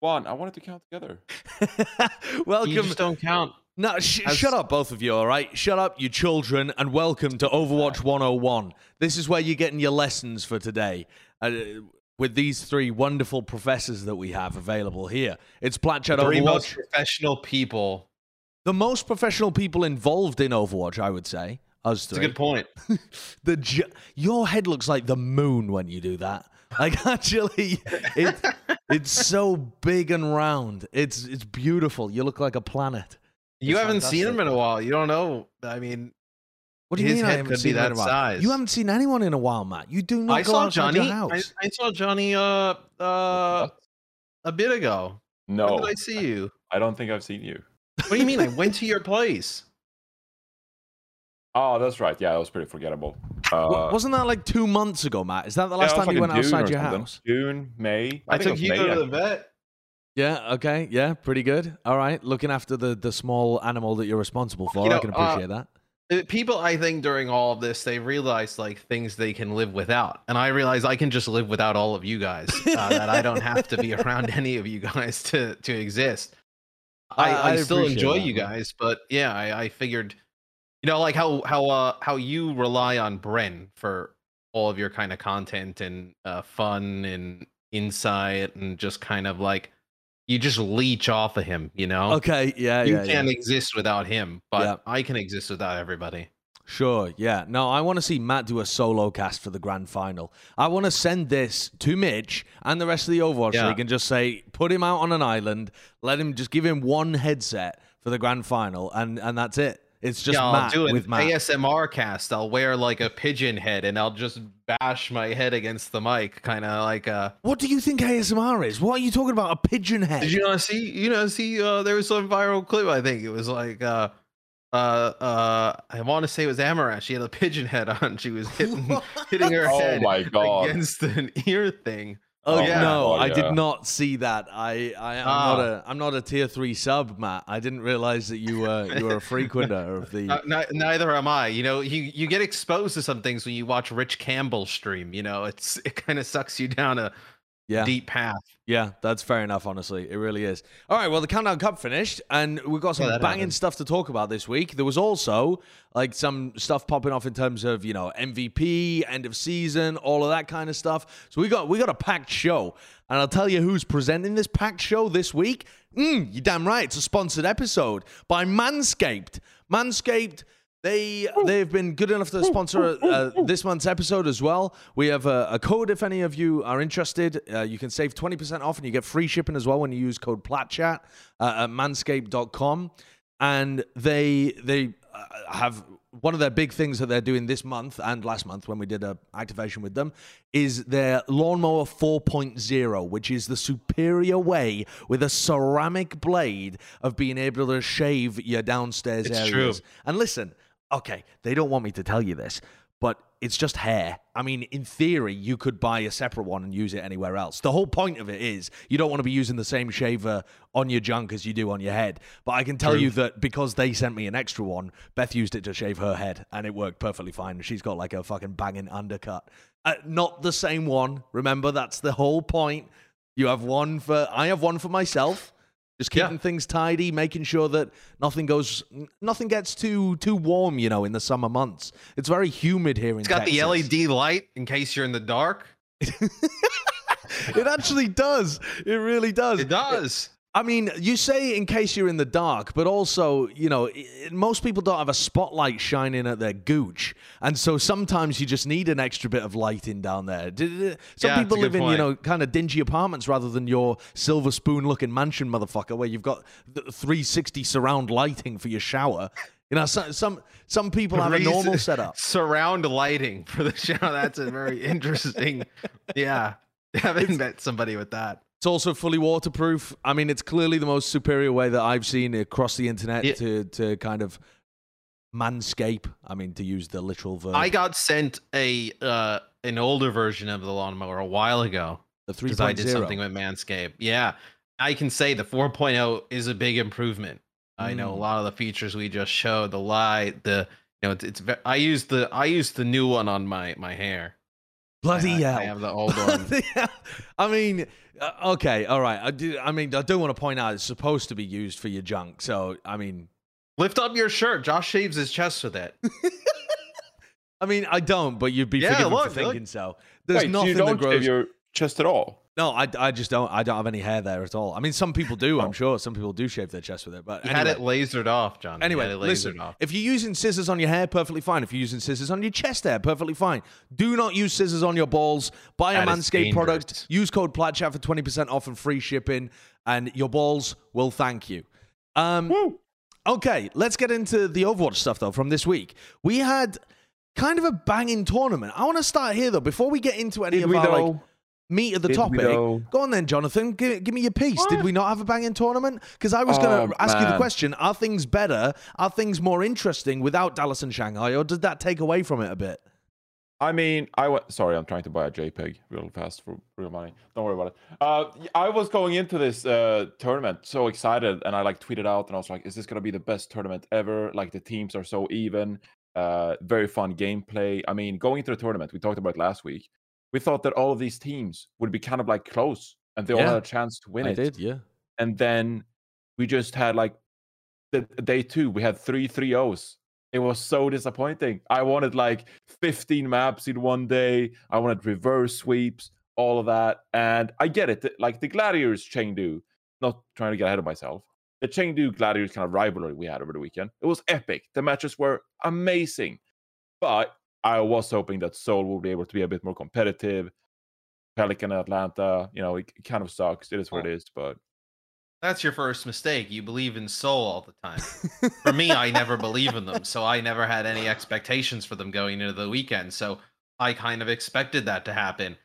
One. I wanted to count together. welcome. You just don't count. No, sh- As- shut up, both of you, all right? Shut up, you children, and welcome to Overwatch 101. This is where you're getting your lessons for today. Uh, with these three wonderful professors that we have available here. It's Platchat Three most professional people. The most professional people involved in Overwatch, I would say. Us It's a good point. the ju- your head looks like the moon when you do that. Like actually, it it's so big and round. It's it's beautiful. You look like a planet. You It's haven't seen him in a while. You don't know. I mean, What do you His mean I haven't could be seen him in that a while? size. You haven't seen anyone in a while, Matt. You do not I go saw Johnny. your I. I saw Johnny uh uh a bit ago. When No, did I see you? I don't think I've seen you. What do you mean? I went to your place. Oh, that's right. Yeah, that was pretty forgettable. Wa- Uh, Wasn't that like two months ago, Matt? Is that the last it was time you went June outside your something. house? June, May. I, think it took was you May, to the vet. Yeah. Okay. Yeah. Pretty good. All right. Looking after the the small animal that you're responsible for. You I know, can uh, appreciate that. Uh, People, I think, during all of this, they realize like things they can live without, and I realize I can just live without all of you guys. Uh, that I don't have to be around any of you guys to to exist. I, I- I, I still enjoy that, you guys, but yeah, I, I figured, you know, like how how uh how you rely on Bren for all of your kind of content and uh, fun and insight and just kind of like you just leech off of him, you know. Okay. Yeah. You yeah. yeah. can't exist without him, but Yeah. I can exist without everybody. Sure, yeah. No, I want to see Matt do a solo cast for the grand final. I want to send this to Mitch and the rest of the Overwatch Yeah. League and just say, put him out on an island, let him just give him one headset for the grand final, and and that's it. It's just yeah, I'll Matt do an with my ASMR cast. I'll wear like a pigeon head and I'll just bash my head against the mic, kind of like uh What do you think ASMR is? What are you talking about? A pigeon head? Did you not see? You know, see, uh, there was some viral clip. I think it was like, uh, uh, uh, I want to say it was Amouranth. She had a pigeon head on. She was hitting, hitting her Oh head my god. against an ear thing. Oh, Oh, yeah. no, Oh, I yeah. did not see that. I, I am Ah. not a I'm not a tier three sub, Matt. I didn't realize that you were you were a frequenter of the. Uh, ni- neither am I. You know, you you get exposed to some things when you watch Rich Campbell stream. You know, it's it kind of sucks you down a yeah, deep path. Yeah, that's fair enough, honestly. It really is. All right, well, the Countdown Cup finished, and we've got some Yeah, banging happened. stuff to talk about this week. There was also like some stuff popping off in terms of, you know, MVP, end of season, all of that kind of stuff. So we got we got a packed show. And I'll tell you who's presenting this packed show this week. Mm, you're damn right. It's a sponsored episode by Manscaped. Manscaped they they've been good enough to sponsor uh, this month's episode as well. We have a, a code if any of you are interested. Uh, you can save twenty percent off, and you get free shipping as well when you use code PLATCHAT uh, at Manscaped.com. And they they uh, have one of their big things that they're doing this month and last month when we did a activation with them is their lawnmower 4.0 which is the superior way with a ceramic blade of being able to shave your downstairs It's areas true. and listen, okay, they don't want me to tell you this, but it's just hair. I mean, in theory, you could buy a separate one and use it anywhere else. The whole point of it is you don't want to be using the same shaver on your junk as you do on your head. But I can tell True. you that because they sent me an extra one, Beth used it to shave her head and it worked perfectly fine. She's got like a fucking banging undercut. Uh, not the same one. Remember, that's the whole point. You have one for, I have one for myself. Just Yeah. keeping things tidy, making sure that nothing goes, nothing gets too too warm. You know, in the summer months, it's very humid here in It's got Texas. the LED light in case you're in the dark. It actually does. It really does. It does. I mean, you say in case you're in the dark, but also, you know, most people don't have a spotlight shining at their gooch, and so sometimes you just need an extra bit of lighting down there. Some Yeah, people live in, you know, kind of dingy apartments rather than your silver spoon-looking mansion, motherfucker, where you've got 360 surround lighting for your shower. You know, some some some people have a normal setup. Surround lighting for the shower. That's a very interesting. Yeah, haven't met somebody with that. It's also fully waterproof. I mean, it's clearly the most superior way that I've seen across the internet Yeah. to to kind of manscape. I mean, to use the literal verb. I got sent a uh, an older version of the lawnmower a while ago the three because I did something with Manscaped. Yeah, I can say the 4.0 is a big improvement. I know a Mm. lot of the features we just showed, the light, the you know, it's, it's I used the I used the new one on my my hair. Bloody I, hell. I have the old one. Bloody. I mean, uh, okay, all right. I, do, I mean, I do want to point out it's supposed to be used for your junk. So, I mean, Lift up your shirt. Josh shaves his chest with it. I mean, I don't, but you'd be Yeah, forgiven look, for look. thinking so. There's Wait, nothing you that don't grows. shave your chest at all. No, I, I just don't. I don't have any hair there at all. I mean, some people do. I'm Oh. sure some people do shave their chest with it. But anyway. had it lasered off, John. Anyway, listen. off. If you're using scissors on your hair, perfectly fine. If you're using scissors on your chest hair, perfectly fine. Do not use scissors on your balls. Buy a That Manscaped product. Use code PLATCHAT for 20% off and free shipping, and your balls will thank you. Um, Woo! Okay, let's get into the Overwatch stuff though from this week. We had kind of a banging tournament. I want to start here though before we get into any Did of our like though? Meat of the Did topic. Go on then, Jonathan. Give, give me your piece. Did we not have a banging tournament? Because I was going Oh, to ask you the question: Are things better? Are things more interesting without Dallas and Shanghai, or did that take away from it a bit? I mean, I went. Sorry, I'm trying to buy a JPEG real fast for real money. Don't worry about it. Uh, y- I was going into this uh tournament so excited, and I like tweeted out, and I was like, "Is this gonna be the best tournament ever? Like the teams are so even, uh, very fun gameplay. I mean, going into the tournament, we talked about it last week. We thought that all of these teams would be kind of like close, and they all had a chance to win I it. did, yeah. and then we just had like the day two we had three three O's. It was so disappointing. I wanted like 15 maps in one day. I wanted reverse sweeps, all of that. And I get it. Like the Gladiators Chengdu, not trying to get ahead of myself. The Chengdu Gladiators kind of rivalry we had over the weekend. It was epic. The matches were amazing. But I was hoping that Seoul would be able to be a bit more competitive. Pelican Atlanta, you know, it, it kind of sucks. It is what it is, but That's your first mistake. You believe in Seoul all the time. for me, I never believe in them, so I never had any expectations for them going into the weekend. So I kind of expected that to happen.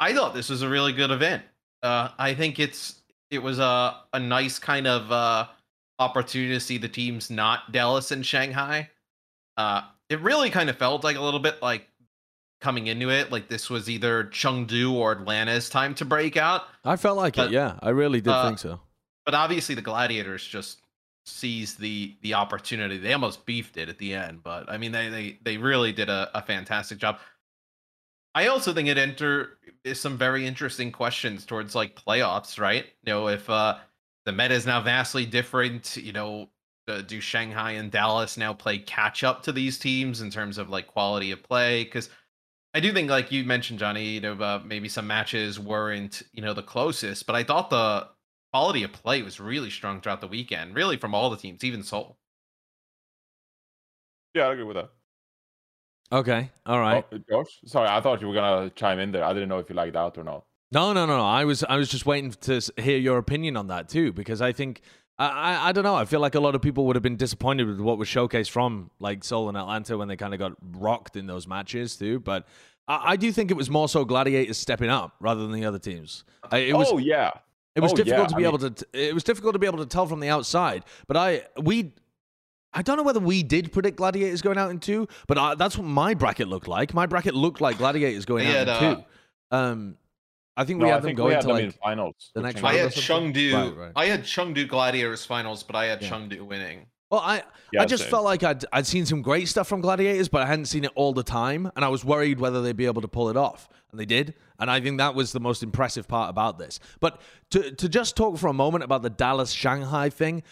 I thought this was a really good event. Uh, I think it's it was a a nice kind of uh, opportunity to see the teams not Dallas and Shanghai. Uh, it really kind of felt like a little bit like coming into it, like this was either Chengdu or Atlanta's time to break out. I felt like But, it. Yeah, I really did uh, think so. but obviously the gladiators just seized the the opportunity they almost beefed it at the end but i mean they they, they really did a, a fantastic job i also think it enter is some very interesting questions towards like playoffs right you know if uh the meta is now vastly different you know uh, do shanghai and dallas now play catch up to these teams in terms of like quality of play because I do think, like you mentioned, Johnny, you know, uh, maybe some matches weren't, you know, the closest, but I thought the quality of play was really strong throughout the weekend, really from all the teams, even Seoul. yeah, I agree with that. Okay, all right. Oh, Josh, sorry, I thought you were gonna chime in there. I didn't know if you liked that or not. No, no, no, no. I was, I was just waiting to hear your opinion on that too, because I think, I, I, I don't know. I feel like a lot of people would have been disappointed with what was showcased from like Seoul and Atlanta when they kind of got rocked in those matches too. But I, I do think it was more so Gladiators stepping up rather than the other teams. It was, oh yeah, it was oh, difficult yeah, to I be mean- able to. It was difficult to be able to tell from the outside. But I, we. I don't know whether we did predict Gladiators going out in two, but I, that's what my bracket looked like. My bracket looked like Gladiators going They out had, in uh, two. Um, I think no, we I had them going to like in finals. the next Chengdu. I had something? Chengdu. Right, right. I had Chengdu Gladiators finals, but I had Yeah. Chengdu winning. Well, I Yeah, I just same. felt like I'd I'd seen some great stuff from Gladiators, but I hadn't seen it all the time, and I was worried whether they'd be able to pull it off, and they did. And I think that was the most impressive part about this. But to to just talk for a moment about the Dallas Shanghai thing,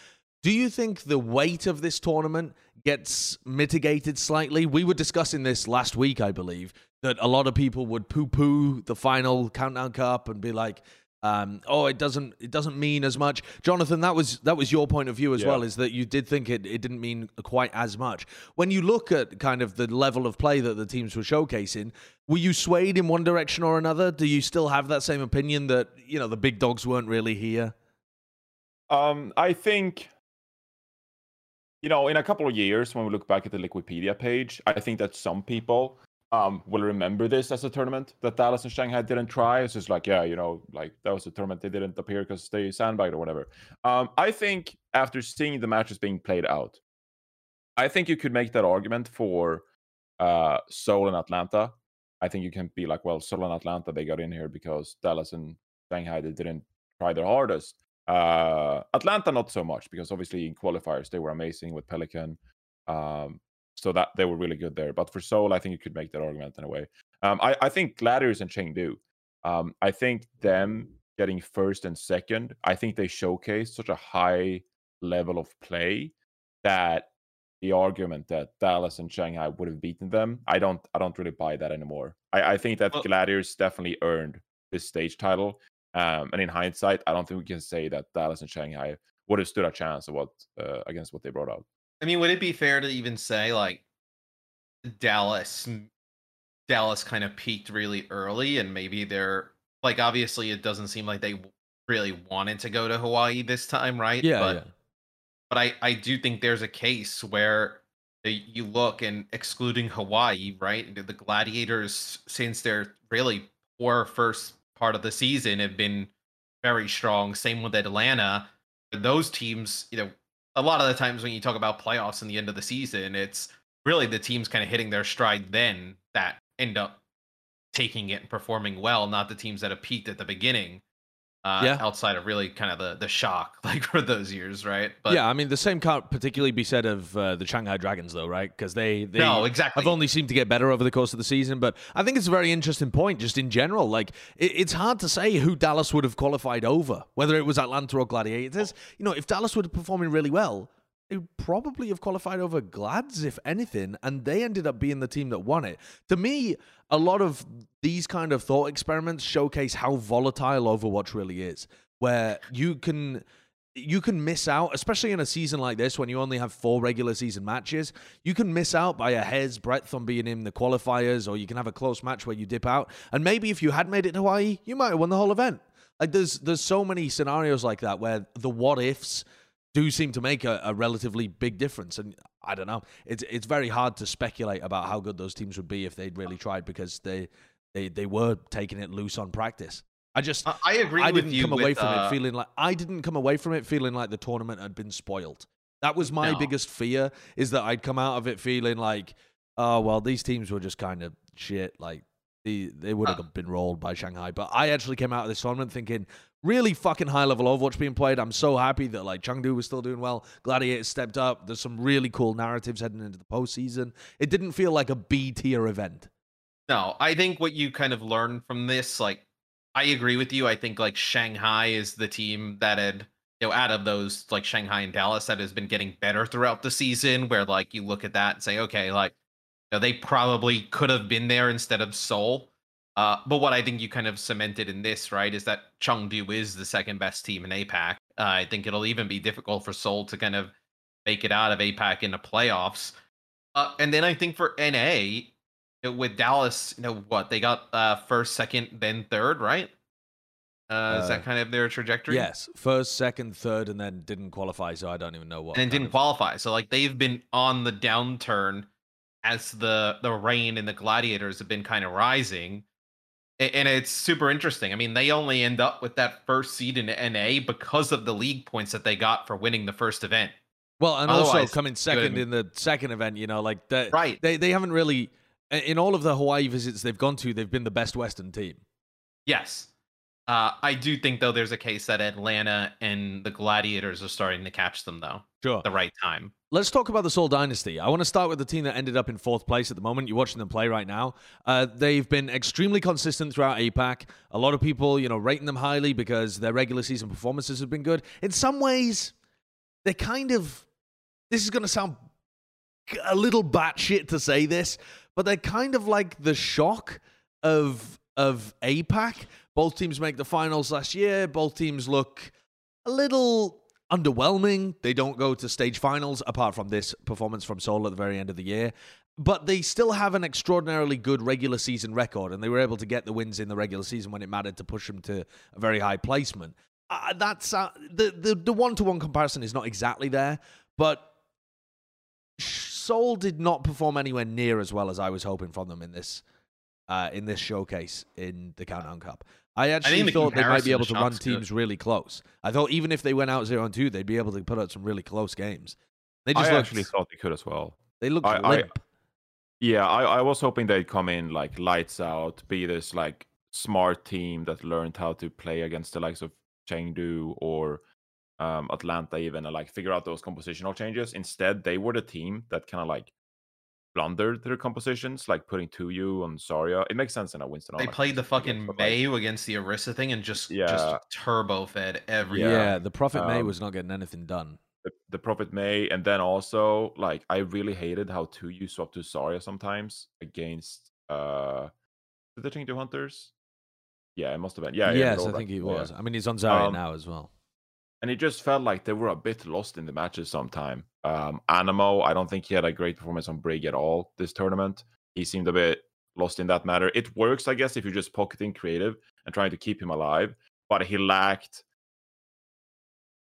do you think the weight of this tournament gets mitigated slightly? We were discussing this last week, I believe, that a lot of people would poo-poo the final countdown cup and be like, um, "Oh, it doesn't it doesn't mean as much." Jonathan, that was that was your point of view as Yeah. well, is that you did think it, it didn't mean quite as much. When you look at kind of the level of play that the teams were showcasing, were you swayed in one direction or another? Do you still have that same opinion that you know the big dogs weren't really here? Um, I think, you know, in a couple of years, when we look back at the Liquipedia page, I think that some people um, will remember this as a tournament that Dallas and Shanghai didn't try. It's just like, yeah, you know, like that was a tournament they didn't appear because they sandbagged or whatever. Um, I think after seeing the matches being played out, I think you could make that argument for uh, Seoul and Atlanta. I think you can be like, well, Seoul and Atlanta, they got in here because Dallas and Shanghai, they didn't try their hardest. Uh, Atlanta, not so much because obviously in qualifiers they were amazing with Pelican, um, so that they were really good there. But for Seoul, I think you could make that argument in a way. Um, I, I think Gladiators and Chengdu. Um, I think them getting first and second. I think they showcase such a high level of play that the argument that Dallas and Shanghai would have beaten them, I don't I don't really buy that anymore. I, I think that well, Gladiators definitely earned this stage title. Um, and in hindsight, I don't think we can say that Dallas and Shanghai would have stood a chance of what uh, against what they brought out. I mean, would it be fair to even say like Dallas Dallas kind of peaked really early and maybe they're like obviously it doesn't seem like they really wanted to go to Hawaii this time, right? Yeah, but, yeah. But I I do think there's a case where you look and excluding Hawaii, right? The Gladiators, since they're really poor first part of the season, have been very strong. Same with Atlanta. Those teams, you know, a lot of the times when you talk about playoffs and the end of the season, it's really the teams kind of hitting their stride then that end up taking it and performing well, not the teams that have peaked at the beginning. Uh, yeah. outside of really kind of the the shock like for those years, right? But yeah, I mean the same can't particularly be said of uh, the Shanghai Dragons though, right? Because they they no, exactly. have only seemed to get better over the course of the season. But I think it's a very interesting point, just in general. Like it, it's hard to say who Dallas would have qualified over, whether it was Atlanta or Gladiators. You know, if Dallas were performing really well, they probably have qualified over Glads, if anything, and they ended up being the team that won it. To me, a lot of these kind of thought experiments showcase how volatile Overwatch really is, where you can you can miss out, especially in a season like this when you only have four regular season matches. You can miss out by a hair's breadth on being in the qualifiers, or you can have a close match where you dip out. And maybe if you had made it to Hawaii, you might have won the whole event. Like there's there's so many scenarios like that where the what ifs do seem to make a, a, relatively big difference. And I don't know, it's it's very hard to speculate about how good those teams would be if they'd really tried because they they they were taking it loose on practice. I just uh, I agree. I didn't come away from uh... it feeling like I didn't come away from it feeling like the tournament had been spoiled. That was my no. biggest fear is that I'd come out of it feeling like, oh well, these teams were just kind of shit. Like they they would have uh, been rolled by Shanghai. But I actually came out of this tournament thinking, really fucking high level Overwatch being played. I'm so happy that like Chengdu was still doing well. Gladiator stepped up. There's some really cool narratives heading into the postseason. It didn't feel like a B tier event. No, I think what you kind of learned from this, like, I agree with you. I think like Shanghai is the team that had, you know, out of those like Shanghai and Dallas that has been getting better throughout the season. Where like you look at that and say, okay, like, you know, they probably could have been there instead of Seoul. Uh, but what I think you kind of cemented in this, right, is that Chengdu is the second best team in APAC. Uh, I think it'll even be difficult for Seoul to kind of make it out of APAC in the playoffs. Uh, and then I think for NA, you with Dallas, you know what they got uh, first, second, then third, right? Uh, is that uh, kind of their trajectory? Yes, first, second, third, and then didn't qualify. So I don't even know what. And didn't of... qualify. So like they've been on the downturn as the the Reign and the gladiators have been kind of rising and it's super interesting. I mean, they only end up with that first seed in NA because of the league points that they got for winning the first event. Well, and Otherwise, also coming second in the second event, you know, like that. Right. They they haven't really in all of the Hawaii visits they've gone to, they've been the best Western team. Yes. Uh, I do think though there's a case that Atlanta and the Gladiators are starting to catch them though. Sure. The right time. Let's talk about the Seoul Dynasty. I want to start with the team that ended up in fourth place at the moment. You're watching them play right now. Uh, they've been extremely consistent throughout APAC. A lot of people, you know, rating them highly because their regular season performances have been good. In some ways, they're kind of. This is going to sound a little batshit to say this, but they're kind of like the shock of of APAC both teams make the finals last year. Both teams look a little underwhelming. They don't go to stage finals, apart from this performance from Seoul at the very end of the year. But they still have an extraordinarily good regular season record, and they were able to get the wins in the regular season when it mattered to push them to a very high placement. Uh, that's uh, the the one to one comparison is not exactly there, but Seoul did not perform anywhere near as well as I was hoping from them in this uh, in this showcase in the Countdown Cup. I actually I thought they might be able to run teams good. really close. I thought even if they went out zero and two, they'd be able to put out some really close games. They just I looked, actually thought they could as well. They looked I, limp. I, yeah, I, I was hoping they'd come in like lights out, be this like smart team that learned how to play against the likes of Chengdu or um, Atlanta, even, and like figure out those compositional changes. Instead, they were the team that kind of like blundered their compositions, like putting Toyou on Zarya. It makes sense in a Winston. They Onyx, played the I guess, fucking but, like, Mayu against the Orisa thing and just Yeah. just turbo fed every Yeah, the Profit Mei Um, was not getting anything done. the, the Profit Mei, and then also like I really hated how Toyou swapped to Zarya sometimes against uh the they Hunters? Yeah, it must have been. Yeah, yeah, yes, Lord I think he Ragnarok, yeah. was. I mean, he's on Zarya Um, now as well. And it just felt like they were a bit lost in the matches sometime. Um, Anamo, I don't think he had a great performance on Brig at all this tournament. He seemed a bit lost in that matter. It works, I guess, if you're just pocketing creative and trying to keep him alive, but he lacked.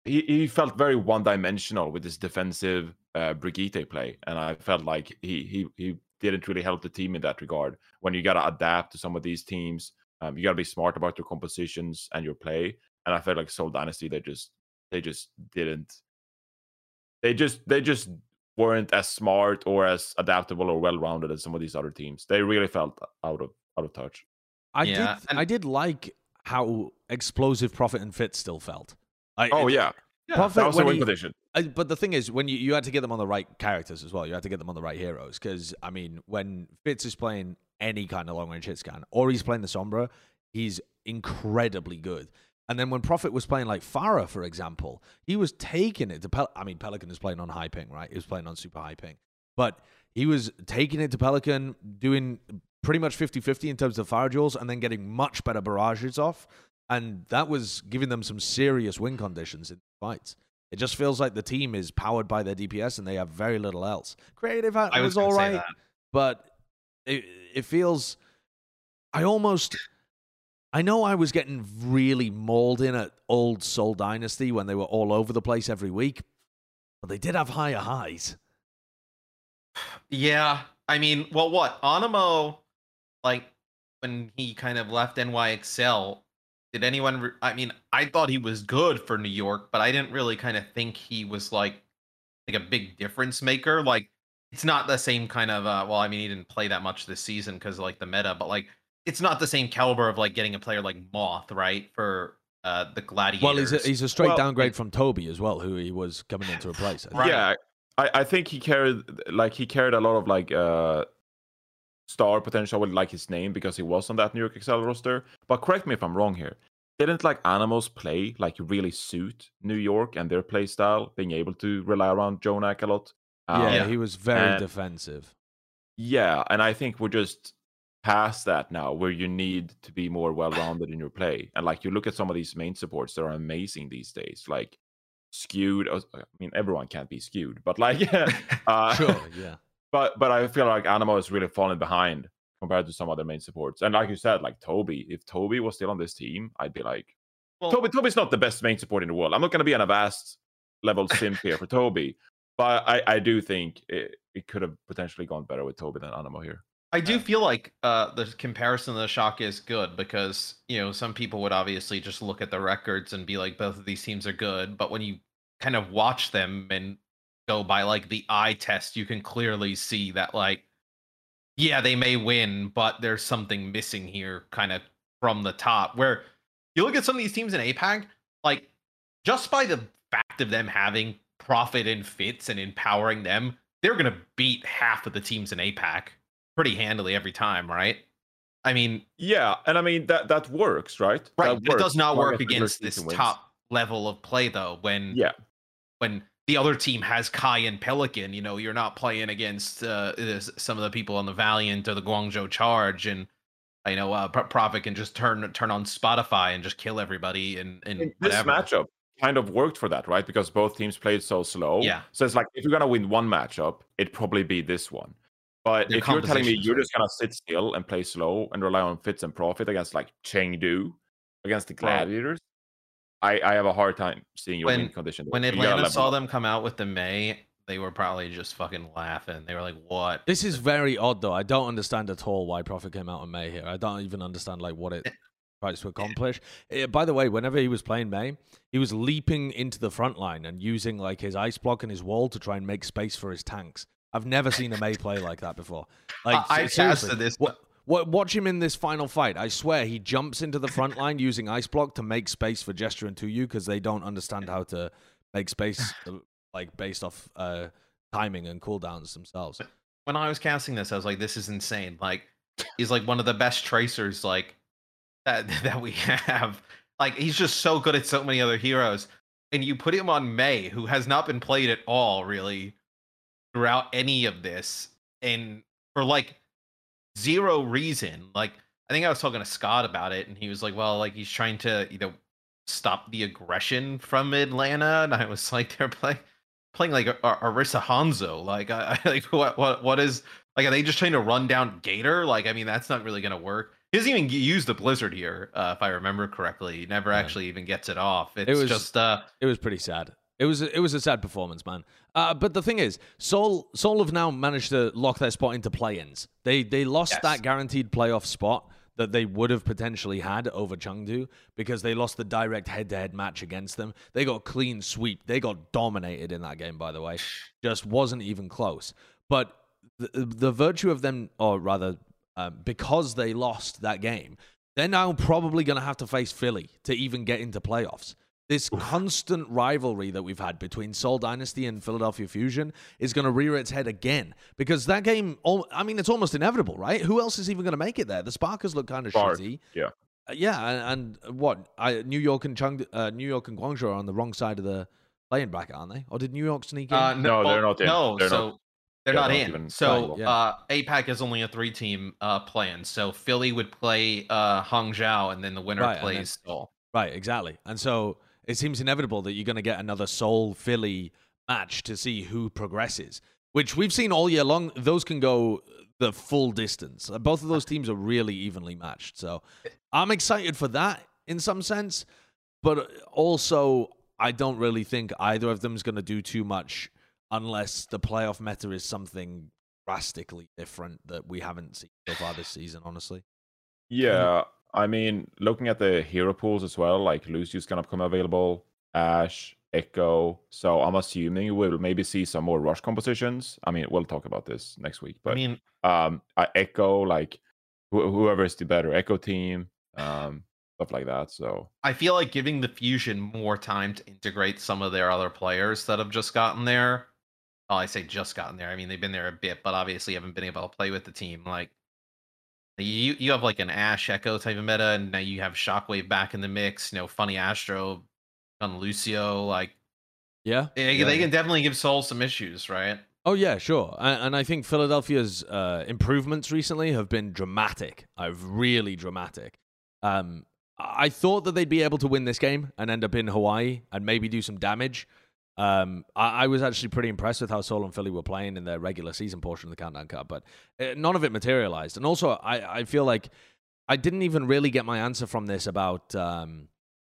He, he felt very one dimensional with his defensive uh, Brigitte play, and I felt like he he he didn't really help the team in that regard. When you got to adapt to some of these teams, um, you got to be smart about your compositions and your play. And I felt like Seoul Dynasty, they just they just didn't they just they just weren't as smart or as adaptable or well rounded as some of these other teams. They really felt out of out of touch. I Yeah, did. and- I did like how explosive Profit and Fit still felt. I, Oh it- yeah, Profit that was a when win he- condition. Uh, but the thing is, when you, you had to get them on the right characters as well, you had to get them on the right heroes. Because I mean, when Fits is playing any kind of long range hit scan, or he's playing the Sombra, he's incredibly good. And then when Profit was playing like Pharah, for example, he was taking it to Pel- I mean, Pelican is playing on high ping, right? He was playing on super high ping, but he was taking it to Pelican, doing pretty much 50-50 in terms of fire duels, and then getting much better barrages off. And that was giving them some serious win conditions in fights. It just feels like the team is powered by their DPS and they have very little else. Creative I was was all right, but it it feels. I almost. I know I was getting really mauled in at old Seoul Dynasty when they were all over the place every week, but they did have higher highs. Yeah, I mean, well, what Anamo, like when he kind of left NYXL, did anyone? Re- I mean, I thought he was good for New York, but I didn't really kind of think he was like like a big difference maker. Like, it's not the same kind of. uh Well, I mean, he didn't play that much this season because like the meta, but like it's not the same caliber of like getting a player like Moth, right? For uh the Gladiators. Well, he's a, he's a straight Well, downgrade from Tobi as well, who he was coming in to replace. I. Right. Yeah, I, I think he carried like he carried a lot of like uh star potential with like his name because he was on that New York XL roster. But correct me if I'm wrong here. Didn't like Anamo's play like really suit New York and their play style, being able to rely around Jjonak a lot? Um, yeah, Yeah. he was very And- defensive. Yeah, and I think we're just past that now, where you need to be more well-rounded in your play. And like you look at some of these main supports, that are amazing these days. Like skewed. uh, I mean, everyone can't be skewed, but like, uh, Sure, yeah. but but I feel like Anamo is really falling behind compared to some other main supports. And like you said, like Tobi, if Tobi was still on this team, I'd be like, Well- Tobi. Tobi's not the best main support in the world. I'm not going to be an avast level simp here for Tobi, but I I do think it, it could have potentially gone better with Tobi than Anamo here. I do feel like uh, the comparison of the shock is good because you know some people would obviously just look at the records and be like both of these teams are good, but when you kind of watch them and go by like the eye test, you can clearly see that like yeah they may win, but there's something missing here, kind of from the top. Where you look at some of these teams in APAC, like just by the fact of them having profit and fits and empowering them, they're gonna beat half of the teams in APAC pretty handily every time, right? I mean, Yeah, and I mean that that works, right? right, but it does not work as the regular against this wins. top level of play though. When Yeah, when the other team has Kai and Pelican, you know, you're not playing against uh, some of the people on the Valiant or the Guangzhou Charge, and you know, uh, Pro- Profit can just turn turn on Spotify and just kill everybody and and And this whatever. matchup kind of worked for that, right? Because both teams played so slow. Yeah. So it's like if you're gonna win one matchup, it'd probably be this one. But Their if you're telling me you're just gonna sit still and play slow and rely on fits and profit against like Chengdu against the Gladiators, I, I have a hard time seeing your When- win condition. When Atlanta level saw them come out with the Mei, they were probably just fucking laughing. They were like, "What?" This is very odd, though. I don't understand at all why Profit came out on Mei here. I don't even understand like what it tries to accomplish. Eh, by the way, whenever he was playing Mei, he was leaping into the front line and using like his ice block and his wall to try and make space for his tanks. I've never seen a Mei play like that before. Like I- I se- seriously, casted this- What, what, watch him in this final fight. I swear he jumps into the front line using ice block to make space for Gesture and Toyou because they don't understand how to make space uh, like based off uh, timing and cooldowns themselves. when I was casting this, I was like, this is insane. Like, he's like one of the best tracers like that that we have. Like, he's just so good at so many other heroes. And you put him on Mei, who has not been played at all, really, throughout any of this, and for like zero reason. Like, I think I was talking to Scott about it, and he was like, "Well, like he's trying to, you know, stop the aggression from Atlanta," and I was like, "They're playing." playing like Ar- Orisa Hanzo. Like, I, I like what what what is like? Are they just trying to run down Gator? Like, I mean, that's not really gonna work. He doesn't even use the Blizzard here, uh, if I remember correctly. He never Yeah. actually even gets it off. It's It was- just uh, It was pretty sad. It was it was a sad performance, man. Uh, but the thing is, Seoul Seoul have now managed to lock their spot into play-ins. They they lost Yes. that guaranteed playoff spot that they would have potentially had over Chengdu because they lost the direct head-to-head match against them. They got clean sweep. They got dominated in that game, by the way. Just wasn't even close. But the, the virtue of them, or rather, um, because they lost that game, they're now probably going to have to face Philly to even get into playoffs. This constant rivalry that we've had between Seoul Dynasty and Philadelphia Fusion is going to rear its head again because that game, I mean, it's almost inevitable, right? Who else is even going to make it there? The Sparkers look kind of Spark, shitty. yeah. Uh, yeah, and, and what? I, New York and Chung, uh, New York and Guangzhou are on the wrong side of the playing bracket, aren't they? Or did New York sneak in? uh, No, well, they're not in. No, They're so not- they're they're not not in. So playing, yeah. uh, APAC is only a three-team uh, plan. So Philly would play uh, Hangzhou, and then the winner Right, and then- plays Seoul. Right, exactly. And so it seems inevitable that you're going to get another Seoul Philly match to see who progresses, which we've seen all year long. Those can go the full distance. Uh, Both of those teams are really evenly matched. So I'm excited for that in some sense, but also I don't really think either of them is going to do too much unless the playoff meta is something drastically different that we haven't seen so far this season, honestly. Yeah, I mean, looking at the hero pools as well, like Lucio's gonna become available, Ash, Echo. So I'm assuming we'll maybe see some more rush compositions. I mean, we'll talk about this next week, but I mean, um, I Echo like wh- whoever is the better Echo team, um, stuff like that. So I feel like giving the Fusion more time to integrate some of their other players that have just gotten there. Well, I say just gotten there. I mean, they've been there a bit, but obviously haven't been able to play with the team. Like, you you have like an Ash Echo type of meta, and now you have Shockwave back in the mix. You know, FunnyAstro, on Lucio. Like, Yeah. they, Yeah, they can definitely give Seoul some issues, right? Oh yeah, sure. And, and I think Philadelphia's uh, improvements recently have been dramatic. I've really dramatic. Um, I thought that they'd be able to win this game and end up in Hawaii and maybe do some damage. Um, I, I was actually pretty impressed with how Seoul and Philly were playing in their regular season portion of the Countdown Cup, but uh, none of it materialized. And also, I, I feel like I didn't even really get my answer from this about um,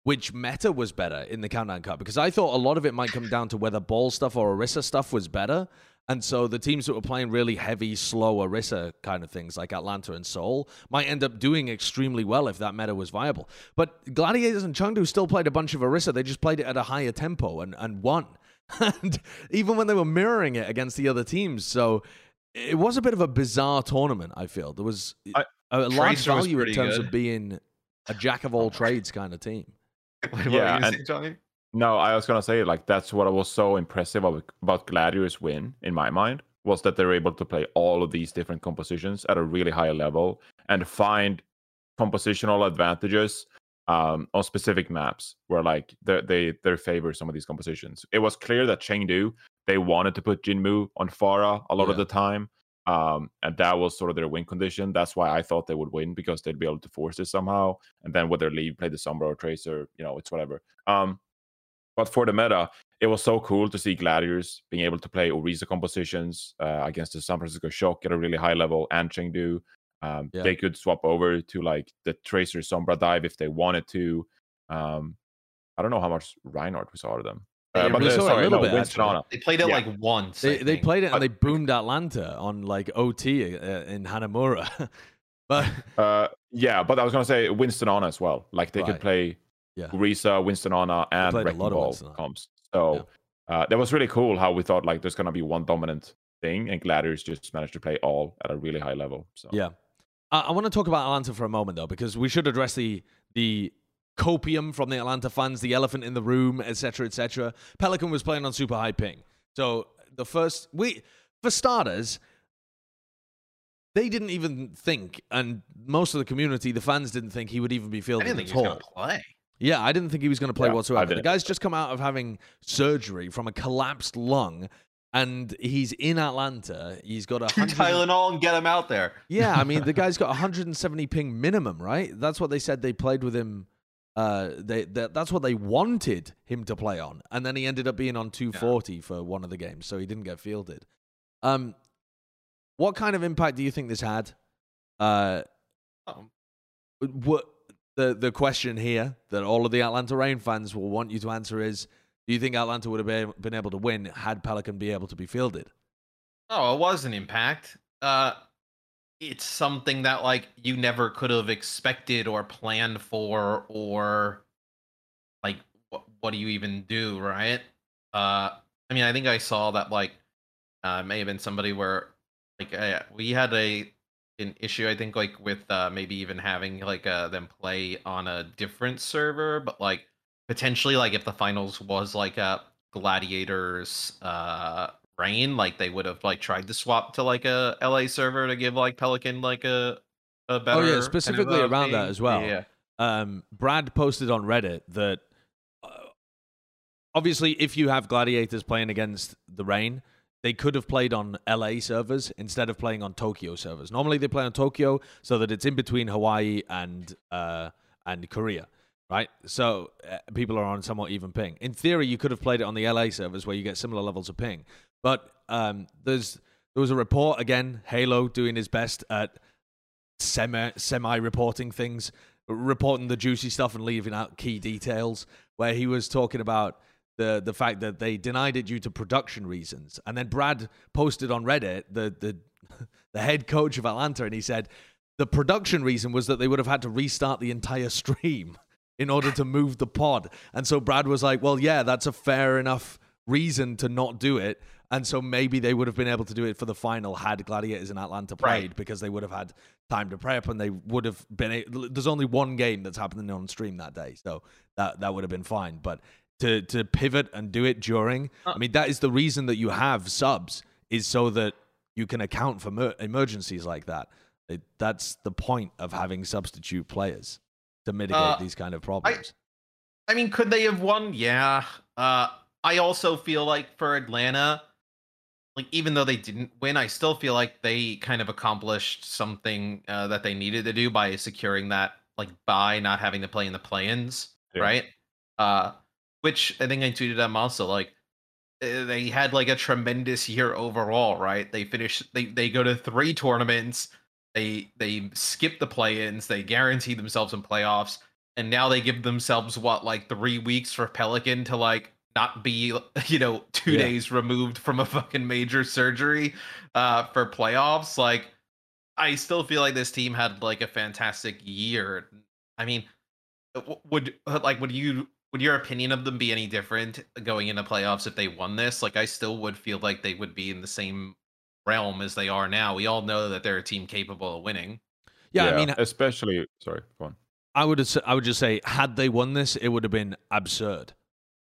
which meta was better in the Countdown Cup because I thought a lot of it might come down to whether ball stuff or Orisa stuff was better. And so the teams that were playing really heavy, slow Orisa kind of things like Atlanta and Seoul might end up doing extremely well if that meta was viable. But Gladiators and Chengdu still played a bunch of Orisa. They just played it at a higher tempo and, and won. And even when they were mirroring it against the other teams. So it was a bit of a bizarre tournament, I feel. There was I- a large Tracer value in terms good. of being a jack of all trades kind of team. What were you Yeah, and- say, Johnny? No, I was gonna say like that's what was so impressive about, about Gladiators win in my mind was that they're able to play all of these different compositions at a really high level and find compositional advantages um, on specific maps where like they they they favor some of these compositions. It was clear that Chengdu they wanted to put Jinmu on Pharah a lot of the time. Um, and that was sort of their win condition. That's why I thought they would win because they'd be able to force it somehow. And then whether Leave, play the Sombra or Tracer, you know, it's whatever. Um, but for the meta, it was so cool to see Gladiators being able to play Orisa compositions uh, against the San Francisco Shock at a really high level and Chengdu. Um, Yeah. They could swap over to like the Tracer Sombra dive if they wanted to. Um, I don't know how much Reinhardt we saw of them. Yeah, Uh, but we saw a sorry, little no, bit, Winston actually. They played it Yeah. like once. They, they played it and they boomed Atlanta on like OT uh, in Hanamura. but Uh, yeah, but I was gonna say Winston on as well. Like they Right. could play Yeah. Risa, Winston Ana, and played a Wrecking lot Ball Winston comps. So uh, that was really cool how we thought like there's gonna be one dominant thing, and Gladiators just managed to play all at a really high level. So Yeah. I, I want to talk about Atlanta for a moment though, because we should address the the copium from the Atlanta fans, the elephant in the room, etc., etc. Pelican was playing on super high ping, so the first we for starters. they didn't even think, and most of the community, the fans didn't think he would even be I fielded didn't think at he was all. play. Yeah, I didn't think he was going to play Yeah, whatsoever. The guy's just come out of having surgery from a collapsed lung, and he's in Atlanta. He's got a Two hundred. Tylenol and get him out there. Yeah, I mean the guy's got 170 ping minimum, right? That's what they said they played with him. Uh, they, that that's what they wanted him to play on, and then he ended up being on 240 for one of the games, so he didn't get fielded. Um, what kind of impact do you think this had? Uh, Um, what the the question here that all of the Atlanta Reign fans will want you to answer is: Do you think Atlanta would have been, able to win had Pelican be able to be fielded? Oh, it was an impact. Uh, it's something that like you never could have expected or planned for, or like what what do you even do, right? Uh, I mean, I think I saw that like uh, may have been somebody where like uh, we had a an issue I think like with uh, maybe even having like uh, them play on a different server, but like potentially like if the finals was like a gladiators uh Reign like they would have like tried to swap to like a la server to give like pelican like a a better kind of, specifically uh, around that as well. yeah um, Brad posted on Reddit that uh, obviously, if you have gladiators playing against the Reign, they could have played on LA servers instead of playing on Tokyo servers. Normally, they play on Tokyo so that it's in between Hawaii and uh, and Korea, right? So uh, people are on somewhat even ping. In theory, you could have played it on the LA servers where you get similar levels of ping. But um, there's there was a report again, Halo doing his best at semi semi reporting things, reporting the juicy stuff and leaving out key details. Where he was talking about the the fact that they denied it due to production reasons, and then Brad posted on Reddit the the the head coach of Atlanta, and he said the production reason was that they would have had to restart the entire stream in order to move the pod, and so Brad was like, "Well, yeah, that's a fair enough." reason to not do it and so maybe they would have been able to do it for the final had gladiators in atlanta played Right. because they would have had time to prep and they would have been a- there's only one game that's happening on stream that day so that that would have been fine but to to pivot and do it during i mean that is the reason that you have subs is so that you can account for mer- emergencies like that. It- that's the point of having substitute players to mitigate Uh, these kind of problems. I mean could they have won? Yeah. Uh i also feel like for atlanta like even though they didn't win i still feel like they kind of accomplished something uh, that they needed to do by securing that like by not having to play in the play-ins Yeah. right? Uh which i think i tweeted them also like uh, they had like a tremendous year overall right they finished they they go to three tournaments they they skip the play-ins they guarantee themselves in playoffs and now they give themselves what like three weeks for pelican to like not be you know two Yeah. days removed from a fucking major surgery uh for playoffs like i still feel like this team had like a fantastic year i mean would uh, like would you would your opinion of them be any different going into playoffs if they won this like i still would feel like they would be in the same realm as they are now we all know that they're a team capable of winning yeah, i mean especially sorry, go on. I would I would just say had they won this, it would have been absurd.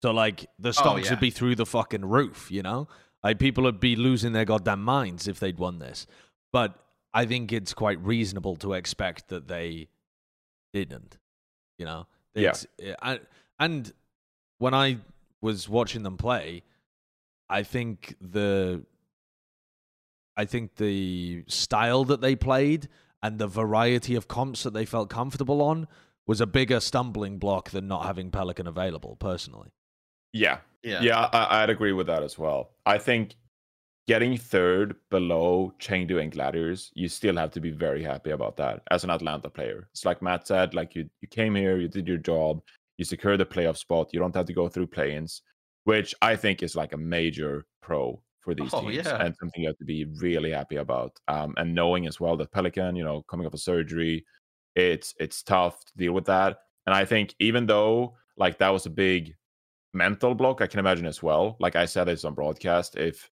So like the oh, stocks yeah. would be through the fucking roof, you know? Like people would be losing their goddamn minds if they'd won this. But I think it's quite reasonable to expect that they didn't. You know? Yeah. It's- eh, And, and when I was watching them play, I think the I think the style that they played and the variety of comps that they felt comfortable on was a bigger stumbling block than not having Pelican available, personally. Yeah, yeah yeah, I, I'd agree with that as well. I think getting third below Chengdu and Gladiators, you still have to be very happy about that as an Atlanta player. It's like Matt said, like you you came here, you did your job, you secured the playoff spot, you don't have to go through play-ins, which I think is like a major pro for these Oh, teams yeah. and something you have to be really happy about. Um, and knowing as well that Pelican, you know, coming off a surgery, it's it's tough to deal with that. And I think even though like that was a big mental block, I can imagine as well. Like I said this on broadcast, if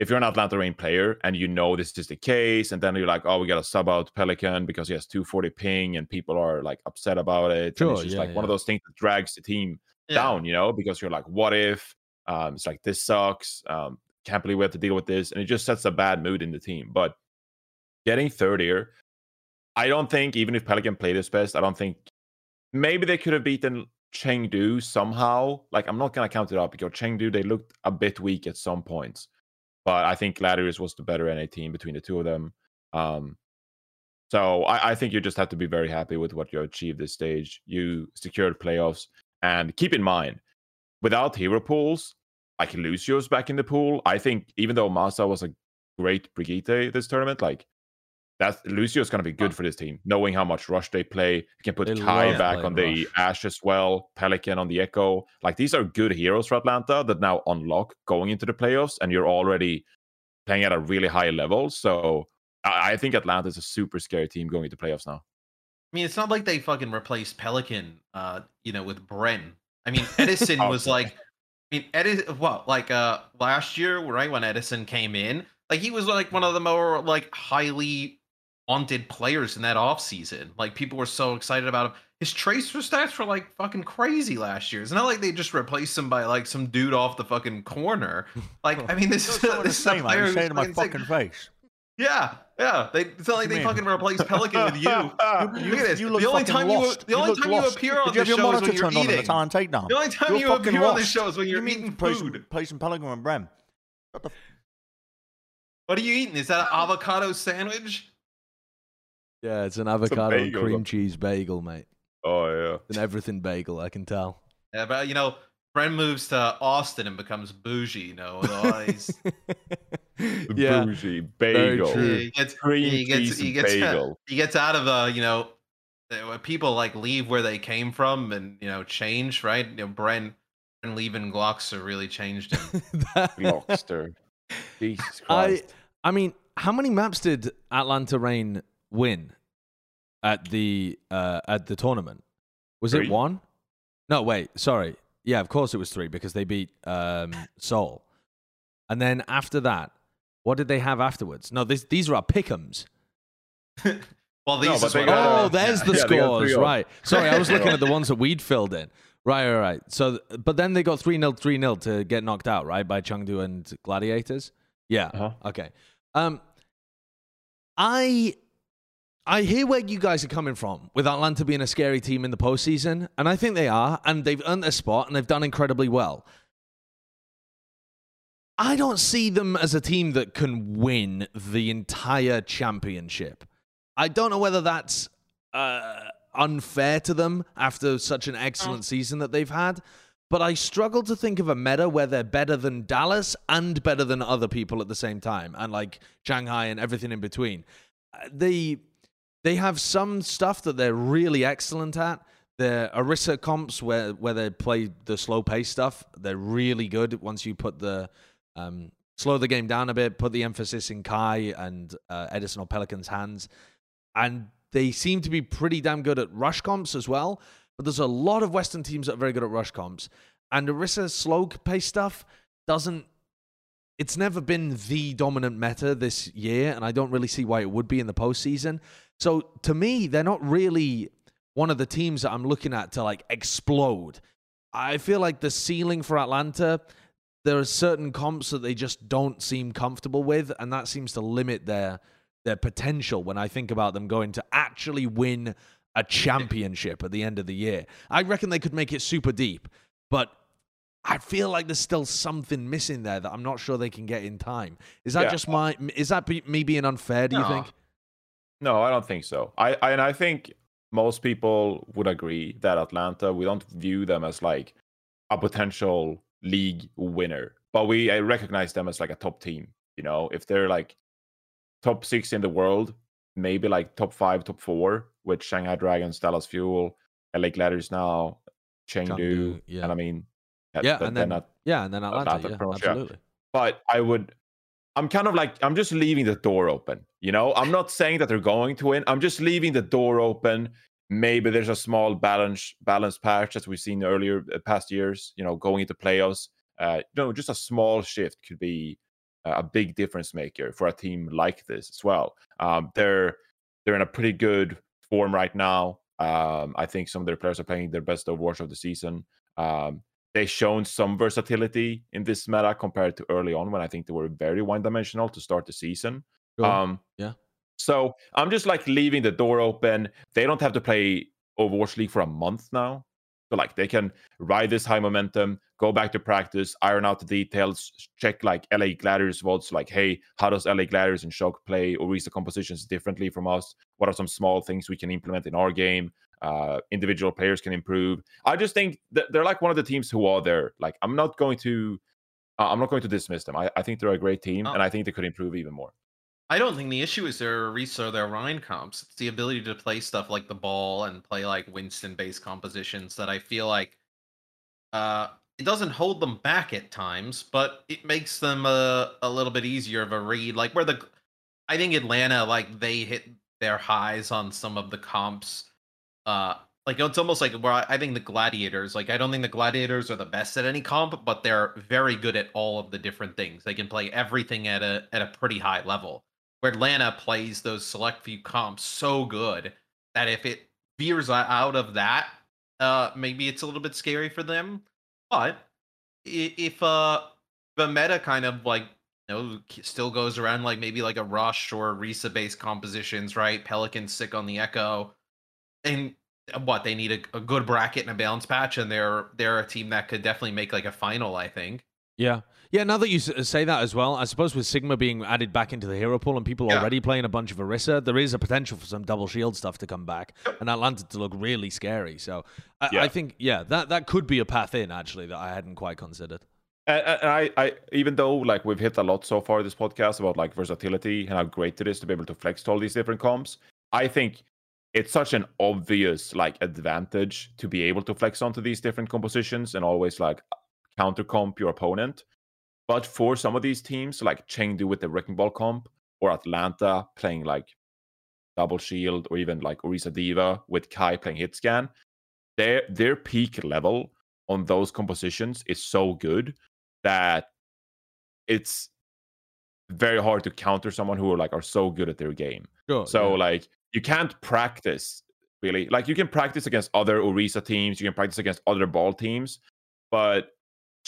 if you're an Atlanta Reign player and you know this is the case, and then you're like, oh, we got to sub out Pelican because he has 240 ping, and people are like upset about it. and it's just yeah, like one of those things that drags the team Yeah. down, you know, because you're like, what if? Um, it's like this sucks. Um, can't believe we have to deal with this, and it just sets a bad mood in the team. But getting third here. I don't think even if Pelican played his best, I don't think maybe they could have beaten Chengdu somehow. Like I'm not gonna count it up because Chengdu they looked a bit weak at some points, but I think Gladiators was the better NA team between the two of them. Um, so I, I think you just have to be very happy with what you achieved this stage. You secured playoffs, and keep in mind, without hero pools, like Lucio's back in the pool. I think even though Masa was a great Brigitte this tournament, like that's is going to be good for this team, knowing how much rush they play. You can put They Kai back on the rush. Ash as well, Pelican on the Echo. Like these are good heroes for Atlanta that now unlock going into the playoffs, and you're already playing at a really high level. So I, I think Atlanta is a super scary team going into playoffs now. I mean, it's not like they fucking replaced Pelican, uh, you know, with Bren. I mean, Edison Oh, was like, I mean, Edison, what, like, uh, last year, right when Edison came in, like he was like one of the more like highly wanted players in that off season. Like people were so excited about him. His tracer stats were like fucking crazy last year. It's not like they just replaced him by like some dude off the fucking corner. Like, I mean, this is You're this is saying, a player You're who's saying to my fucking sick. face. Yeah, yeah. They it's not like they Man. fucking replaced Pelican with you. You, Look at this. you look the only fucking time you the only look time you appear on Did you this have your show is when you're turned on at the eating. time takedown? The only time You're you fucking appear on this lost. show is when you're you mean eating play food. Some, play some Pelican and Bren. What the What are you eating? Is that an avocado sandwich? Yeah, it's an avocado and bagel, cream though. cheese bagel, mate. Oh yeah. An everything bagel, I can tell. Yeah, but you know, Bren moves to Austin and becomes bougie. You know, with all these, yeah, Bougie bagel. he gets Cream he gets cheese he and gets bagel. he gets out of uh, you know, people like leave where they came from and you know change, right? You know, Bren. Bren leaving Glockster really changed him. That- Glockster. Jesus I, I mean, how many maps did Atlanta Reign win at the uh, at the tournament? Was Three. it one? No, wait, sorry. Yeah, of course it was three because they beat um, Seoul. And then after that, what did they have afterwards? No, this, these are our pickums. well, these No, is but they got, Oh, uh, there's the yeah, they scores, 3-0. right? Sorry, I was looking at the ones that we'd filled in. Right, right, right. So, but then they got 3 0, 3 0 to get knocked out, right, by Chengdu and Gladiators? Yeah. Uh-huh. Okay. Um, I I hear where you guys are coming from with Atlanta being a scary team in the postseason, and I think they are, and they've earned their spot, and they've done incredibly well. I don't see them as a team that can win the entire championship. I don't know whether that's uh, unfair to them after such an excellent season that they've had, but I struggle to think of a meta where they're better than Dallas and better than other people at the same time, and like Shanghai and everything in between. Uh, They they have some stuff that they're really excellent at. Their Orisa comps where where they play the slow pace stuff, they're really good once you put the um, slow the game down a bit, put the emphasis in Kai and uh, Edison or Pelican's hands, and they seem to be pretty damn good at rush comps as well. But there's a lot of Western teams that are very good at rush comps, and Orisa's slow pace stuff doesn't. It's never been the dominant meta this year, and I don't really see why it would be in the postseason. So to me, they're not really one of the teams that I'm looking at to like explode. I feel like the ceiling for Atlanta, there are certain comps that they just don't seem comfortable with, and that seems to limit their their potential when I think about them going to actually win a championship at the end of the year. I reckon they could make it super deep, but I feel like there's still something missing there that I'm not sure they can get in time. Is that Yeah. just my is that me being unfair, do you think? No, I don't think so. I, I and I think most people would agree that Atlanta we don't view them as like a potential league winner, but we I recognize them as like a top team. You know, if they're like top six in the world, maybe like top five, top four with Shanghai Dragons, Dallas Fuel, LA Gladiators now, Chengdu, Chengdu, yeah. and I mean, Yeah, and then then at- yeah, and then Atlanta, Atlanta yeah. absolutely. but I would I'm kind of like I'm just leaving the door open. You know, I'm not saying that they're going to win. I'm just leaving the door open. Maybe there's a small balance balance patch as we've seen earlier uh, past years. You know, going into playoffs. Uh, know, just a small shift could be a big difference maker for a team like this as well. Um, they're they're in a pretty good form right now. Um, I think some of their players are playing their best Overwatch of the season. Um, they've shown some versatility in this meta compared to early on when I think they were very one dimensional to start the season. Sure. Um, Yeah. So I'm just like leaving the door open. They don't have to play Overwatch League for a month now. So like they can ride this high momentum, go back to practice, iron out the details, check like LA Gladiators votes, like, hey, how does LA Gladiators and Shock play or read the compositions differently from us? What are some small things we can implement in our game? Uh, individual players can improve. I just think that they're like one of the teams who are there. Like I'm not going to, uh, I'm not going to dismiss them. I, I think they're a great team, Oh. and I think they could improve even more. I don't think the issue is their Orisa or their Rein comps. It's the ability to play stuff like the ball and play like Winston based compositions that I feel like uh it doesn't hold them back at times, but it makes them a, a little bit easier of a read. Like where the I think Atlanta like they hit their highs on some of the comps. Uh like it's almost like where I, think the gladiators, like I don't think the gladiators are the best at any comp, but they're very good at all of the different things. They can play everything at a at a pretty high level where Atlanta plays those select few comps so good that if it veers out of that, uh, maybe it's a little bit scary for them. But if uh the meta kind of like you know still goes around like maybe like a rush or Risa based compositions, right? Pelican sick on the echo, and uh, what they need a, a good bracket and a balance patch, and they're they're a team that could definitely make like a final. I think. Yeah. Yeah, now that you say that as well, I suppose with Sigma being added back into the hero pool and people Yeah. already playing a bunch of Orisa, there is a potential for some double shield stuff to come back and Atlanta to look really scary. So I, Yeah. I think, yeah, that, that could be a path in, actually, that I hadn't quite considered. And, and I, I, even though like we've hit a lot so far this podcast about like versatility and how great it is to be able to flex to all these different comps, I think it's such an obvious like advantage to be able to flex onto these different compositions and always like counter comp your opponent. But for some of these teams, like Chengdu with the Wrecking Ball comp, or Atlanta playing like Double Shield, or even like Orisa D.Va with Kai playing Hit Scan, their their peak level on those compositions is so good that it's very hard to counter someone who are like are so good at their game. Sure. So yeah. like you can't practice really. Like you can practice against other Orisa teams, you can practice against other ball teams, but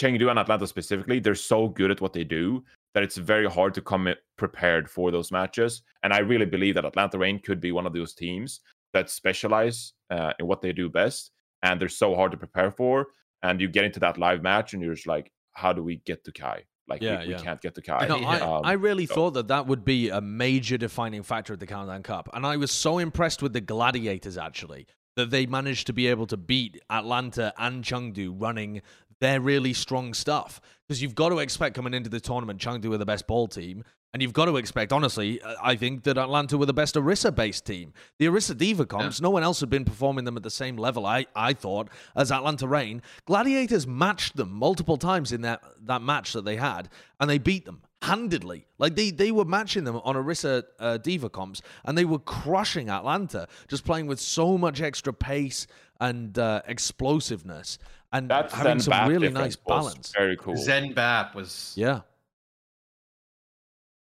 Chengdu and Atlanta specifically, they're so good at what they do that it's very hard to come prepared for those matches. And I really believe that Atlanta Reign could be one of those teams that specialize uh, in what they do best, and they're so hard to prepare for. And you get into that live match, and you're just like, how do we get to Kai? Like Yeah, we, we can't get to Kai. No, I, Um, I really so- thought that that would be a major defining factor at the Countdown Cup. And I was so impressed with the Gladiators, actually, that they managed to be able to beat Atlanta and Chengdu running their really strong stuff. Because you've got to expect coming into the tournament, Chengdu were the best ball team. And you've got to expect, honestly, uh, I think that Atlanta were the best Orisa based team. The Orisa D.Va comps, no one else had been performing them at the same level, I, I thought, as Atlanta Reign. Gladiators matched them multiple times in that, that match that they had, and they beat them handedly. Like they, they were matching them on Orisa uh, D.Va comps, and they were crushing Atlanta, just playing with so much extra pace and uh, explosiveness, and that having Zen some Bat really nice balance. Very cool. Zen Bap was Yeah.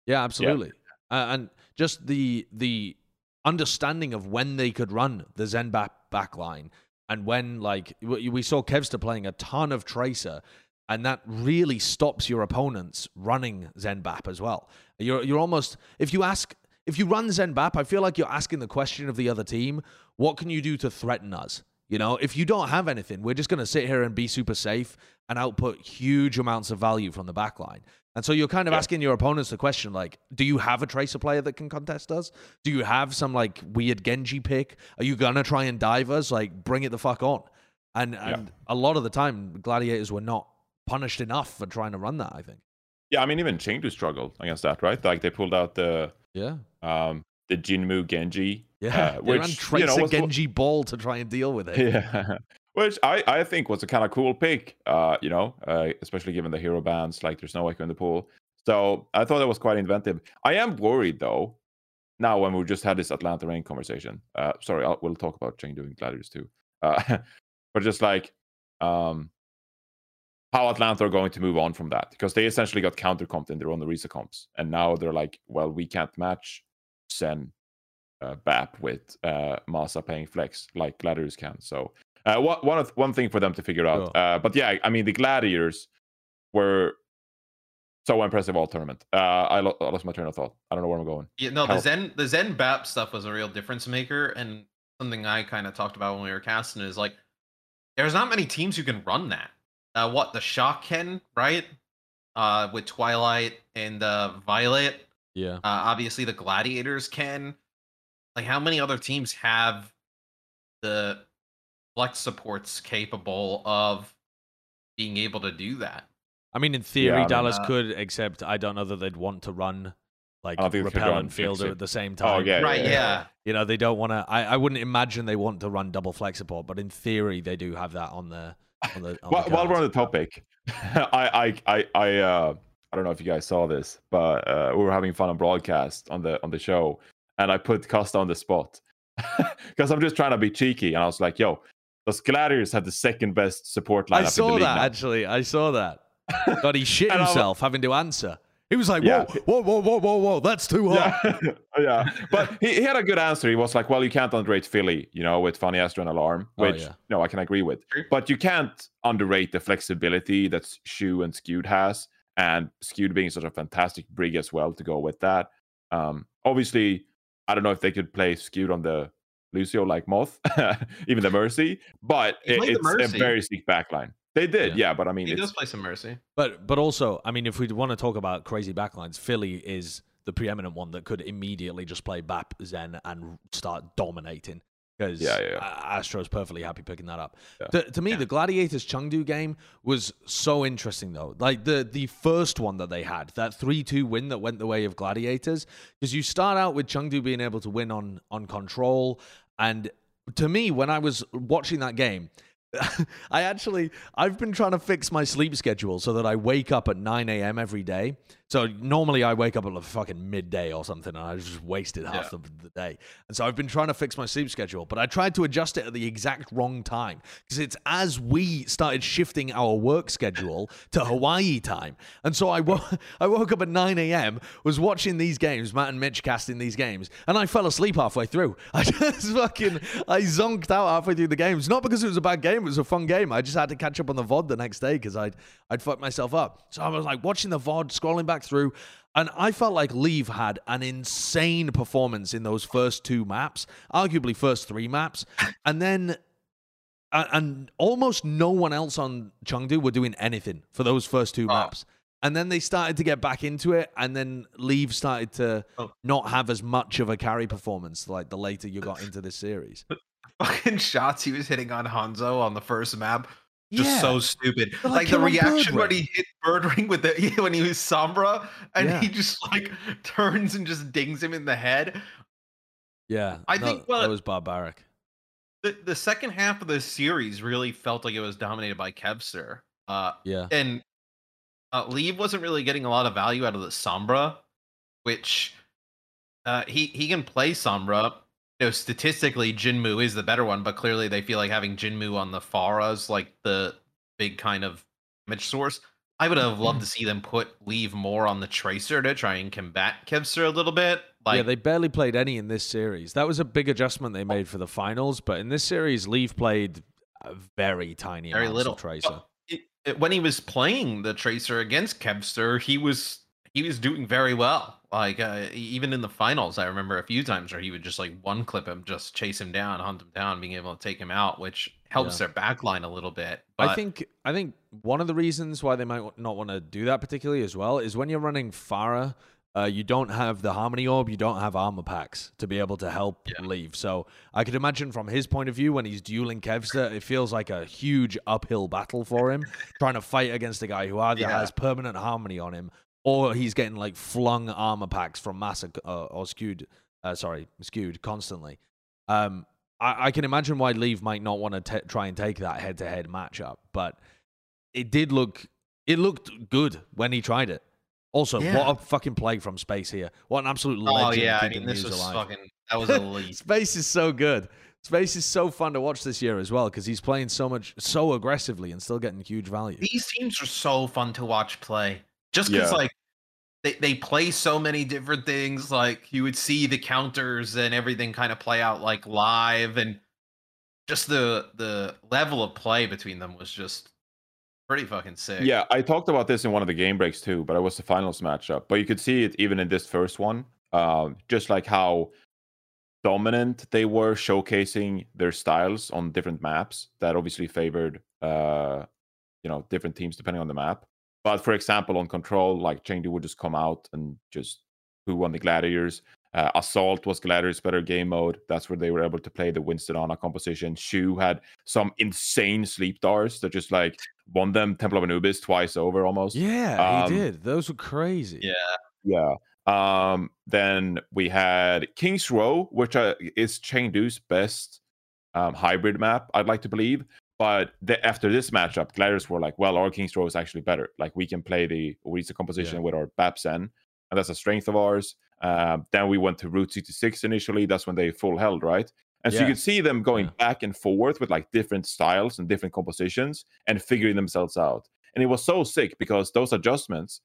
Yeah, absolutely. Uh, and just the the understanding of when they could run the Zen back backline and when like we saw Kevster playing a ton of Tracer and that really stops your opponents running Zenbap as well. You're you're almost if you ask if you run Zenbap, I feel like you're asking the question of the other team, what can you do to threaten us? You know, if you don't have anything, we're just going to sit here and be super safe and output huge amounts of value from the backline. And so you're kind of Yeah. asking your opponents the question like, do you have a tracer player that can contest us? Do you have some like weird Genji pick? Are you going to try and dive us? Like, bring it the fuck on. And, and a lot of the time, gladiators were not punished enough for trying to run that, I think. Yeah, I mean even Chengdu struggled against that, right? Like they pulled out the Yeah. um the Jinmu Genji. Yeah. uh, they ran which, tracer you know, was- Genji ball to try and deal with it. Yeah. Which I, I think was a kind of cool pick, uh, you know, uh, especially given the hero bans, like there's no Echo in the pool. So I thought that was quite inventive. I am worried though, now when we just had this Atlanta Reign conversation. Uh, sorry, I'll, we'll talk about Chengdu and Gladiators too. Uh, but just like um, how Atlanta are going to move on from that because they essentially got counter comped in their own Orisa comps. And now they're like, well, we can't match Zen uh, BAP with uh, Masa flex like Gladiators can. So uh, one one of, one thing for them to figure out. Sure. Uh, but yeah, I mean the Gladiators were so impressive all tournament. Uh, I, lo- I lost my train of thought. I don't know where I'm going. Yeah, no, the Zen the Zen BAP stuff was a real difference maker, and something I kind of talked about when we were casting is like, there's not many teams who can run that. Uh, what the Shock can, right? Uh, with Twilight and uh, Violet. Yeah. Uh, obviously, the Gladiators can. Like, how many other teams have the flex supports capable of being able to do that? I mean, in theory, I mean, Dallas uh, could, except I don't know that they'd want to run like I don't think they could repel and fielder at the same time. Oh, time. yeah, right? yeah, Yeah. You know, they don't want to. I, I wouldn't imagine they want to run double flex support, but in theory, they do have that on the on the. On While, the while we're on the topic, I I I I uh I don't know if you guys saw this, but uh, we were having fun on broadcast on the on the show, and I put Custa on the spot because I'm just trying to be cheeky, and I was like, "Yo, those Gladiators have the second best support lineup I in the saw that now." actually. I saw that. God, he shit And I was- himself having to answer. He was like, Yeah. "Whoa, whoa, whoa, whoa, whoa, whoa! That's too hot." Yeah, yeah. But he, he had a good answer. He was like, "Well, you can't underrate Philly, you know, with FunnyAstro and Alarm, Oh, which yeah. no, I can agree with. But you can't underrate the flexibility that Shu and Skewed has, and Skewed being such a fantastic brig as well to go with that. Um, obviously, I don't know if they could play Skewed on the Lucio like Moth, even the Mercy, but it, played the it's a very sick backline. They did, Yeah. yeah, but I mean, He it's does play some Mercy. But but also, I mean, if we want to talk about crazy backlines, Philly is the preeminent one that could immediately just play BAP Zen and start dominating. Because Yeah, yeah, yeah. Astro's perfectly happy picking that up. Yeah. To, to me, Yeah. the Gladiators Chengdu game was so interesting though. Like the the first one that they had, that three two win that went the way of Gladiators, because you start out with Chengdu being able to win on on control, and to me, when I was watching that game. I actually I've been trying to fix my sleep schedule so that I wake up at 9 a.m. every day. So normally I wake up at like fucking midday or something, and I just wasted half the, the day. And so I've been trying to fix my sleep schedule, but I tried to adjust it at the exact wrong time because it's as we started shifting our work schedule to Hawaii time. And so I wo- I woke up at 9 a.m. was watching these games, Matt and Mitch casting these games, and I fell asleep halfway through. I just fucking I zonked out halfway through the games, not because it was a bad game, it was a fun game. I just had to catch up on the VOD the next day because I'd I'd fucked myself up. So I was like watching the VOD, scrolling back through, and I felt like Leave had an insane performance in those first two maps, arguably first three maps, and then. And almost no one else on Chengdu were doing anything for those first two Oh. maps. And then they started to get back into it, and then Leave started to Oh. not have as much of a carry performance like the later you got into this series. Fucking shots he was hitting on Hanzo on the first map. Just Yeah. so stupid. They're like, Like, the reaction when he hit Birdring with the when he was Sombra and Yeah. he just like turns and just dings him in the head. Yeah, I no, think, well, that was barbaric. The the second half of the series really felt like it was dominated by Kevster. Uh Yeah, and uh, Leave wasn't really getting a lot of value out of the Sombra, which uh, he he can play Sombra. You know, statistically, Jinmu is the better one, but clearly they feel like having Jinmu on the Pharah is like the big kind of damage source. I would have loved to mm-hmm. see them put Leave more on the Tracer to try and combat Kevster a little bit. Like yeah, they barely played any in this series. That was a big adjustment they made for the finals, but in this series, Leave played a very tiny very little. of Tracer. It- it- when he was playing the Tracer against Kevster, he was he was doing very well. Like uh, even in the finals, I remember a few times where he would just like one clip him, just chase him down, hunt him down, being able to take him out, which helps their backline a little bit. But I think I think one of the reasons why they might not want to do that particularly as well is when you're running Pharah, uh, you don't have the Harmony Orb, you don't have armor packs to be able to help Yeah. leave. So I could imagine from his point of view when he's dueling Kevster, it feels like a huge uphill battle for him trying to fight against a guy who either Yeah. has permanent harmony on him or he's getting like flung armor packs from Massa uh, or skewed, uh, sorry, skewed constantly. Um, I, I can imagine why Leave might not want to try and take that head-to-head matchup, but it did look it looked good when he tried it. Also, Yeah. what a fucking play from Space here! What an absolute legend! oh yeah, I mean this was alive. fucking that was elite. Space is so good. Space is so fun to watch this year as well because he's playing so much, so aggressively, and still getting huge value. These teams are so fun to watch play. Just because Yeah. like they, they play so many different things. Like you would see the counters and everything kind of play out like live and just the the level of play between them was just pretty fucking sick. Yeah, I talked about this in one of the game breaks too, but it was the finals matchup. But you could see it even in this first one, um, just like how dominant they were showcasing their styles on different maps that obviously favored uh you know different teams depending on the map but for example on control like chengdu would just come out and just who won the gladiators uh, assault was gladiators better game mode that's where they were able to play the winston ana composition shu had some insane sleep dars that just like won them temple of anubis twice over almost Yeah, Um, he did. Those were crazy. Yeah. yeah. Um, then we had King's Row, which uh, is Chengdu's best um, hybrid map, I'd like to believe. But the, after this matchup, Gladiators were like, well, our King's Row is actually better. Like we can play the Orisa composition Yeah. with our Babsen, and that's a strength of ours. Um, then we went to Route 66 initially. That's when they full held, right? And so you could see them going Yeah. back and forth with like different styles and different compositions and figuring themselves out. And it was so sick because those adjustments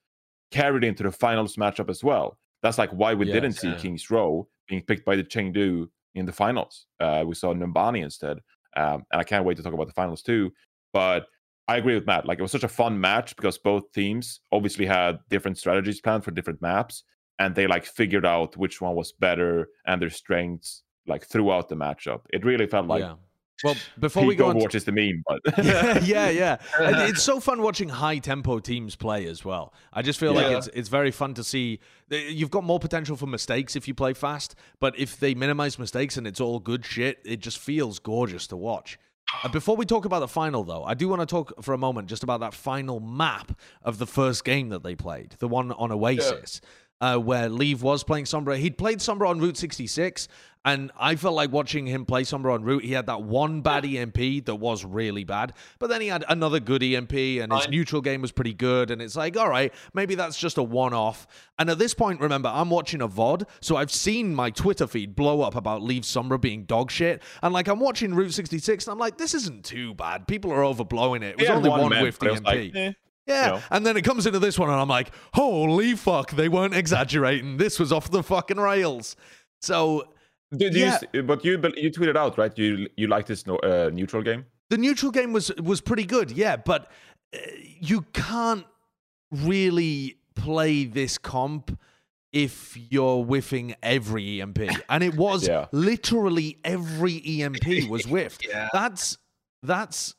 carried into the finals matchup as well. That's like why we didn't see yeah. King's Row being picked by the Chengdu in the finals. Uh, we saw Numbani instead. Um, and I can't wait to talk about the finals too. But I agree with Matt. Like it was such a fun match because both teams obviously had different strategies planned for different maps, and they like figured out which one was better and their strengths like throughout the matchup. It really felt like yeah. Well, before we go on, Overwatch is the meme, but yeah, yeah, yeah. And it's so fun watching high tempo teams play as well. I just feel like it's it's very fun to see. You've got more potential for mistakes if you play fast, but if they minimize mistakes and it's all good shit, it just feels gorgeous to watch. Uh, before we talk about the final, though, I do want to talk for a moment just about that final map of the first game that they played, the one on Oasis. Uh, where Leave was playing Sombra. He'd played Sombra on Route 66, and I felt like watching him play Sombra on Route. He had that one bad EMP that was really bad, but then he had another good EMP, and his neutral game was pretty good. And it's like, all right, maybe that's just a one off. And at this point, remember, I'm watching a VOD, so I've seen my Twitter feed blow up about Leave Sombra being dog shit. And like, I'm watching Route 66, and I'm like, this isn't too bad. People are overblowing it. It was only one, map, whiffed but it was EMP. like, eh. Yeah. know. And then it comes into this one, and I'm like, holy fuck, they weren't exaggerating. This was off the fucking rails. So Did you, Yeah. s- but you you tweeted out right? You you like this no, uh, neutral game? the neutral game was was pretty good, yeah, but uh, you can't really play this comp if you're whiffing every EMP. And it was Yeah. literally every EMP was whiffed. Yeah. That's that's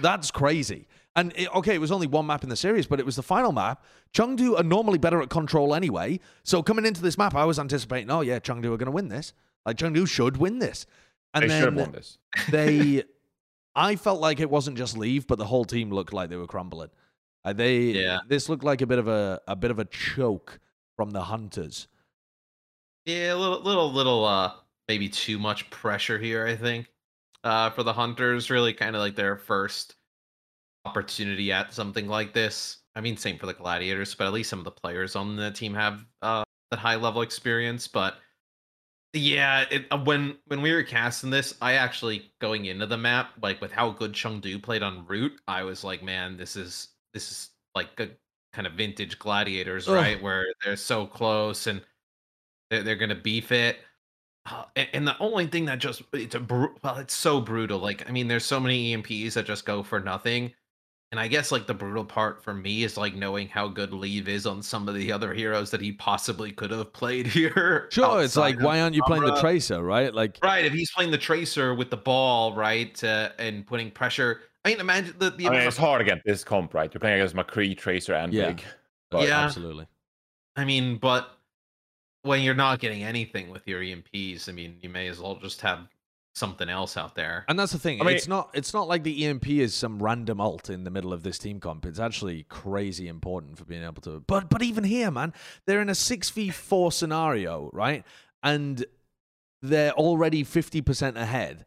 that's crazy. And it, okay, it was only one map in the series, but it was the final map. Chengdu are normally better at control anyway. So coming into this map, I was anticipating, oh yeah, Chengdu are going to win this. Like Chengdu should win this. And they should have won this. they, I felt like it wasn't just leave, but the whole team looked like they were crumbling. Uh, they, Yeah. this looked like a bit of a a bit of a choke from the hunters. Yeah, a little, little, little, uh, maybe too much pressure here. I think, uh, for the hunters, really kind of like their first opportunity at something like this. I mean, same for the gladiators, but at least some of the players on the team have uh that high level experience. But yeah, it, uh, when when we were casting this, I actually going into the map, like with how good Chengdu played on route, I was like, man, this is this is like a kind of vintage gladiators, Ugh. right? Where they're so close and they're, they're gonna beef it. Uh, and, and the only thing that just it's a bru- well, it's so brutal. Like, I mean, there's so many EMPs that just go for nothing. And I guess like the brutal part for me is like knowing how good Leave is on some of the other heroes that he possibly could have played here. Sure, it's like why aren't you playing the tracer, right? Like Right, if he's playing the tracer with the ball, right, uh, and putting pressure. I mean, imagine the, the I mean, it's hard against this comp, right? You're playing against McCree, Tracer, and Yeah. Big. But Yeah. absolutely. I mean, but when you're not getting anything with your EMPs, I mean, you may as well just have something else out there. And that's the thing. I mean- it's not it's not like the EMP is some random alt in the middle of this team comp. It's actually crazy important for being able to But but even here, man, they're in a 6v4 scenario, right? And they're already 50% ahead.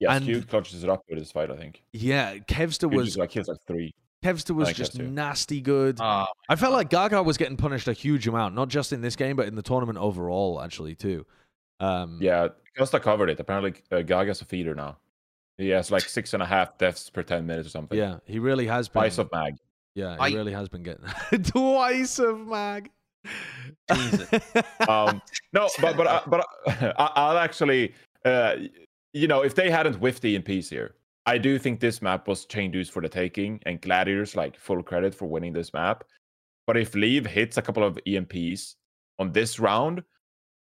yeah, and- Skewed clutches it up with his fight, I think. Yeah, Kevster Skewed was just, like kills like three. Kevster was like just that nasty good. Oh, I felt like Gaga was getting punished a huge amount, not just in this game, but in the tournament overall, actually too. Um, Yeah, Custa covered it. Apparently, uh, Gaga's a feeder now. He has like six and a half deaths per 10 minutes or something. yeah, he really has been. Twice of mag. Yeah, he I- really has been getting twice of mag. Um, no, but but I- but I, I'll actually, uh, you know, if they hadn't whiffed the EMPs here, I do think this map was Chengdu's for the taking, and Gladiators like full credit for winning this map. But if Leave hits a couple of EMPs on this round,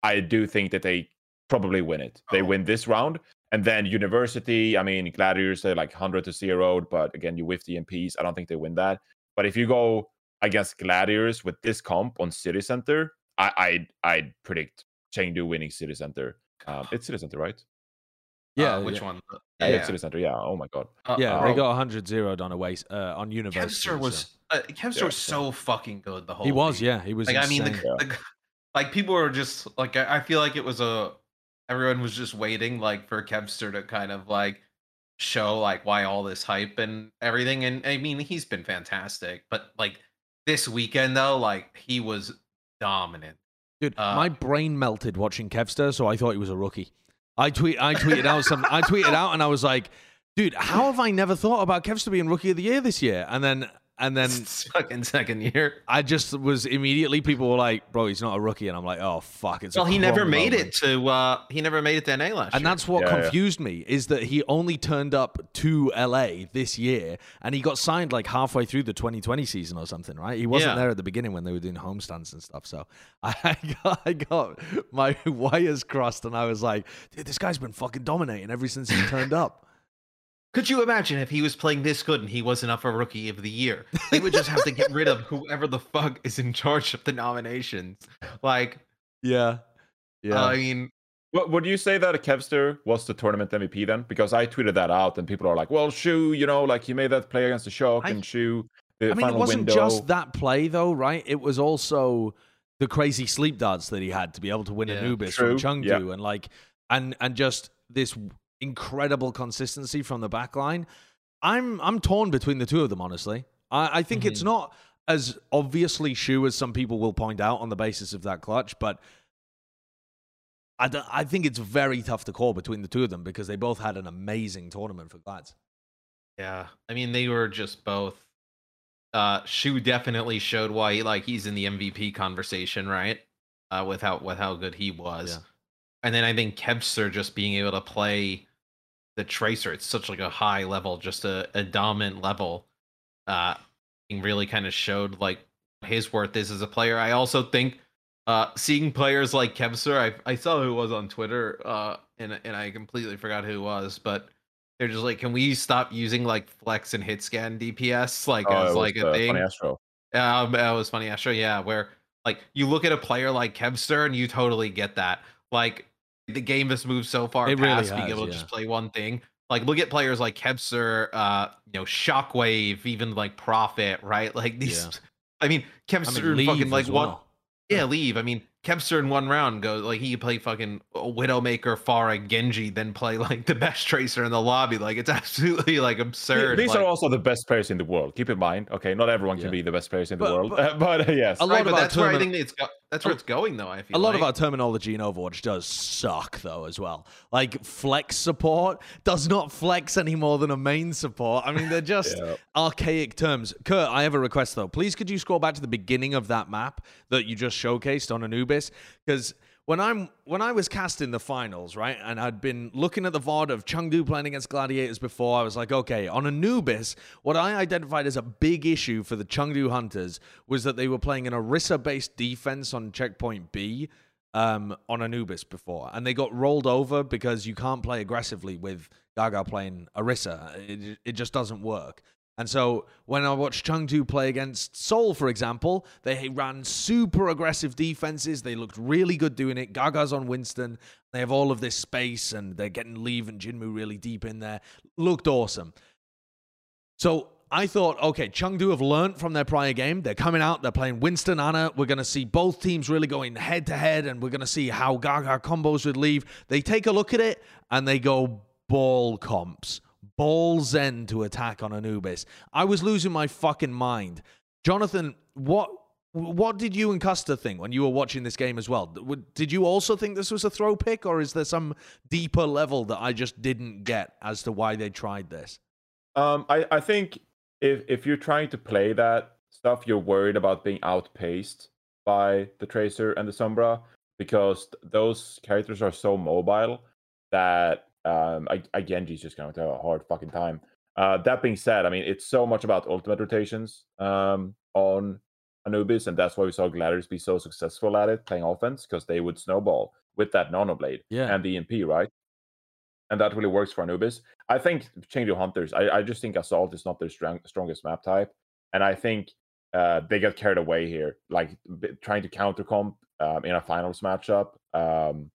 I do think that they probably win it. They Oh. win this round, and then University. I mean, Gladiators they're like hundred to zero, but again, you whiff the MPs, I don't think they win that. But if you go against Gladiators with this comp on City Center, I I I'd predict Chengdu winning City Center. Um, it's City Center, right? Yeah, Uh, which yeah. one? Yeah, it's City Center. Yeah. Oh my god. Uh, Yeah, Uh, they got 100 0 on away uh, on University. Kevster was so- uh, Kevster Yeah, was so fucking good the whole. He was, week. yeah, he was. Like I mean, the. Yeah. the like people were just like I, I feel like it was a everyone was just waiting like for Kevster to kind of like show like why all this hype and everything. And I mean, he's been fantastic, but like this weekend though, like he was dominant. Dude, Uh, my brain melted watching Kevster, so I thought he was a rookie. I tweet, I tweeted out some, I tweeted out, and I was like, "Dude, how have I never thought about Kevster being rookie of the year this year?" And then, and then fucking second year. I just was immediately people were like, "Bro, he's not a rookie," and I'm like, "Oh fuck!" It's a Well, he never made moment. it to uh he never made it to NA last And year. that's what Yeah, yeah. confused me is that he only turned up to LA this year and he got signed like halfway through the 2020 season or something, right? He wasn't Yeah. there at the beginning when they were doing homestands and stuff. So I got, I got my wires crossed and I was like, dude, this guy's been fucking dominating ever since he turned up. Could you imagine if he was playing this good and he wasn't up for rookie of the year? They would just have to get rid of whoever the fuck is in charge of the nominations. Like, Yeah. Yeah. I mean, What would you say that a Kevster was the tournament MVP then? Because I tweeted that out, and people are like, "Well, Shu, you know, like he made that play against the Shock, I- and Shu, the I mean, it wasn't window." just that play though, right? It was also the crazy sleep darts that he had to be able to win Yeah. Anubis True, from Chengdu, yeah. and like, and and just this incredible consistency from the back line. I'm I'm torn between the two of them, honestly. I, I think it's Mhm. not as obviously Shu as some people will point out on the basis of that clutch, but. I, d- I think it's very tough to call between the two of them because they both had an amazing tournament for Glads. yeah. I mean, they were just both. Uh, Shu definitely showed why, he, like, he's in the MVP conversation, right? Uh, with how with how good he was, Yeah. and then I think Kevster just being able to play the tracer, it's such like a high level, just a, a dominant level. Uh, he really kind of showed like his worth is as a player. I also think uh seeing players like Kevster, I I saw who was on Twitter, uh, and and I completely forgot who it was, but they're just like, can we stop using like flex and hit scan DPS like Oh, as was, like a uh, thing? FunnyAstro. Um, that was funny. Astro, yeah, where like you look at a player like Kevster and you totally get that. Like the game has moved so far It really past being has, able to yeah. just play one thing. Like look at players like Kevster, uh, you know, Shockwave, even like Profit, right? Like these. Yeah. I mean, I Kevster mean, fucking like as one. well. Yeah, leave. I mean, Kevster in one round goes like he could play fucking Widowmaker, Pharah, Genji, then play like the best tracer in the lobby. Like it's absolutely like absurd. These like- are also the best players in the world. Keep in mind, okay, not everyone can be the best players in the But- world, but- but, yes, A lot right, of but our that's where I tournament- think it's go- that's where a- it's going though. I feel A lot of our terminology in Overwatch does suck, though, as well. Like flex support does not flex any more than a main support. I mean, they're just Yeah. archaic terms. Kurt, I have a request though. Please, could you scroll back to the beginning of that map that you just showcased on Anubis? Because when I'm when I was casting the finals, right, and I'd been looking at the VOD of Chengdu playing against Gladiators before, I was like, okay, on Anubis, what I identified as a big issue for the Chengdu Hunters was that they were playing an Orisa-based defense on checkpoint B um, on Anubis before, and they got rolled over because you can't play aggressively with Gaga playing Orisa. It, it just doesn't work. And so when I watched Chengdu play against Seoul, for example, they ran super aggressive defenses. They looked really good doing it. Gaga's on Winston. They have all of this space, and they're getting Leave and Jinmu really deep in there. Looked awesome. So I thought, okay, Chengdu have learned from their prior game. They're coming out, they're playing Winston, Ana. We're going to see both teams really going head to head, and we're going to see how Gaga combos would leave. They take a look at it and they go ball comps, ball end to attack on Anubis. I was losing my fucking mind. Jonathan, what. What did you and Custa think when you were watching this game as well? Did you also think this was a throw pick, or is there some deeper level that I just didn't get as to why they tried this? Um, I, I think if if you're trying to play that stuff, you're worried about being outpaced by the Tracer and the Sombra because those characters are so mobile that um, I, I Genji's just going to have a hard fucking time. Uh, that being said, I mean, it's so much about ultimate rotations um, on Anubis, and that's why we saw Gladiators be so successful at it, playing offense, because they would snowball with that Nano Blade Yeah. and the EMP, right? And that really works for Anubis. I think Chengdu Hunters, I, I just think Assault is not their strong, strongest map type. And I think uh, they got carried away here, like b- trying to counter comp um, in a finals matchup um,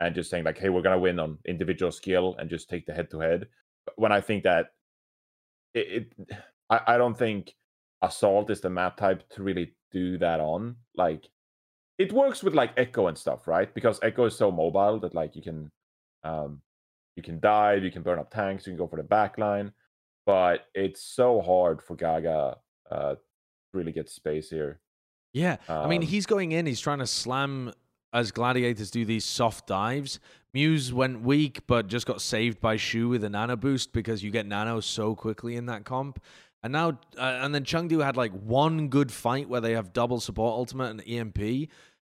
and just saying, like, hey, we're going to win on individual skill and just take the head to head. When I think that it, it I, I don't think Assault is the map type to really do that on. Like, it works with like Echo and stuff, right? Because Echo is so mobile that like you can um you can dive, you can burn up tanks, you can go for the back line, but it's so hard for Gaga uh to really get space here. Yeah, I mean, Um, he's going in. He's trying to slam as gladiators do these soft dives. Muze went weak, but just got saved by Shu with a nano boost because you get nano so quickly in that comp. And now, uh, and then Chengdu had like one good fight where they have double support ultimate and EMP,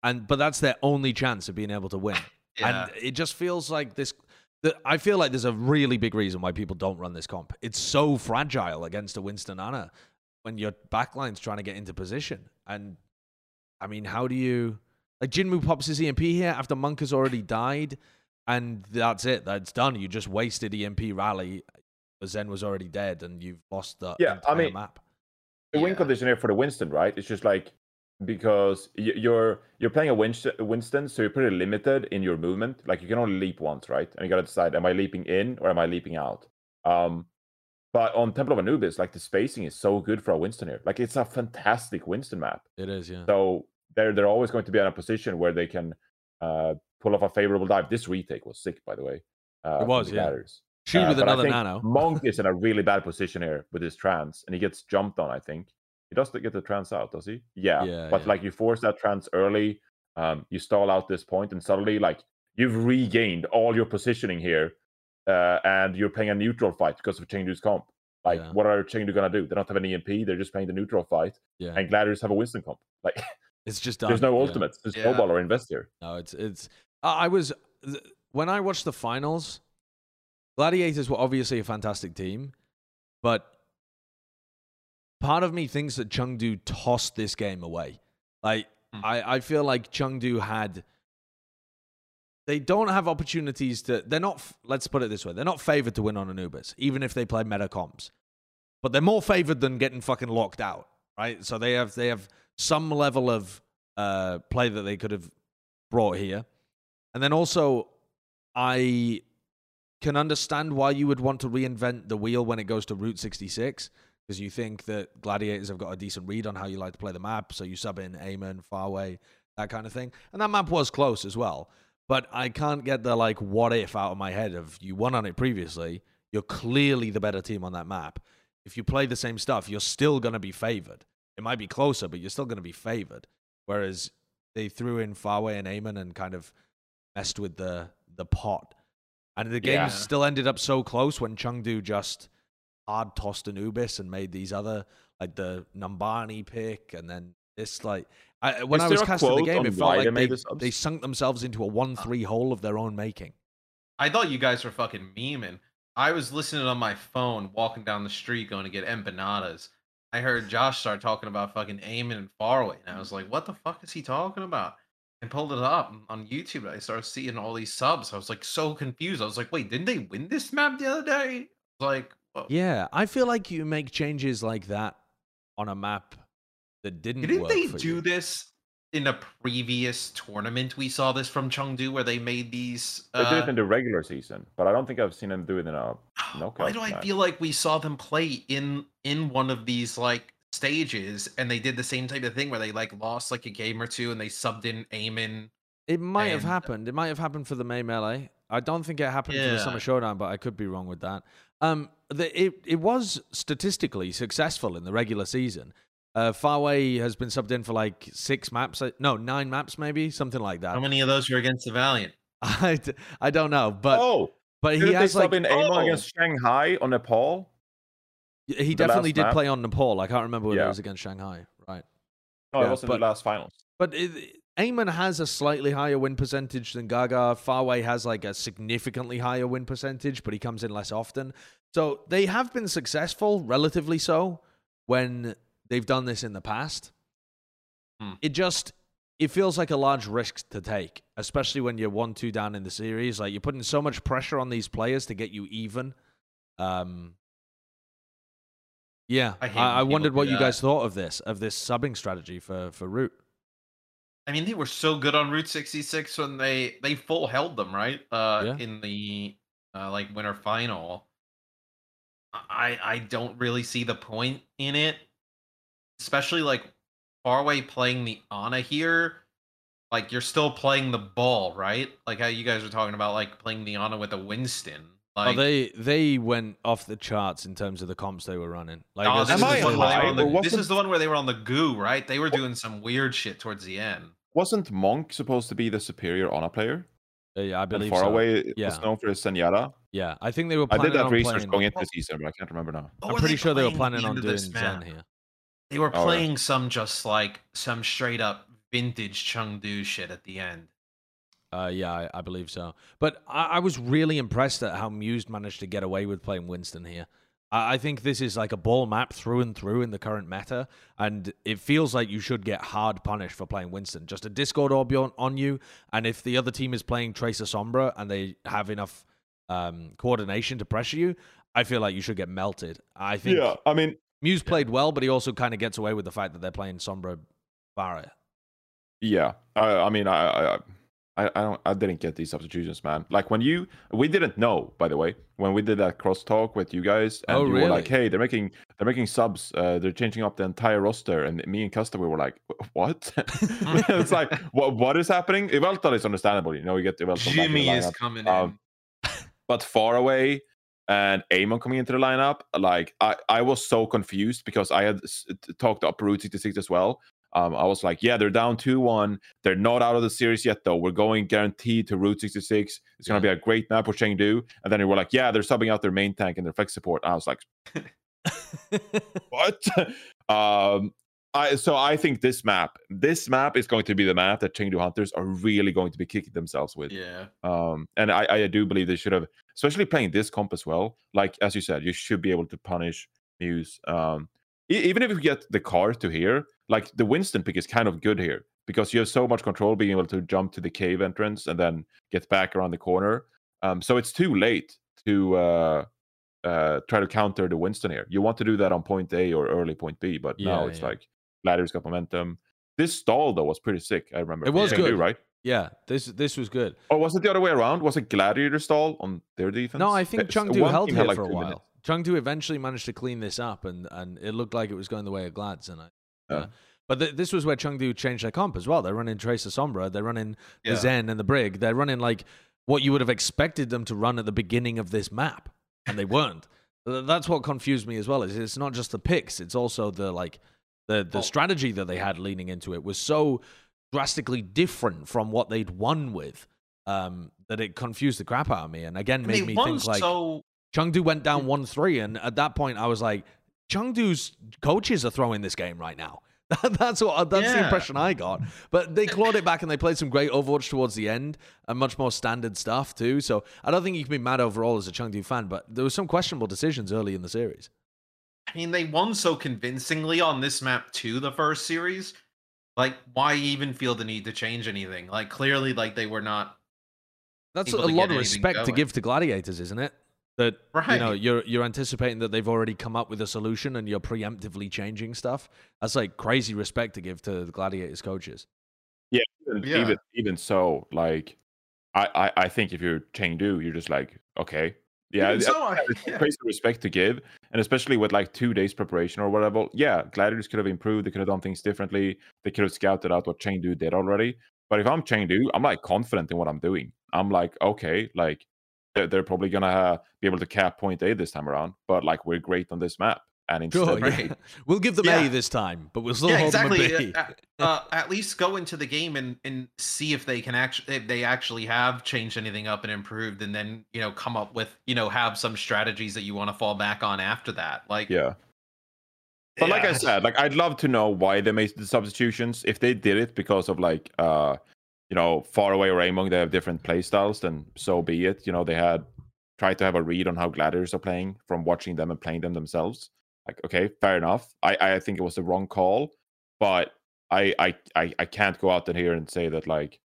and but that's their only chance of being able to win. Yeah. And it just feels like this. The, I feel like there's a really big reason why people don't run this comp. It's so fragile against a Winston Ana when your backline's trying to get into position. And I mean, how do you like Jinmu pops his EMP here after Monk has already died, and that's it. That's done. You just wasted EMP rally. Zen was already dead, and you've lost the Yeah, I mean, map. The win condition here for the Winston, right? It's just like because you're you're playing a Winston, Winston, so you're pretty limited in your movement. Like you can only leap once, right? And you gotta decide: am I leaping in or am I leaping out? Um, but on Temple of Anubis, like the spacing is so good for a Winston here. Like it's a fantastic Winston map. It is, yeah. So they're they're always going to be in a position where they can uh, pull off a favorable dive. This retake was sick, by the way. Uh, from was, yeah. Gladiators. Shoot Uh, with another nano. Monk is in a really bad position here with his trans, and he gets jumped on. I think he does get the trans out, does he? Yeah. Yeah, but yeah. like you force that trans early, um, you stall out this point, and suddenly like you've regained all your positioning here, uh, and you're playing a neutral fight because of Chengdu's comp. Like, Yeah. what are Chengdu gonna do? They don't have an EMP. They're just playing the neutral fight, Yeah, and Gladiators have a Winston comp. Like, it's just done. there's no yeah. ultimates. There's Yeah. snowball or invest here. No, it's it's. I I was when I watched the finals. Gladiators were obviously a fantastic team, but part of me thinks that Chengdu tossed this game away. Like Hmm. I, I feel like Chengdu had. They don't have opportunities to. They're not. Let's put it this way: they're not favored to win on Anubis, even if they play meta comps. But they're more favored than getting fucking locked out, right? So they have they have some level of uh, play that they could have brought here, and then also I can understand why you would want to reinvent the wheel when it goes to Route 66 because you think that gladiators have got a decent read on how you like to play the map, so you sub in Eamon, Farway, that kind of thing. And that map was close as well. But I can't get the like what if out of my head of you won on it previously, you're clearly the better team on that map. If you play the same stuff, you're still gonna be favored. It might be closer, but you're still gonna be favored. Whereas they threw in Farway and Eamon and kind of messed with the the pot. And the game Yeah. still ended up so close when Chengdu just hard tossed Anubis and made these other like the Numbani pick and then this like I, when I was casting the game, it felt like they, they sunk themselves into a one-three hole of their own making. I thought you guys were fucking memeing. I was listening on my phone, walking down the street, going to get empanadas. I heard Josh start talking about fucking Eamon and Faraway, and I was like, "What the fuck is he talking about?" And pulled it up on YouTube. I started seeing all these subs. I was like so confused. I was like, "Wait, didn't they win this map the other day?" I was like, "Whoa." Yeah, I feel like you make changes like that on a map that didn't. Didn't they do you. this in a previous tournament? We saw this from Chengdu, where they made these. They did uh, it in the regular season, but I don't think I've seen them do it in a Why knockout do I match. feel like we saw them play in in one of these like stages and they did the same type of thing where they like lost like a game or two and they subbed in Eamon. It might have happened. It might have happened for the May melee. I don't think it happened for the Summer Showdown, but I could be wrong with that. Um, the, it it was statistically successful in the regular season. Uh, Farway has been subbed in for like six maps, uh, no, nine maps maybe, something like that. How many of those were against the Valiant? I, d- I don't know, but oh, but he has sub like in Eamon Oh! against Shanghai on Nepal? he definitely did map? play on Nepal. I can't remember whether it was against Shanghai, right? No, Yeah, it was in but- the last finals. But it, Eamon has a slightly higher win percentage than Gaga. Farway has like a significantly higher win percentage, but he comes in less often. So they have been successful, relatively so, when they've done this in the past. Hmm. It just it feels like a large risk to take, especially when you're one two down in the series. Like you're putting so much pressure on these players to get you even. Um, yeah, I I, I, wondered what you guys thought of this, of this subbing strategy for for Root. I mean, they were so good on Route 66 when they they full held them, right? Uh Yeah. in the uh like winter final. I I don't really see the point in it. Especially like Farway playing the Ana here. Like you're still playing the ball, right? Like how you guys were talking about like playing the Ana with a Winston. Oh, they they went off the charts in terms of the comps they were running. Like Oh, this, is the one where they were on the, this is the one where they were on the goo, right? They were doing some weird shit towards the end. Wasn't Monk supposed to be the superior Ana player? Uh, yeah, I And believe far so. away Yeah. was known for his Zenyatta. Yeah, I think they were. I did that on research playing, going into the season, but I can't remember now. What I'm pretty they sure they were planning the on doing this Zen here. They were Oh, yeah. playing some just like some straight up vintage Chengdu shit at the end. Uh, yeah, I, I believe so. But I, I was really impressed at how Muze managed to get away with playing Winston here. I, I think this is like a ball map through and through in the current meta, and it feels like you should get hard punished for playing Winston. Just a Discord orb on, on you, and if the other team is playing Tracer Sombra and they have enough um, coordination to pressure you, I feel like you should get melted. I think Yeah, I mean, Muze played well, but he also kind of gets away with the fact that they're playing Sombra Barret. Yeah, I, I mean, I, I, I, I don't, I didn't get these substitutions, man. Like when you, we didn't know, by the way, when we did that crosstalk with you guys, and Oh, you were like, "Hey, they're making, they're making subs, uh, they're changing up the entire roster," and me and Custa, we were like, "What?" it's like, what, what is happening? Yveltal is understandable, you know, you get Yveltal back in the Jimmy is lineup. coming Um, in. but Farway and Eamon coming into the lineup, like I, I was so confused because I had talked up Route 66 as well. Um, I was like, yeah, they're down 2 1. They're not out of the series yet, though. We're going guaranteed to Route 66. It's going to be a great map for Chengdu. And then they were like, yeah, they're subbing out their main tank and their flex support. And I was like, what? um, I, so I think this map, this map is going to be the map that Chengdu Hunters are really going to be kicking themselves with. Yeah. Um, and I, I do believe they should have, especially playing this comp as well. Like as you said, you should be able to punish Muze. Um, e- even if you get the car to here, like the Winston pick is kind of good here because you have so much control being able to jump to the cave entrance and then get back around the corner. Um, so it's too late to uh, uh, try to counter the Winston here. You want to do that on point A or early point B, but now it's yeah. like Gladiator's got momentum. This stall though was pretty sick. I remember It was good. right? yeah, this this was good. Or was it the other way around? Was it Gladiator stall on their defense? No, I think It's- Chengdu held here like, for a while. minutes. Chengdu eventually managed to clean this up, and, and it looked like it was going the way of Glads. And I, Yeah. yeah. But th- this was where Chengdu changed their comp as well. They're running Tracer Sombra, they're running the Yeah. Zen and the Brig. They're running like what you would have expected them to run at the beginning of this map, and they weren't. That's what confused me as well. Is it's not just the picks; it's also the like the the Oh. strategy that they had leaning into it was so drastically different from what they'd won with um, that it confused the crap out of me. And again, And made me think like so Chengdu went down 1 3. And at that point, I was like, Chengdu's coaches are throwing this game right now. that's what that's the impression I got. But they clawed it back and they played some great Overwatch towards the end and much more standard stuff too. So I don't think you can be mad overall as a Chengdu fan, but there were some questionable decisions early in the series. I mean, they won so convincingly on this map too. The first series, like, why even feel the need to change anything? Like, clearly, like they were not. That's Able a to lot get of anything respect to give to gladiators, isn't it? That you know you're you're anticipating that they've already come up with a solution and you're preemptively changing stuff. That's like crazy respect to give to the gladiators coaches. Even, Yeah. even even so, like I, I I think if you're Chengdu, you're just like okay, yeah, so, I- I- it's yeah. crazy respect to give, and especially with like two days preparation or whatever. Yeah, Gladiators could have improved. They could have done things differently. They could have scouted out what Chengdu did already. But if I'm Chengdu, I'm like confident in what I'm doing. I'm like okay, like they're, they're probably gonna uh, be able to cap point A this time around. But like we're great on this map, and instead, Sure, Right. yeah. we'll give them Yeah. A this time, but we'll still yeah, hold exactly. them a B. Uh, uh, at least go into the game and, and see if they can actually if they actually have changed anything up and improved, and then you know come up with you know have some strategies that you want to fall back on after that. Like yeah, But like I said, like I'd love to know why they made the substitutions. If they did it because of like uh you know, Farway or Eamon, they have different play styles, then so be it. You know, they had tried to have a read on how gladiators are playing from watching them and playing them themselves. Like, okay, fair enough. I, I think it was the wrong call, but I I I, I can't go out in here and say that like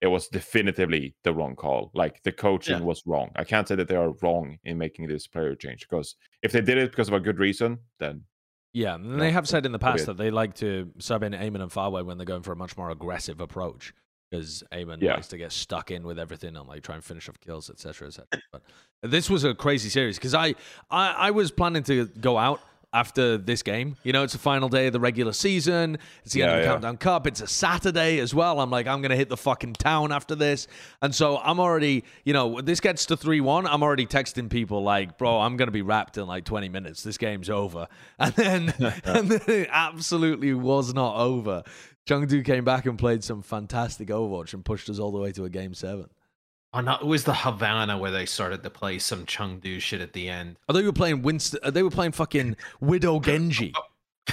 it was definitively the wrong call. Like the coaching Yeah. was wrong. I can't say that they are wrong in making this player change because if they did it because of a good reason, then Yeah, and No, they have said in the past that they like to sub in Eamon and Farway when they're going for a much more aggressive approach because Eamon Yeah. likes to get stuck in with everything and like try and finish off kills, etc., etc. But this was a crazy series because I, I I was planning to go out after this game. You know, it's the final day of the regular season. It's the end of the yeah. Countdown Cup. It's a Saturday as well. I'm like, I'm gonna hit the fucking town after this, and so I'm already, you know, this gets to three one. I'm already texting people like, bro, I'm gonna be wrapped in like 20 minutes. This game's over, and then and then it absolutely was not over. Chengdu came back and played some fantastic Overwatch and pushed us all the way to a game seven. Oh no, it was the Havana where they started to play some Chengdu shit at the end. Oh, they were playing Winston. uh, They were playing fucking Widow Genji.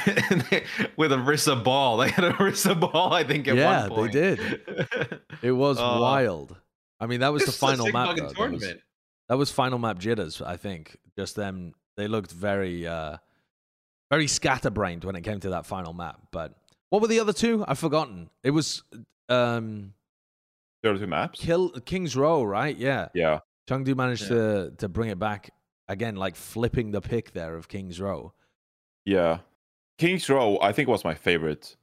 They- with a Rissa ball. They had a Rissa ball, I think, at Yeah, one they did. It was Uh, wild. I mean, that was the This is a final map. That was, that was final map jitters. I think just them. They looked very, uh very scatterbrained when it came to that final map. But what were the other two? I've forgotten. It was um there are two maps. Kill Kings Row, right? Yeah. Yeah. Chengdu managed Yeah. to to bring it back again, like flipping the pick there of Kings Row. Yeah. Kings Row, I think, was my favorite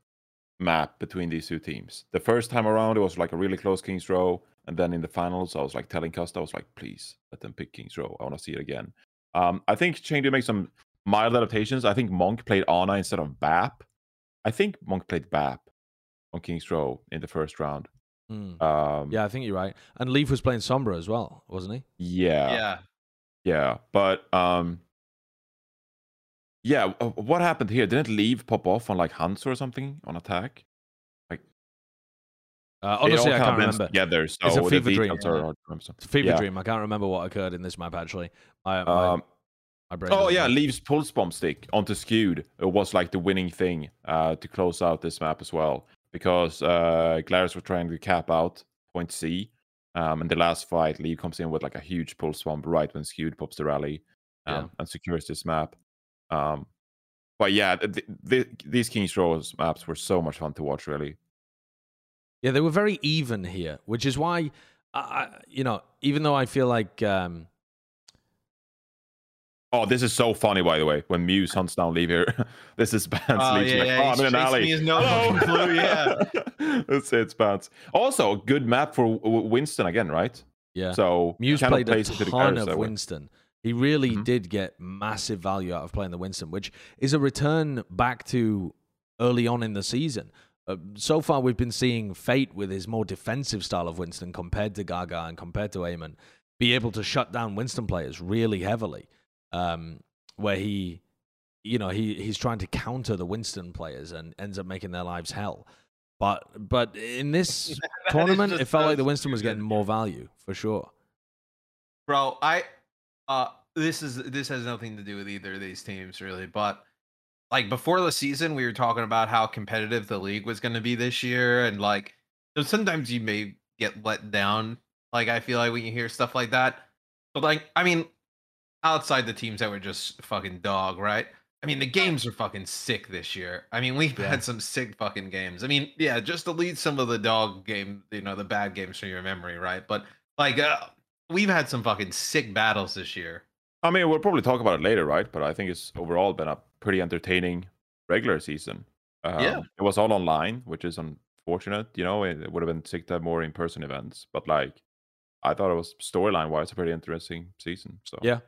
map between these two teams. The first time around, it was like a really close Kings Row. And then in the finals, I was like telling Custa, I was like, please let them pick Kings Row. I want to see it again. Um, I think Chengdu make some mild adaptations. I think Monk played Ana instead of BAP. I think Monk played BAP on Kings Row in the first round. Hmm. Um, Yeah, I think you're right. And Leave was playing Sombra as well, wasn't he? yeah. yeah. Yeah, but um, yeah. uh, What happened here? Didn't Leave pop off on like Hans or something on attack? Uh, honestly, I can't remember. Together, so It's a fever dream, details are yeah. hard. It's a fever Yeah. dream. I can't remember what occurred in this map actually. My, my, Um, my brain oh yeah, work. Leave's pulse bomb stick onto skewed. It was like the winning thing uh, to close out this map as well because uh, Glarus were trying to cap out point C. Um, in the last fight, Lee comes in with like a huge pulse bomb right when skewed pops the rally um, Yeah. and secures this map. Um, but yeah, th- th- these Kings Rows maps were so much fun to watch. Really, Yeah, they were very even here, which is why, I, you know, even though I feel like, um, Oh, this is so funny, by the way. When Muze hunts down Leave here, this is Bans. Oh, Leaves yeah, like, yeah, oh, he's I'm in an chasing alley. me, he's no Hello." fucking clue, yeah. That's it, Bans. Also, a good map for W- W- Winston again, right? yeah, So Muze played a plays the ton of that way. Winston. He really Mhm. did get massive value out of playing the Winston, which is a return back to early on in the season. Uh, so far, we've been seeing Fate with his more defensive style of Winston compared to Gaga and compared to Eamon be able to shut down Winston players really heavily. Um, where he, you know, he he's trying to counter the Winston players and ends up making their lives hell. But but in this tournament, it felt like the Winston was getting more value for sure. Bro, I uh this is this has nothing to do with either of these teams really, but like before the season we were talking about how competitive the league was going to be this year and like so sometimes you may get let down like I feel like when you hear stuff like that. But like I mean outside the teams that were just fucking dog, right? I mean the games are fucking sick this year. I mean we've Yeah. had some sick fucking games. I mean, yeah, just delete some of the dog game, you know, the bad games from your memory, right? But like uh, we've had some fucking sick battles this year. I mean, we'll probably talk about it later, right? But I think it's overall been a pretty entertaining regular season. Um, Yeah. It was all online, which is unfortunate. You know, it, it would have been sick to have more in person events. But like, I thought it was storyline wise a pretty interesting season. So Yeah.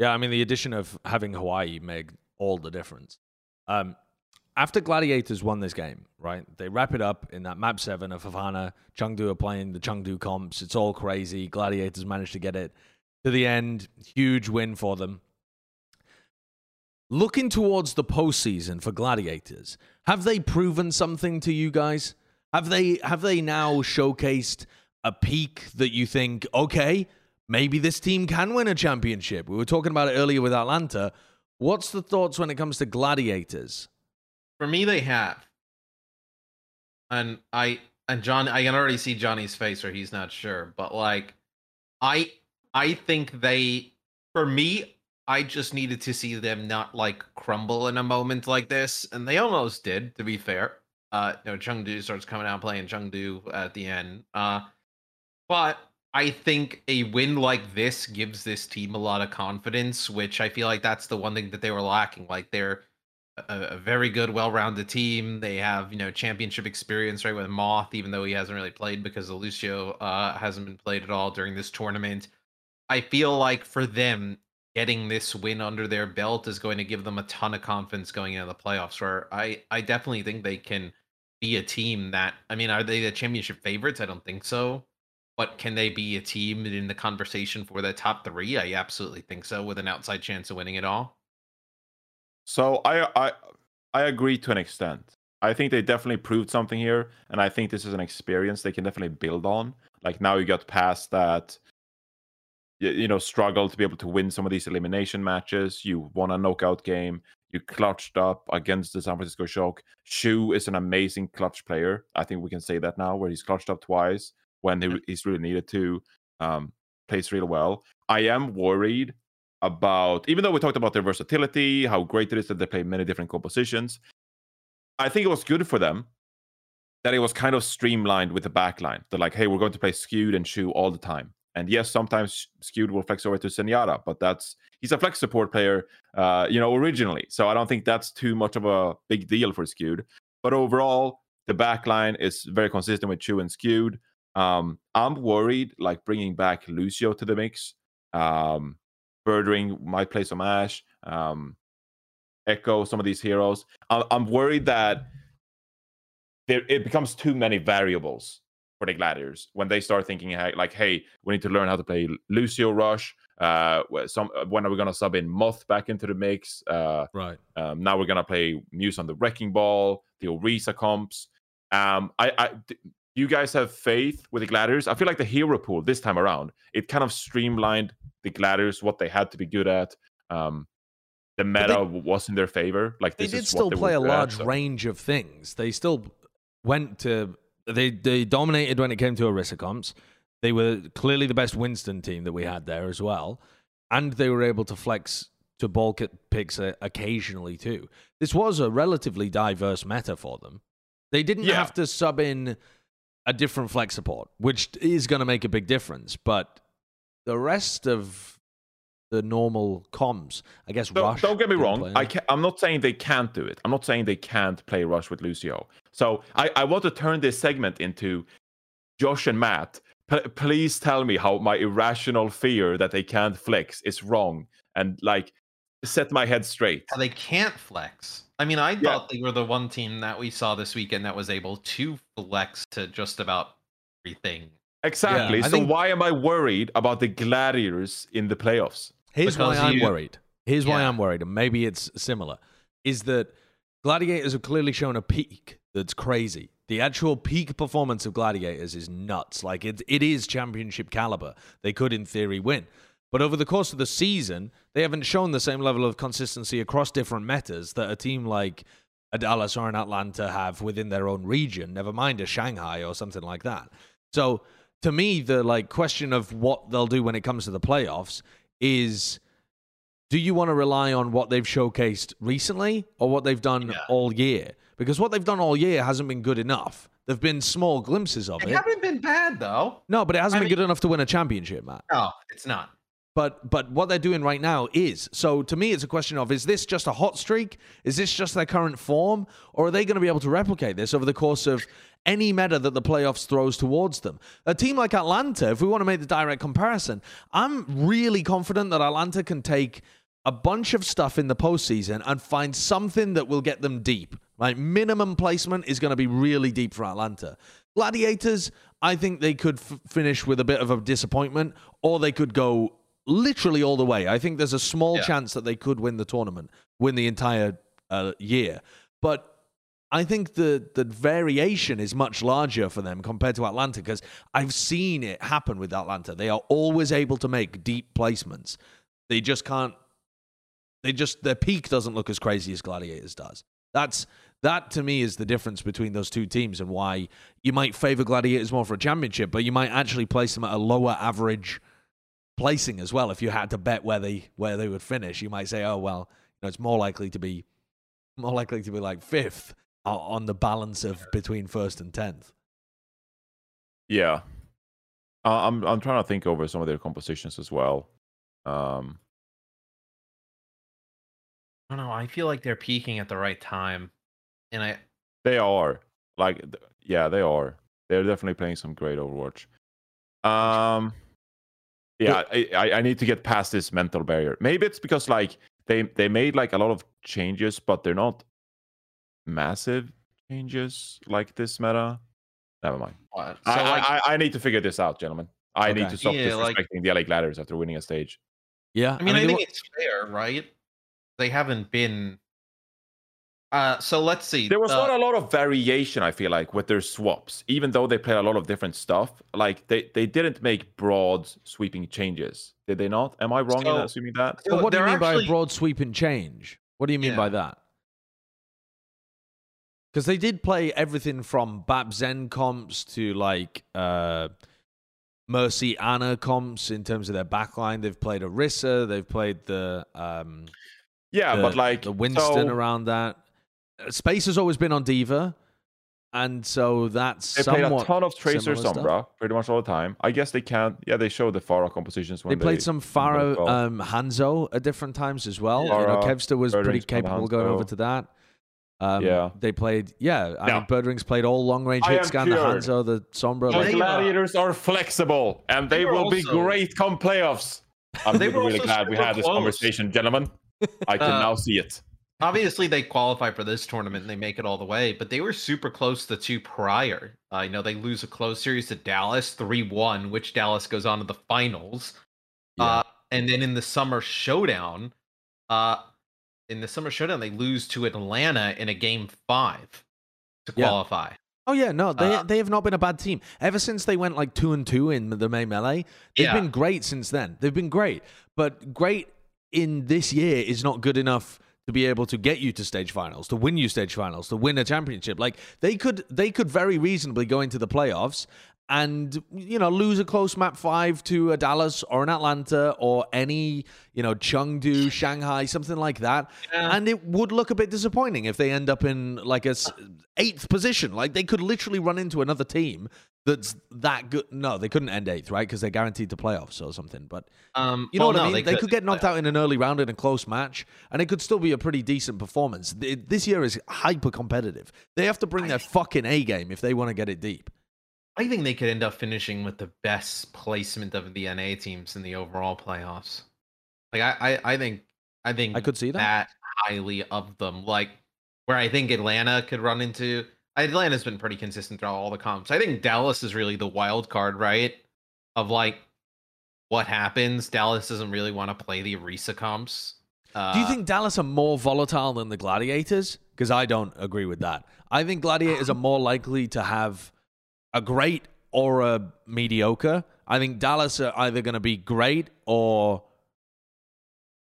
Yeah, I mean the addition of having Hawaii made all the difference. Um, after Gladiators won this game, right? They wrap it up in that map seven of Havana. Chengdu are playing the Chengdu comps. It's all crazy. Gladiators managed to get it to the end. Huge win for them. Looking towards the postseason for Gladiators, have they proven something to you guys? Have they have they now showcased a peak that you think, okay, maybe this team can win a championship? We were talking about it earlier with Atlanta. What's the thoughts when it comes to gladiators? For me, they have. And I and John, I can already see Johnny's face, or he's not sure. But like, I I think they, for me, I just needed to see them not like crumble in a moment like this, and they almost did. To be fair, uh, you know, Chengdu starts coming out playing Chengdu at the end. Uh, but I think a win like this gives this team a lot of confidence, which I feel like that's the one thing that they were lacking. Like they're a, a very good, well-rounded team. They have you know championship experience right with Moth, even though he hasn't really played because Lucio uh, hasn't been played at all during this tournament. I feel like for them, getting this win under their belt is going to give them a ton of confidence going into the playoffs. Where I I definitely think they can be a team that I mean, are they the championship favorites? I don't think so. But can they be a team in the conversation for the top three? I absolutely think so, with an outside chance of winning it all. So I I I agree to an extent. I think they definitely proved something here, and I think this is an experience they can definitely build on. Like now you got past that you know struggle to be able to win some of these elimination matches. You won a knockout game. You clutched up against the San Francisco Shock. Shu is an amazing clutch player. I think we can say that now, where he's clutched up twice when he, he's really needed to. Um, plays really well. I am worried about, even though we talked about their versatility, how great it is that they play many different compositions. I think it was good for them that it was kind of streamlined with the backline. They're like, hey, we're going to play skewed and Shu all the time. And yes, sometimes skewed will flex over to Zenyatta, but that's he's a flex support player, uh, you know, originally. So I don't think that's too much of a big deal for skewed. But overall, the backline is very consistent with Shu and skewed. Um, I'm worried, like bringing back Lucio to the mix. Um, Birdring might play some Ashe, Um, Echo, some of these heroes. I'm, I'm worried that there, it becomes too many variables for the gladiators when they start thinking like, hey, we need to learn how to play Lucio Rush. Uh, some uh, when are we gonna sub in Moth back into the mix? Uh, right. Um, now we're gonna play Muze on the Wrecking Ball, the Orisa comps. Um, I, I, you guys have faith with the gladiators? I feel like the hero pool this time around, it kind of streamlined the gladiators what they had to be good at. Um, the meta they, was in their favor. Like they did still play a large at, so. range of things. They still went to they they dominated when it came to Orisa comps. They were clearly the best Winston team that we had there as well, and they were able to flex to bulk at picks uh, occasionally too. This was a relatively diverse meta for them. They didn't yeah. have to sub in a different flex support, which is going to make a big difference. But the rest of the normal comms, I guess. Don't, Rush don't get me wrong. I can, I'm not saying they can't do it. I'm not saying they can't play Rush with Lucio. So I, I want to turn this segment into Josh and Matt. P- please tell me how my irrational fear that they can't flex is wrong, and like set my head straight. How they can't flex. I mean, I thought they were the one team that we saw this weekend that was able to flex to just about everything. Exactly. Yeah, so think... why am I worried about the Gladiators in the playoffs? Here's because why I'm worried. Here's yeah. why I'm worried, and maybe it's similar. Is that Gladiators have clearly shown a peak that's crazy. The actual peak performance of Gladiators is nuts. Like it, it is championship caliber. They could, in theory, win. But over the course of the season, they haven't shown the same level of consistency across different metas that a team like a Dallas or an Atlanta have within their own region, never mind a Shanghai or something like that. So to me, the like question of what they'll do when it comes to the playoffs is do you want to rely on what they've showcased recently or what they've done yeah. all year? Because what they've done all year hasn't been good enough. There've been small glimpses of it. It haven't been bad though. No, but it hasn't I been mean, good enough to win a championship, Matt. No, it's not. But but what they're doing right now is so to me it's a question of is this just a hot streak? Is this just their current form, or are they going to be able to replicate this over the course of any meta that the playoffs throws towards them? A team like Atlanta, if we want to make the direct comparison, I'm really confident that Atlanta can take a bunch of stuff in the postseason and find something that will get them deep. Right, minimum placement is going to be really deep for Atlanta. Gladiators, I think they could f- finish with a bit of a disappointment, or they could go literally all the way. I think there's a small yeah. chance that they could win the tournament, win the entire uh, year. But I think the the variation is much larger for them compared to Atlanta because I've seen it happen with Atlanta. They are always able to make deep placements. They just can't They just their peak doesn't look as crazy as Gladiators does. That's that to me is the difference between those two teams and why you might favor Gladiators more for a championship, but you might actually place them at a lower average placing as well. If you had to bet where they where they would finish, you might say, oh well, you know, it's more likely to be more likely to be like fifth on the balance of between first and tenth. Yeah. Uh, I'm I'm trying to think over some of their compositions as well. Um, I don't know. I feel like they're peaking at the right time, and I they are like, yeah, they are. They're definitely playing some great Overwatch. Um, yeah, I, I I need to get past this mental barrier. Maybe it's because like they they made like a lot of changes, but they're not massive changes like this meta. Never mind. what? So I, like, I I need to figure this out, gentlemen. I need to stop Yeah, like- disrespecting the LA Gladiators after winning a stage. Yeah, I mean, I, they think were- it's fair, right? They haven't been. Uh, so let's see. There was uh, not a lot of variation, I feel like, with their swaps. Even though they played a lot of different stuff, like they, they didn't make broad sweeping changes. Did they not? Am I wrong in assuming that? But what do you mean by actually- a broad sweeping change? What do you mean by that? Because they did play everything from Bap Zen comps to like uh, Mercy Ana comps in terms of their backline. They've played Orisa. They've played the um, Yeah, the, but like the Winston so around that. Space has always been on D.Va, and so that's They played a ton of Tracer similar stuff. Sombra pretty much all the time. I guess they can't. Yeah, they show the Pharah compositions when They played some when they Pharaoh call. um, Hanzo at different times as well. you know, Kevster was pretty capable going over to that. Um, Yeah. they played. Yeah, I Now- mean, Birdring's played all long range hits. hit scan, the. Hanzo, the Sombra. The Like, they- Gladiators are flexible, and they, they were will be great come playoffs. I'm really, really glad we super had this close. conversation, gentlemen. I can Uh, now see it. Obviously they qualify for this tournament and they make it all the way, but they were super close the two prior. I know they lose a close series to Dallas 3-1, which Dallas goes on to the finals. Yeah. Uh, and then in the summer showdown, uh, in the summer showdown, they lose to Atlanta in a game five to Yeah. qualify. oh yeah, no, they uh, they have not been a bad team ever since they went like two and two in the May melee. They've Yeah. been great since then. They've been great, but great in this year is not good enough to be able to get you to stage finals, to win you stage finals, to win a championship. Like they could they could very reasonably go into the playoffs and you know lose a close map 5 to a Dallas or an Atlanta or any, you know, Chengdu, Shanghai, something like that. Yeah. And it would look a bit disappointing if they end up in like a eighth position. Like they could literally run into another team that's that good. No, they couldn't end eighth, right? Because they're guaranteed to playoffs or something. But Um, you know well, what I mean? They, could get knocked out in an early round in a close match, and it could still be a pretty decent performance. This year is hyper competitive. They have to bring their fucking A game if they want to get it deep. I think they could end up finishing with the best placement of the NA teams in the overall playoffs. Like I, I, I think, I think I could see that. highly of them. Like where I think Atlanta could run into. Atlanta's been pretty consistent throughout all the comps. I think Dallas is really the wild card, right? Of like what happens. Dallas doesn't really want to play the Orisa comps. Uh, Do you think Dallas are more volatile than the Gladiators? Because I don't agree with that. I think Gladiators are more likely to have a great or a mediocre. I think Dallas are either going to be great or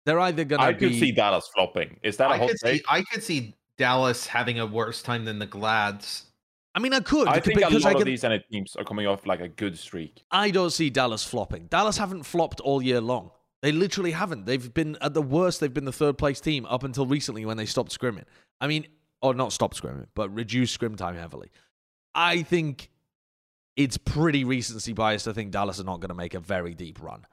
they're either going I to be. I could see Dallas flopping. Is that a I hot could see take? I could see Dallas having a worse time than the Glads. I mean, I could. I think a lot I, of these NA teams are coming off like a good streak. I don't see Dallas flopping. Dallas haven't flopped all year long. They literally haven't. They've been at the worst. They've been the third place team up until recently when they stopped scrimming. I mean, or not stopped scrimming, but reduced scrim time heavily. I think it's pretty recency biased. I think Dallas are not going to make a very deep run.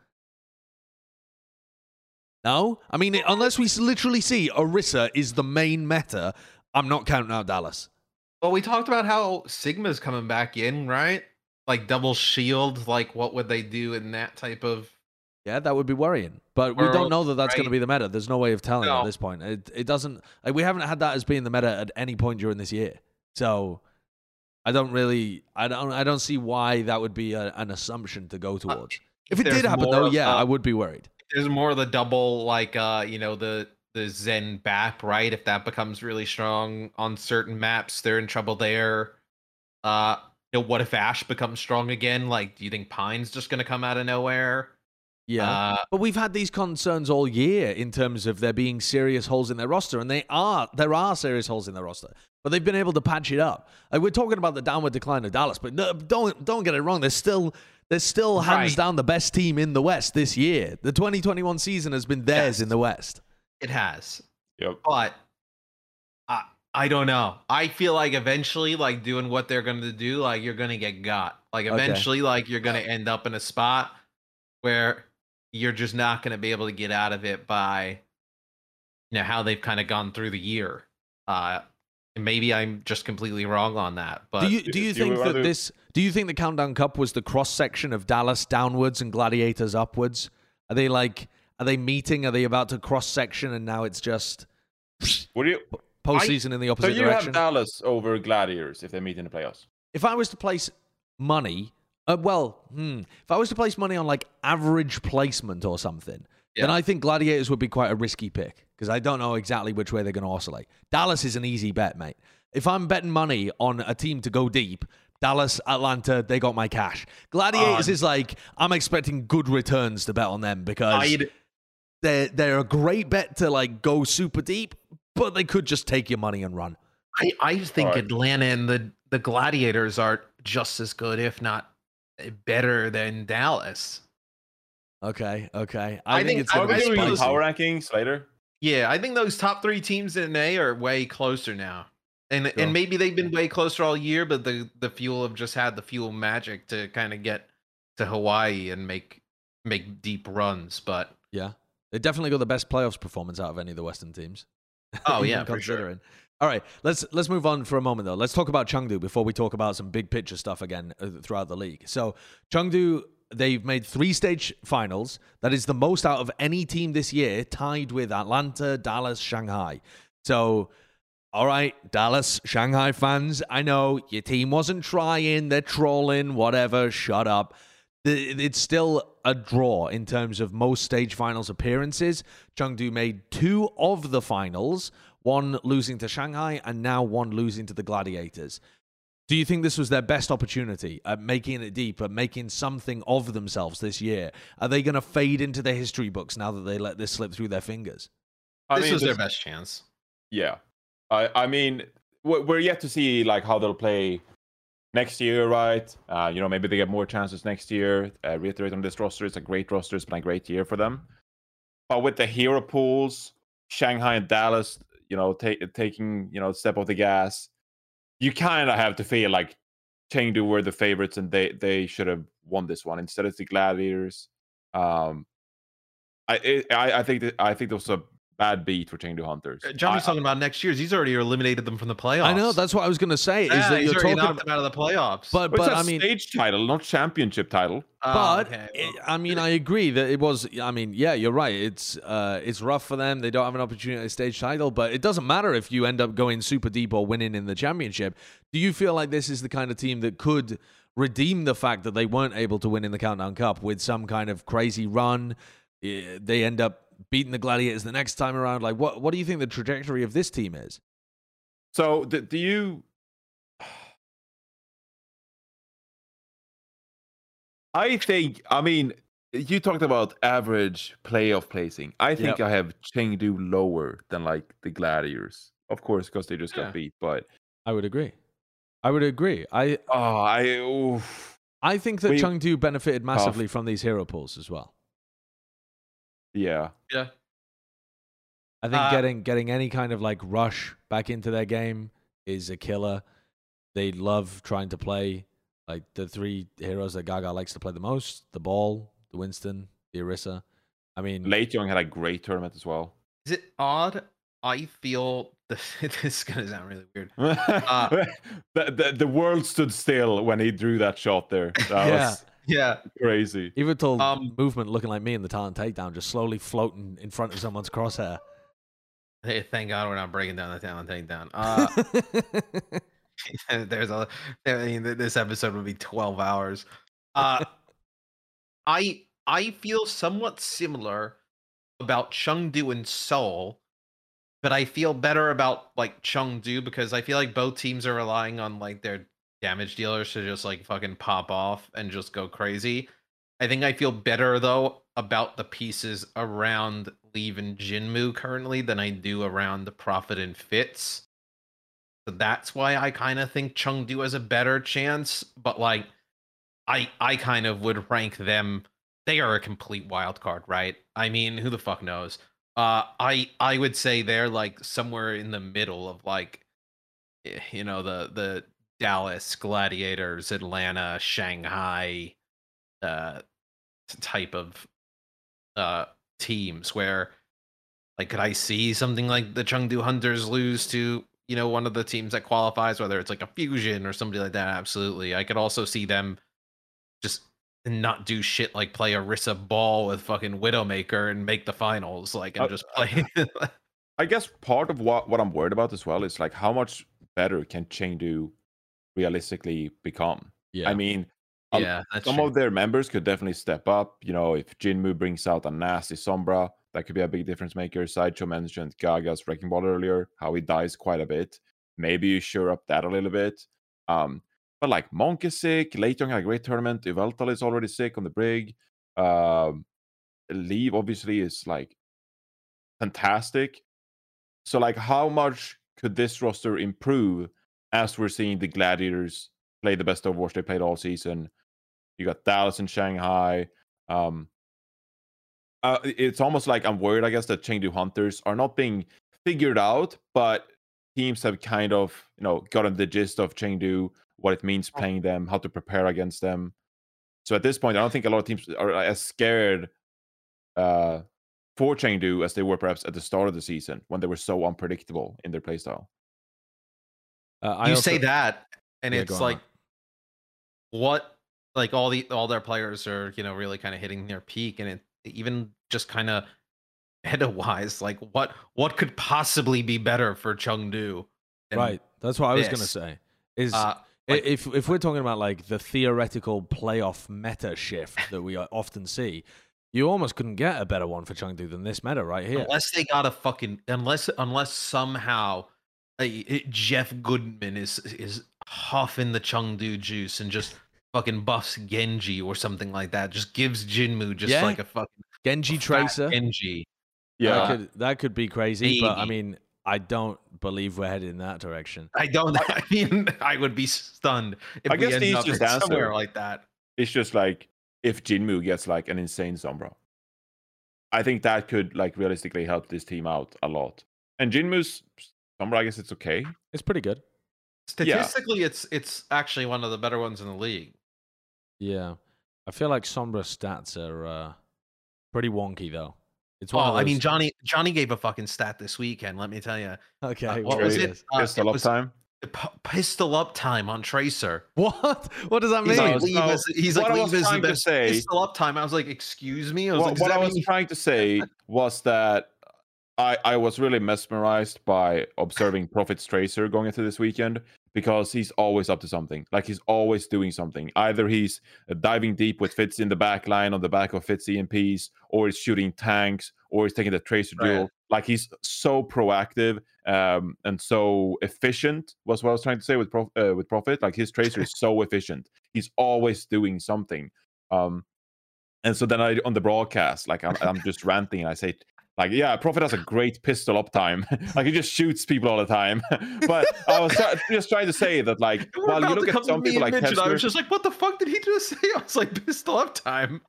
No, I mean, unless we literally see Orisa is the main meta, I'm not counting out Dallas. Well, we talked about how Sigma's coming back in, right? Like double shield. Like, what would they do in that type of? Yeah, that would be worrying. But we don't know that that's going to be the meta. There's no way of telling at this point. It, it doesn't. Like, we haven't had that as being the meta at any point during this year. So I don't really. I don't. I don't see why that would be a, an assumption to go uh, towards. if it did happen, though, yeah, the- I would be worried. There's more of the double, like, uh, you know, the the Zen Bap, right? If that becomes really strong on certain maps, they're in trouble there. Uh, you know, what if Ashe becomes strong again? Like, do you think Pine's just gonna come out of nowhere? Yeah. Uh, But we've had these concerns all year in terms of there being serious holes in their roster, and they are there are serious holes in their roster. But they've been able to patch it up. Like we're talking about the downward decline of Dallas, but no, don't don't get it wrong. They're still they're still hands Right. down the best team in the West this year. The 2021 season has been theirs Yes. in the West. it has. Yep. but I I don't know. I feel like eventually, like doing what they're going to do, like you're going to get got. Like Okay. eventually, like you're going to end up in a spot where you're just not going to be able to get out of it by, you know, how they've kind of gone through the year. Uh, and maybe I'm just completely wrong on that, but do you do you do think wanna that do- this do you think the Countdown Cup was the cross section of Dallas downwards and Gladiators upwards? Are they like are they meeting? Are they about to cross section and now it's just What do you? postseason in the opposite So opposite you direction? have Dallas over Gladiators if they meet in the playoffs. if I was to place money, uh, well, hmm, if I was to place money on like average placement or something, then I think Gladiators would be quite a risky pick because I don't know exactly which way they're going to oscillate. Dallas is an easy bet, mate. If I'm betting money on a team to go deep, Dallas, Atlanta, they got my cash. Gladiators Uh, is like I'm expecting good returns to bet on them because I'd, they're they're a great bet to like go super deep, but they could just take your money and run. I I think Alright. Atlanta and the the Gladiators are just as good, if not better, than Dallas. Okay, okay. I, I think, think- it's I gonna be spicy. power rankings later? Yeah, I think those top three teams in A are way closer now. And Sure. and maybe they've been way closer all year, but the the fuel have just had the fuel magic to kind of get to Hawaii and make make deep runs. But Yeah. They definitely got the best playoffs performance out of any of the Western teams. Oh, Even yeah, for sure. considering. All right, let's let's move on for a moment though. Let's talk about Chengdu before we talk about some big picture stuff again uh, throughout the league. So Chengdu, they've made three stage finals. That is the most out of any team this year, tied with Atlanta, Dallas, Shanghai. So, all right, Dallas, Shanghai fans, I know your team wasn't trying. They're trolling, whatever. Shut up. It's still a draw in terms of most stage finals appearances. Chengdu made two of the finals, one losing to Shanghai and now one losing to the Gladiators. Do you think this was their best opportunity at making it deep, at making something of themselves this year? Are they going to fade into the history books now that they let this slip through their fingers? I this mean, was their best chance. Yeah, I I mean we're we're yet to see like how they'll play next year, right? Uh, you know, maybe they get more chances next year. Uh, reiterate on this roster, it's a great roster. It's been a great year for them. But with the hero pools, Shanghai and Dallas, you know, ta- taking you know step off the gas, you kind of have to feel like Chengdu were the favorites and they they should have won this one. Instead, of the Gladiators. Um, I it, I I think that I think that was a bad beat for Chengdu Hunters. Uh, Johnny's I- talking about next year's. He's already eliminated them from the playoffs. I know that's what I was going to say. Is yeah, that he's you're talking, knocked them out of the playoffs. but But but it's a I mean, stage title, not championship title. Oh, but okay, it- well, I mean, I agree that it was. I mean, yeah, you're right. It's uh, it's rough for them. They don't have an opportunity at a stage title, but it doesn't matter if you end up going super deep or winning in the championship. Do you feel like this is the kind of team that could redeem the fact that they weren't able to win in the Countdown Cup with some kind of crazy run? Eh, They end up beating the Gladiators the next time around. Like, what what do you think the trajectory of this team is? So do, do you? I think. I mean, you talked about average playoff placing. I think I have Chengdu lower than like the Gladiators, of course, because they just Yeah. got beat. But I would agree. I would agree. I oh, I oof. I think that We- Chengdu benefited massively from these hero pools as well. Yeah. yeah. I think Uh, getting getting any kind of like rush back into their game is a killer. They love trying to play like the three heroes that Gaga likes to play the most: the ball, the Winston, the Orisa. I mean, Leitung had a great tournament as well. Is it odd? I feel this, this is gonna sound really weird. the, the the world stood still when he drew that shot there. That Yeah. was Yeah, crazy. even till Um, movement looking like me in the talent takedown, just slowly floating in front of someone's crosshair. hey, thank God we're not breaking down the talent takedown. Uh, there's a, I mean, this episode would be 12 hours. Uh, I I feel somewhat similar about Chengdu and Seoul, but I feel better about like Chengdu because I feel like both teams are relying on like their damage dealers to just like fucking pop off and just go crazy. I think I feel better though about the pieces around Leave and Jinmu currently than I do around the Profit and Fits. So that's why I kind of think Chengdu has a better chance. But like, I I kind of would rank them. They are a complete wild card, right? I mean, who the fuck knows? Uh, I I would say they're like somewhere in the middle of like, eh, you know, the the Dallas Gladiators, Atlanta, Shanghai, uh, type of uh teams where like could I see something like the Chengdu Hunters lose to you know one of the teams that qualifies whether it's like a fusion or somebody like that? Absolutely. I could also see them just not do shit like play Orisa ball with fucking Widowmaker and make the finals like and Uh, just play I guess part of what, what I'm worried about as well is like how much better can Chengdu realistically become? Yeah. I mean, yeah some true. of their members could definitely step up. You know, if Jinmu brings out a nasty Sombra, that could be a big difference maker. Sideshow mentioned Gaga's Wrecking Ball earlier, how he dies quite a bit. Maybe you sure up that a little bit. Um, but like Monk is sick, Leitung had a great tournament, Yveltal is already sick on the brig. Um, Leave obviously is like fantastic. So like how much could this roster improve as we're seeing the Gladiators play the best Overwatch they played all season? You got Dallas and Shanghai. Um, uh, it's almost like I'm worried, I guess, that Chengdu Hunters are not being figured out, but teams have kind of, you know, gotten the gist of Chengdu, what it means playing them, how to prepare against them. So at this point, I don't think a lot of teams are as scared uh, for Chengdu as they were perhaps at the start of the season when they were so unpredictable in their playstyle. Uh, you also- say that and Yeah, it's on, like what like all the all their players are you know really kind of hitting their peak and it even just kind of meta wise like what what could possibly be better for Chengdu right. That's what I was going to say. Is uh, like- if if we're talking about like the theoretical playoff meta shift that we uh, often see, you almost couldn't get a better one for Chengdu than this meta right here. unless they got a fucking unless unless somehow it- Geoff Goodman is is huffing the Chengdu juice and just fucking buffs Genji or something like that just gives Jinmu just Yeah. like a fucking Genji fat Tracer. Genji Yeah, That could that could be crazy, but I mean, I don't believe we're headed in that direction. I don't. I mean, I would be stunned if I we guess end the up easiest somewhere answer- like that. it's just like if Jinmu gets like an insane Sombra. I think that could like realistically help this team out a lot. And Jinmu's Sombra, I guess it's okay. It's pretty good. Statistically, it's it's actually one of the better ones in the league. Yeah, I feel like Sombra stats are uh, pretty wonky though. It's one Well, of I mean, Johnny Johnny gave a fucking stat this weekend. Let me tell you, Okay, uh, what what was was it? it? Uh, Pistol it up time. P- pistol up time on Tracer. What? What does that mean? He's mean? like, leave No, us, he's like, what I leave was us the trying to say- pistol up time. I was like, excuse me. I was What, like, what that I was trying to say was that I, I was really mesmerized by observing Profit's Tracer going into this weekend because he's always up to something. Like he's always doing something. Either he's diving deep with Fits in the back line on the back of Fits EMPs, or he's shooting tanks, or he's taking the Tracer Right. duel. Like he's so proactive um, and so efficient. Was what I was trying to say with Prof, uh, with Profit. Like his Tracer is so efficient. He's always doing something. Um, and so then I on the broadcast, like I'm, I'm just ranting, and I say, like, yeah, Profit has a great pistol uptime. like he just shoots people all the time. but I was try- just trying to say that, like, were while you look at some people like it, I was just like, what the fuck did he just say? I was like, pistol up time.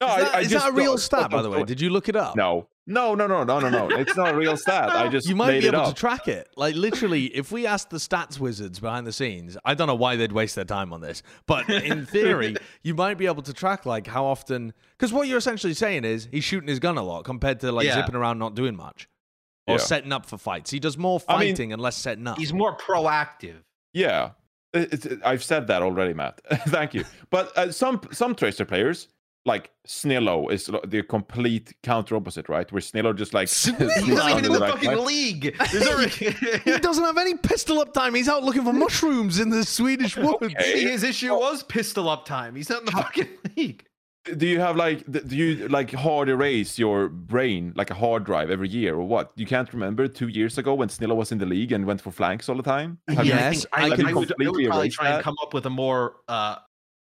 no, Is I- that, I is just that a real stat, by the way? Did you look it up? No, no, no, no, no, no, no. It's not a real stat. I just You might made be able to track it. Like literally, if we asked the stats wizards behind the scenes, I don't know why they'd waste their time on this, but in theory, you might be able to track like how often. Because what you're essentially saying is he's shooting his gun a lot compared to like Yeah. zipping around not doing much or Yeah. setting up for fights. He does more I mean- fighting and less setting up. He's more proactive. Yeah, It- it's- I've said that already, Matt. Thank you. But uh, some some Tracer players, like Snillo, is the complete counter opposite, right? Where Snillo just like Snillo? He's not even in the Right, fucking right? league. There's already- he doesn't have any pistol up time. He's out looking for mushrooms in the Swedish woods. Okay. His issue was pistol up time. He's not in the fucking league. do you have like do you like hard erase your brain like a hard drive every year or what you can't remember two years ago when snillo was in the league and went for flanks all the time Have Yes, I, I think I, can I would, I would completely probably erase try and come up with a more uh,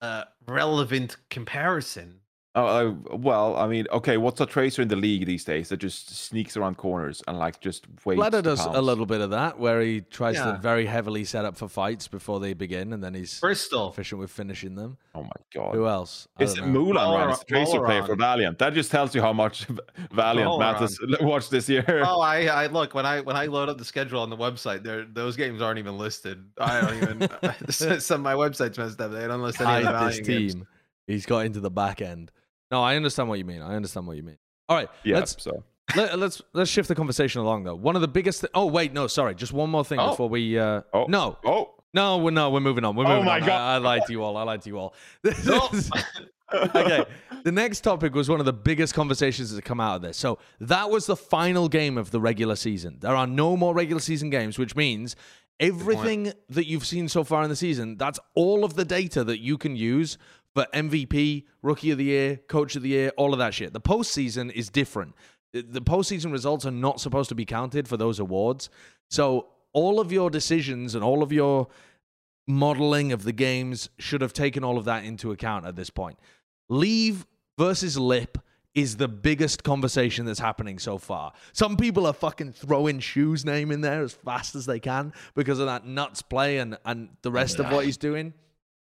uh, relevant comparison. Oh, uh, well, I mean, okay, what's a tracer in the league these days that just sneaks around corners and like just waits? Bladder to does a little bit of that, where he tries Yeah. to very heavily set up for fights before they begin, and then he's Bristol. efficient with finishing them. Oh my god! Who else? I Is don't know. Mulan Valor- runs tracer player for Valiant? That just tells you how much Valiant Matt has watched this year. Oh, I, I look when I when I load up the schedule on the website, there those games aren't even listed. I don't even. some of my website's messed up. They don't list any of the hide this Valiant games. team. He's got into the back end. No, I understand what you mean. I understand what you mean. All right, yeah. let's so let, let's let's shift the conversation along though. One of the biggest. Thi- oh wait, no, sorry. Just one more thing Oh. before we. Uh, Oh. No, oh no, we're no, we're moving on. We're moving Oh my on. God. I, I lied to you all. I lied to you all. This No. is- okay. The next topic was one of the biggest conversations that come out of this. So that was the final game of the regular season. There are no more regular season games, which means everything that you've seen so far in the season, that's all of the data that you can use for MVP, Rookie of the Year, Coach of the Year, all of that shit. The postseason is different. The- postseason results are not supposed to be counted for those awards. So all of your decisions and all of your modeling of the games should have taken all of that into account at this point. Leave versus lip is the biggest conversation that's happening so far. Some people are fucking throwing Shu's name in there as fast as they can because of that nuts play and, and the rest of what he's doing.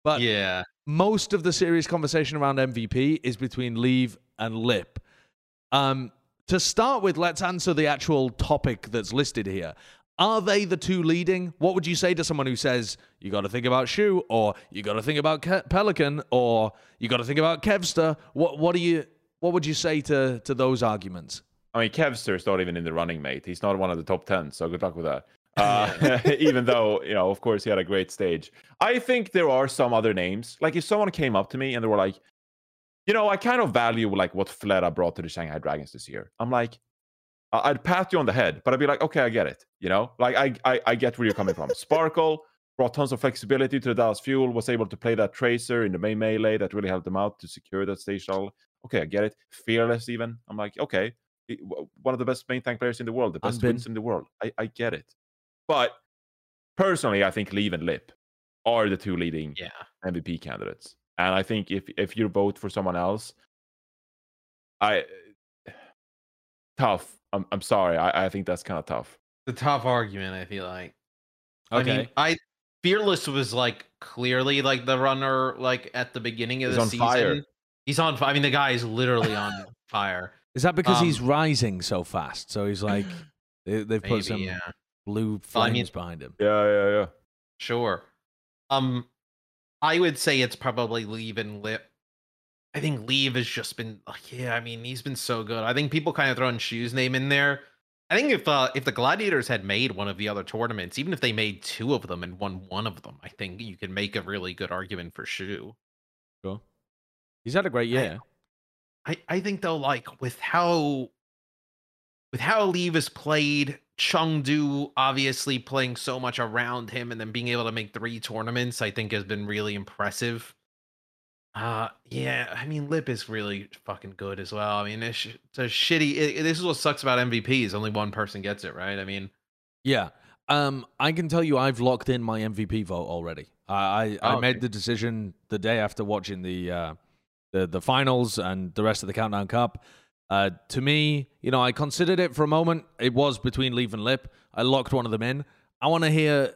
But Yeah, most of the serious conversation around MVP is between Leave and Lip. Um, to start with, let's answer the actual topic that's listed here. Are they the two leading? What would you say to someone who says you got to think about Shu, or you got to think about Ke- Pelican, or you got to think about Kevster? What what do you what would you say to to those arguments? I mean, Kevster is not even in the running, mate. He's not one of the top ten, so good luck with that. Uh, even though, you know, of course, he had a great stage. I think there are some other names. Like, if someone came up to me and they were like, you know, I kind of value like what Fleta brought to the Shanghai Dragons this year. I'm like, I'd pat you on the head, but I'd be like, okay, I get it. You know, like I I, I get where you're coming from. Sparkle brought tons of flexibility to the Dallas Fuel, was able to play that tracer in the May Melee that really helped them out to secure that stage shuttle. Okay, I get it. Fearless, even. I'm like, okay, one of the best main tank players in the world, the best Unbin. wins in the world. I, I get it. But personally, I think Leave and Lip are the two leading yeah. MVP candidates. And I think if if you vote for someone else, I tough. I'm I'm sorry. I, I think that's kind of tough. The tough argument. I feel like. I Okay. mean, I fearless was like clearly like the runner like at the beginning of He's the on season. fire. He's on. fi- I mean, the guy is literally on fire. Is that because he's Um, rising so fast? So he's like they, they've Maybe, put some yeah. Blue Well, I flames mean- behind him. Yeah, yeah, yeah. Sure. Um, I would say it's probably Leave and Lip. I think Leave has just been, oh, yeah. I mean, he's been so good. I think people kind of throwing Shu's name in there. I think if uh, if the Gladiators had made one of the other tournaments, even if they made two of them and won one of them, I think you could make a really good argument for Shu. Sure. He's had a great year. I, I think though, like with how with how Leave is played, Chengdu obviously playing so much around him and then being able to make three tournaments, I think has been really impressive. Uh yeah, I mean Lip is really fucking good as well. I mean it's, it's a shitty it, this is what sucks about MVPs. Only one person gets it, right? I mean Yeah. Um, I can tell you I've locked in my MVP vote already. I I, I Oh, made okay. the decision the day after watching the uh, the the finals and the rest of the countdown cup. Uh, to me, you know, I considered it for a moment. It was between Leave and Lip. I locked one of them in. I want to hear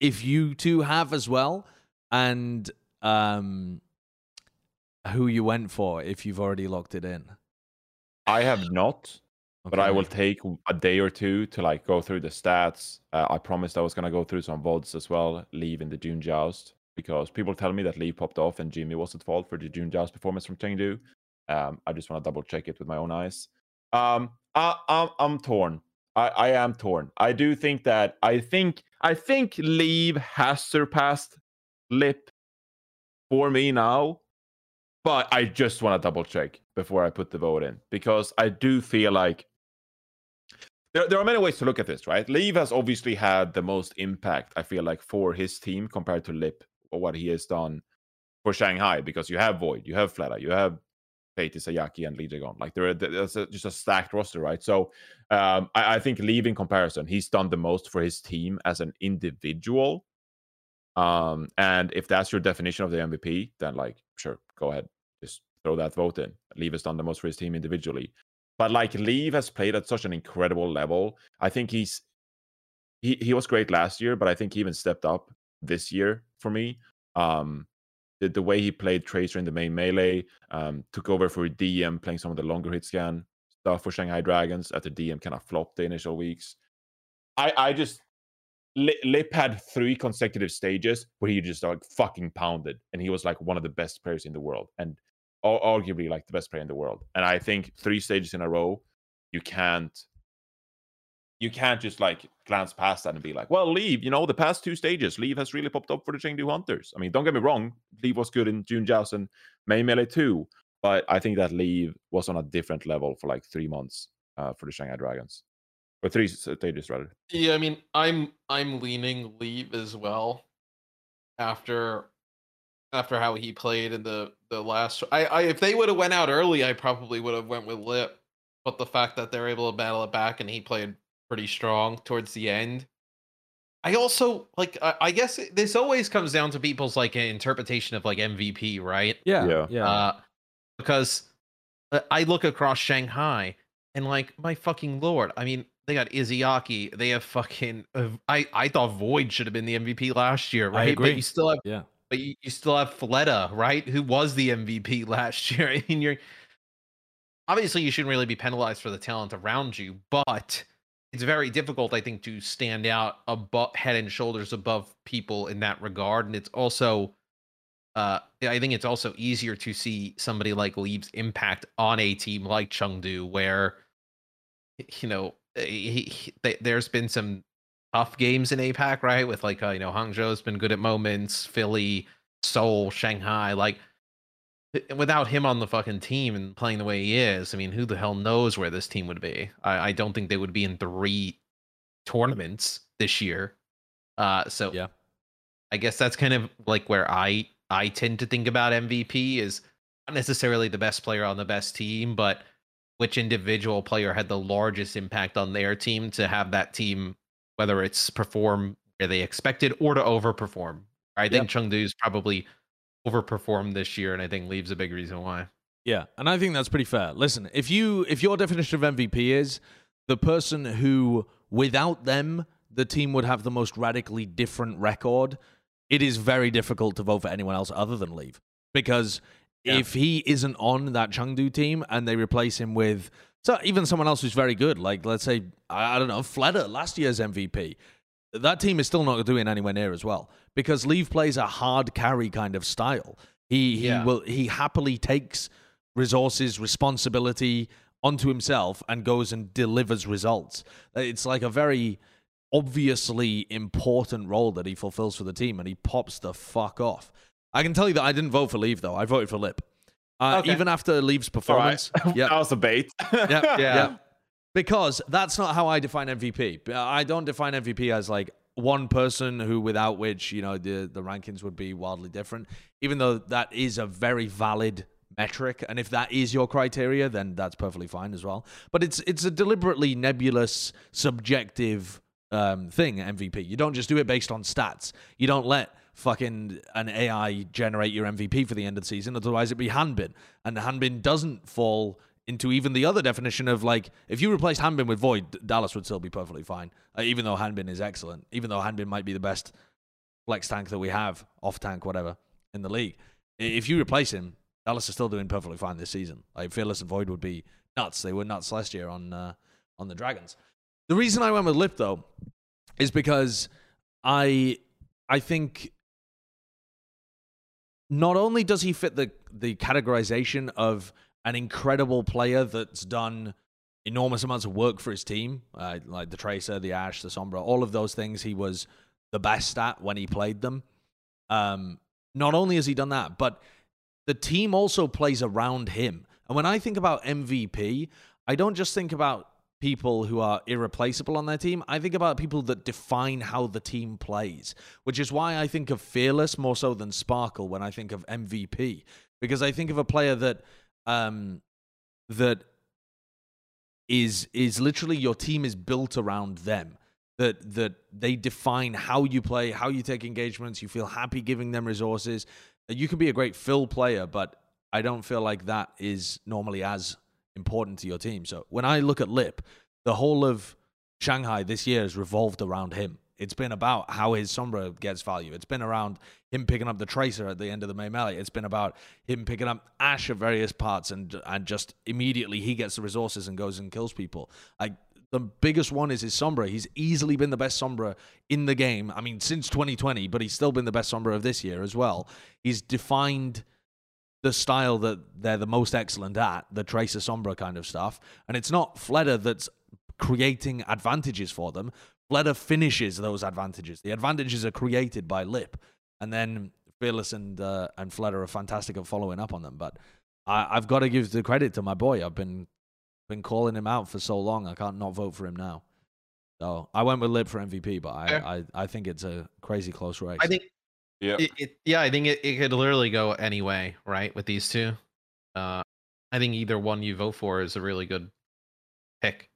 if you two have as well, and um, who you went for if you've already locked it in. I have not, but I will take a day or two to like go through the stats. Uh, I promised I was gonna go through some vods as well. Leave in the June joust because people tell me that Leave popped off and Jimmy was at fault for the June joust performance from Chengdu. Um, I just want to double check it with my own eyes. Um, I, I'm I'm torn. I, I am torn. I do think that I think I think Leave has surpassed Lip for me now but I just want to double check before I put the vote in because I do feel like there, there are many ways to look at this, right? Leave has obviously had the most impact, I feel like, for his team compared to Lip or what he has done for Shanghai because you have Void, you have Fleta, you have Fate Izayaki and LeeJaeGon. Like there, there's a, just a stacked roster, right? So um, I, I think Leave in comparison, he's done the most for his team as an individual. Um, and if that's your definition of the MVP, then like sure, go ahead, just throw that vote in. Leave has done the most for his team individually. But like Leave has played at such an incredible level. I think he's he he was great last year, but I think he even stepped up this year for me. Um the, the way he played Tracer in the May Melee, um, took over for DM, playing some of the longer hit scan stuff for Shanghai Dragons after DM kind of flopped the initial weeks. I I just Lip had three consecutive stages where he just like fucking pounded, and he was like one of the best players in the world, and arguably like the best player in the world. And I think three stages in a row, you can't, you can't just like glance past that and be like, well, Leave, you know, the past two stages, Leave has really popped up for the Chengdu Hunters. I mean, don't get me wrong, Leave was good in June Joust and May Melee too, but I think that Leave was on a different level for like three months uh, for the Shanghai Dragons or three stages rather. Yeah, I mean, I'm I'm leaning leave as well after after how he played in the the last. I, I if they would have went out early, I probably would have went with Lip, but the fact that they're able to battle it back and he played pretty strong towards the end. I also like. I, I guess this always comes down to people's like interpretation of like MVP, right? Yeah, yeah. yeah. Uh, because uh, I look across Shanghai and like my fucking lord, I mean, they got Izayaki. They have fucking. Uh, I I thought Void should have been the MVP last year, right? But you still have yeah. But you, you still have Fleta, right? Who was the MVP last year? I mean, you're obviously you shouldn't really be penalized for the talent around you, but it's very difficult, I think, to stand out above head and shoulders above people in that regard. And it's also uh, I think it's also easier to see somebody like Leave's impact on a team like Chengdu, where you know he, he, there's been some tough games in APAC, right? With like uh, you know Hangzhou's been good at moments, Philly, Seoul, Shanghai, like without him on the fucking team and playing the way he is, I mean, who the hell knows where this team would be? I, I don't think they would be in three tournaments this year. Uh, so yeah, I guess that's kind of like where I I tend to think about MVP is not necessarily the best player on the best team, but which individual player had the largest impact on their team to have that team, whether it's perform where they expected or to overperform. I think yep. is probably overperformed this year, and I think Leaves a big reason why. Yeah, and I think that's pretty fair. Listen, if you if your definition of MVP is the person who without them the team would have the most radically different record, it is very difficult to vote for anyone else other than Leave because yeah. if he isn't on that Chengdu team and they replace him with so even someone else who's very good, like let's say I, I don't know, Fleta, last year's MVP, that team is still not doing anywhere near as well because Leave plays a hard carry kind of style. He he yeah. will he happily takes resources, responsibility onto himself and goes and delivers results. It's like a very obviously important role that he fulfills for the team and he pops the fuck off. I can tell you that I didn't vote for Leave though. I voted for Lip. Uh, okay. Even after Leave's performance, right. yeah, that was a bait. yeah, yeah, yeah. Because that's not how I define MVP. I don't define MVP as like one person who, without which you know the the rankings would be wildly different. Even though that is a very valid metric, and if that is your criteria, then that's perfectly fine as well. But it's it's a deliberately nebulous, subjective um, thing. MVP. You don't just do it based on stats. You don't let fucking an AI generate your MVP for the end of the season. Otherwise, it'd be Hanbin. And Hanbin doesn't fall into even the other definition of like, if you replaced Hanbin with Void, Dallas would still be perfectly fine. Uh, even though Hanbin is excellent, even though Hanbin might be the best flex tank that we have, off tank, whatever, in the league. If you replace him, Dallas is still doing perfectly fine this season. Like Fearless and Void would be nuts. They were nuts last year on uh, on the Dragons. The reason I went with Lip though is because I I think not only does he fit the the categorization of an incredible player that's done enormous amounts of work for his team, uh, like the Tracer, the Ash, the Sombra, all of those things he was the best at when he played them. Um, not only has he done that, but the team also plays around him. And when I think about MVP, I don't just think about people who are irreplaceable on their team. I think about people that define how the team plays, which is why I think of Fearless more so than Sparkle when I think of MVP, because I think of a player that um, that is is literally your team is built around them. That that they define how you play, how you take engagements. You feel happy giving them resources. You can be a great fill player, but I don't feel like that is normally as important to your team. So when I look at Lip, the whole of Shanghai this year has revolved around him. It's been about how his Sombra gets value. It's been around him picking up the Tracer at the end of the May Melee. It's been about him picking up Ash at various parts and and just immediately he gets the resources and goes and kills people. Like the biggest one is his Sombra. He's easily been the best Sombra in the game. I mean, since 2020, but he's still been the best Sombra of this year as well. He's defined the style that they're the most excellent at, the Tracer Sombra kind of stuff. And it's not Fleta that's creating advantages for them. Fleta finishes those advantages. The advantages are created by Lip. And then Fearless and uh, and Fleta are fantastic at following up on them. But I, I've got to give the credit to my boy. I've been been calling him out for so long. I can't not vote for him now. So I went with Lip for MVP, but I, Fair. I, I think it's a crazy close race. I think Yeah. it, it yeah, I think it, it could literally go any way, right? With these two. Uh I think either one you vote for is a really good pick.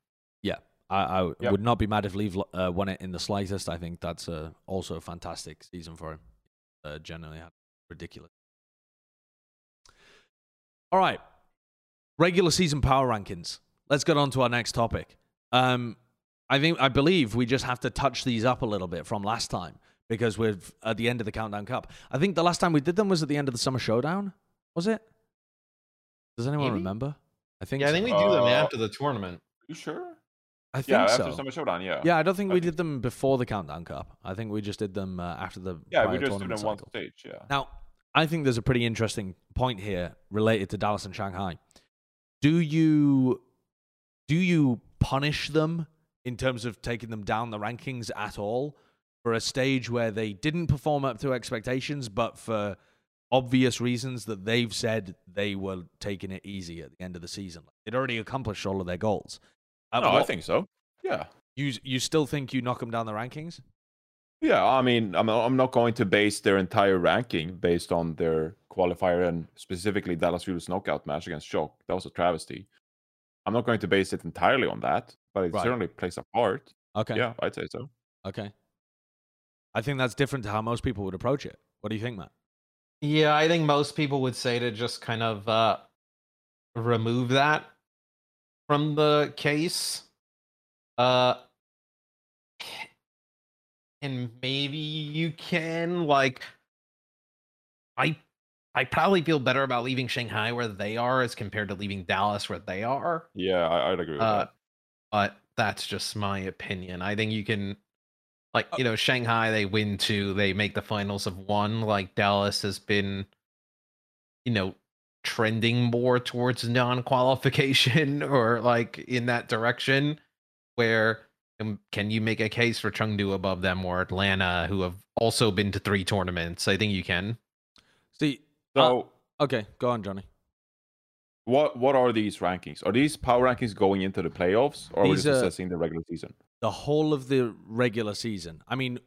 I, I Yep. would not be mad if Leave uh, won it in the slightest. I think that's uh, also a fantastic season for him. Uh, generally, had ridiculous. All right, regular season power rankings. Let's get on to our next topic. Um, I think I believe we just have to touch these up a little bit from last time because we're at the end of the countdown cup. I think the last time we did them was at the end of the summer showdown. Was it? Does anyone Maybe. remember? I think. Yeah, I think we do them Uh, after the tournament. You sure? I think Yeah, so. after Summer Showdown, yeah. Yeah, I don't think I we think- did them before the Countdown Cup. I think we just did them uh, after the Yeah, we just did them one stage, yeah. Now, I think there's a pretty interesting point here related to Dallas and Shanghai. Do you do you punish them in terms of taking them down the rankings at all for a stage where they didn't perform up to expectations, but for obvious reasons that they've said they were taking it easy at the end of the season? They'd already accomplished all of their goals. At no, I think so. Yeah. you you still think you knock them down the rankings? Yeah, I mean, I'm I'm not going to base their entire ranking based on their qualifier and specifically Dallas Fuel's knockout match against Shock. That was a travesty. I'm not going to base it entirely on that, but it Right. certainly plays a part. Okay. Yeah, I'd say so. Okay. I think that's different to how most people would approach it. What do you think, Matt? Yeah, I think most people would say to just kind of uh remove that from the case. Uh and maybe you can like I I probably feel better about leaving Shanghai where they are as compared to leaving Dallas where they are. Yeah, I, I'd agree with Uh, that. but that's just my opinion. I think you can, like, you know, Shanghai, they win two, they make the finals of one. Like, Dallas has been, you know, trending more towards non qualification or like in that direction. Where um, can you make a case for Chengdu above them or Atlanta, who have also been to three tournaments? I think you can. See, So, okay, go on, Johnny. what what are these rankings? Are these power rankings going into the playoffs, or are we just are- assessing the regular season? The whole of the regular season. I mean,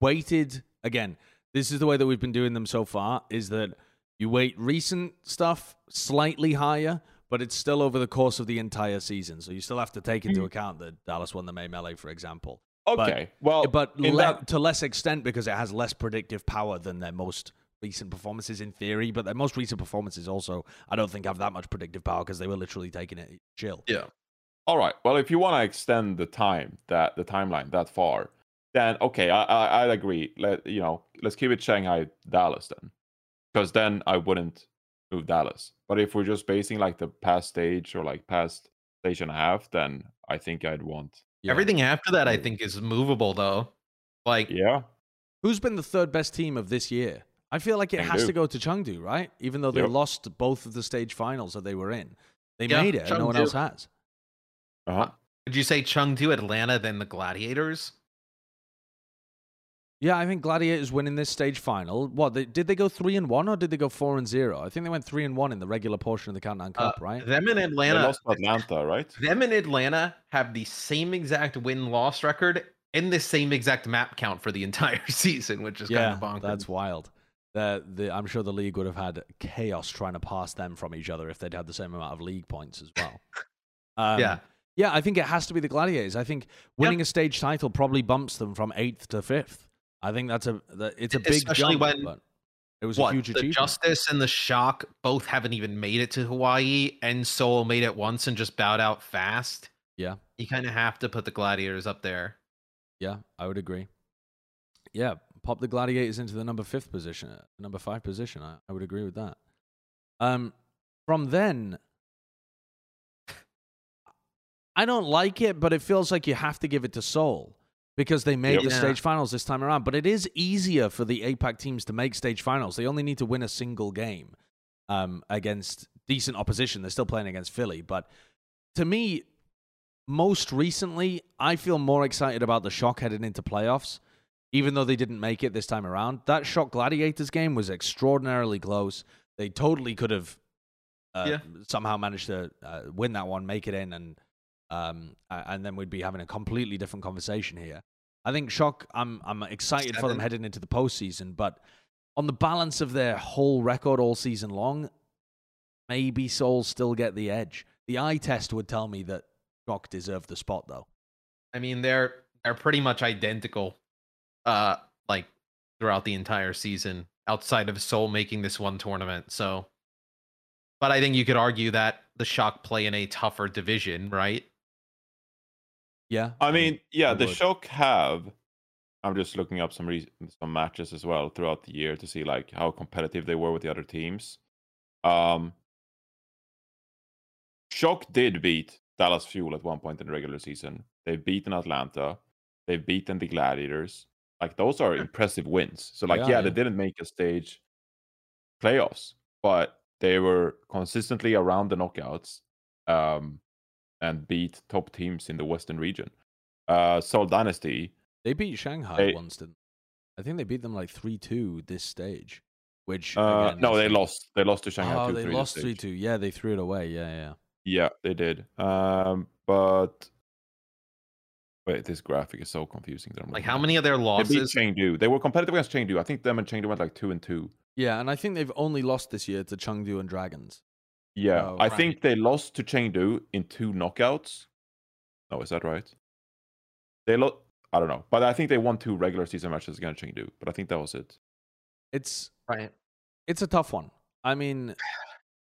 weighted again. This is the way that we've been doing them so far. Is that you weight recent stuff slightly higher, but it's still over the course of the entire season. So you still have to take into mm. account that Dallas won the May Melee, for example. Okay, well, but le- that- to less extent because it has less predictive power than their most recent performances in theory. But their most recent performances also, I don't think, have that much predictive power because they were literally taking it chill. Yeah. All right. Well, if you want to extend the time that the timeline that far, then okay, I, I I'd agree. Let you know, let's keep it Shanghai Dallas then, because then I wouldn't move Dallas. But if we're just basing like the past stage or like past stage and a half, then I think I'd want. Yeah. Everything after that, I think, is movable, though. Like, Yeah. Who's been the third best team of this year? I feel like it has to go to Chengdu, right? Even though they Yep. lost both of the stage finals that they were in, they Yeah, made it. and No one else has. Uh huh. Would you say Chengdu, Atlanta, then the Gladiators? Yeah, I think Gladiators winning this stage final. What they, did they go three and one or did they go four and zero? I think they went three and one in the regular portion of the Countdown Uh, Cup, right? Them in They Atlanta, lost to Atlanta, right? them in Atlanta have the same exact win loss record and the same exact map count for the entire season, which is yeah, kind of bonkers. that's wild. The, the, I'm sure the league would have had chaos trying to pass them from each other if they'd had the same amount of league points as well. Um, yeah. Yeah, I think it has to be the Gladiators. I think winning a stage title probably bumps them from eighth to fifth. I think that's a that, it's a big Especially jump, when- It was what a huge the achievement. Justice and the Shock both haven't even made it to Hawaii, and Seoul made it once and just bowed out fast. Yeah. you kind of have to put the Gladiators up there. Yeah, I would agree. Yeah, pop the Gladiators into the number fifth position, uh, number five position. I, I would agree with that. Um, from then, I don't like it, but it feels like you have to give it to Seoul because they made Yep. the Yeah. stage finals this time around. But it is easier for the APAC teams to make stage finals. They only need to win a single game um, against decent opposition. They're still playing against Philly, but to me, most recently, I feel more excited about the Shock heading into playoffs, even though they didn't make it this time around. That Shock Gladiators game was extraordinarily close. They totally could have uh, Yeah. somehow managed to uh, win that one, make it in, and um, and then we'd be having a completely different conversation here. I think Shock. I'm I'm excited for them heading into the postseason, but on the balance of their whole record all season long, maybe Seoul's still get the edge. The eye test would tell me that Shock deserved the spot, though. I mean, they're they're pretty much identical, uh, like throughout the entire season, outside of Seoul making this one tournament. So, but I think you could argue that the Shock play in a tougher division, right? Yeah. I mean, yeah, I the. Shock have. I'm just looking up some re- some matches as well throughout the year to see like how competitive they were with the other teams. Um, Shock did beat Dallas Fuel at one point in the regular season. They've beaten Atlanta. They've beaten the Gladiators. Like those are impressive wins. So like, Yeah, yeah, yeah. they didn't make a stage playoffs, but they were consistently around the knockouts um, and beat top teams in the Western region. Uh, Seoul Dynasty, They beat Shanghai They- once, didn't I think they beat them like 3 2 this stage, which. uh, again, no, they like- lost. They lost to Shanghai. Oh, 2-3 they lost 3 2. Yeah, they threw it away. Yeah, yeah. Yeah, they did. Um, but wait, this graphic is so confusing. That I'm Like how at. many of their They beat losses? Chengdu. They were competitive against Chengdu. I think them and Chengdu went like two and two. Yeah, and I think they've only lost this year to Chengdu and Dragons. Yeah, Oh, I right. think they lost to Chengdu in two knockouts. Oh, is that right? They lost. I don't know, but I think they won two regular season matches against Chengdu. But I think that was it. It's Right. it's a tough one. I mean,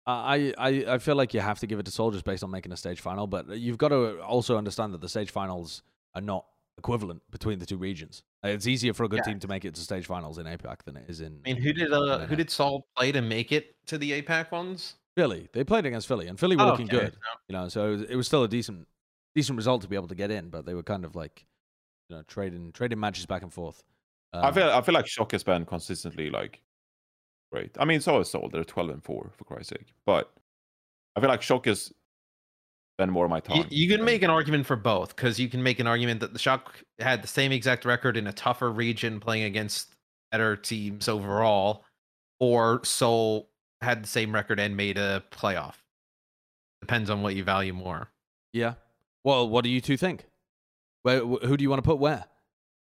I, I I feel like you have to give it to Soldiers based on making a stage final, but you've got to also understand that the stage finals are not equivalent between the two regions. It's easier for a good Yeah. team to make it to stage finals in APAC than it is in I mean, who did uh, who did Seoul play to make it to the APAC ones? Philly. They played against Philly, and Philly were Oh, looking okay. good. You know, so it was, it was still a decent decent result to be able to get in, but they were kind of like, you know, trading trading matches back and forth. I Um, feel I feel like Shock has been consistently like great. I mean, so is Seoul. They're twelve and four for Christ's sake. But I feel like Shock has been more of my time. you can make an argument for both because you can make an argument that the Shock had the same exact record in a tougher region playing against better teams overall, or Seoul had the same record and made a playoff. Depends on what you value more. yeah. Well, what do you two think? Where, who do you want to put where?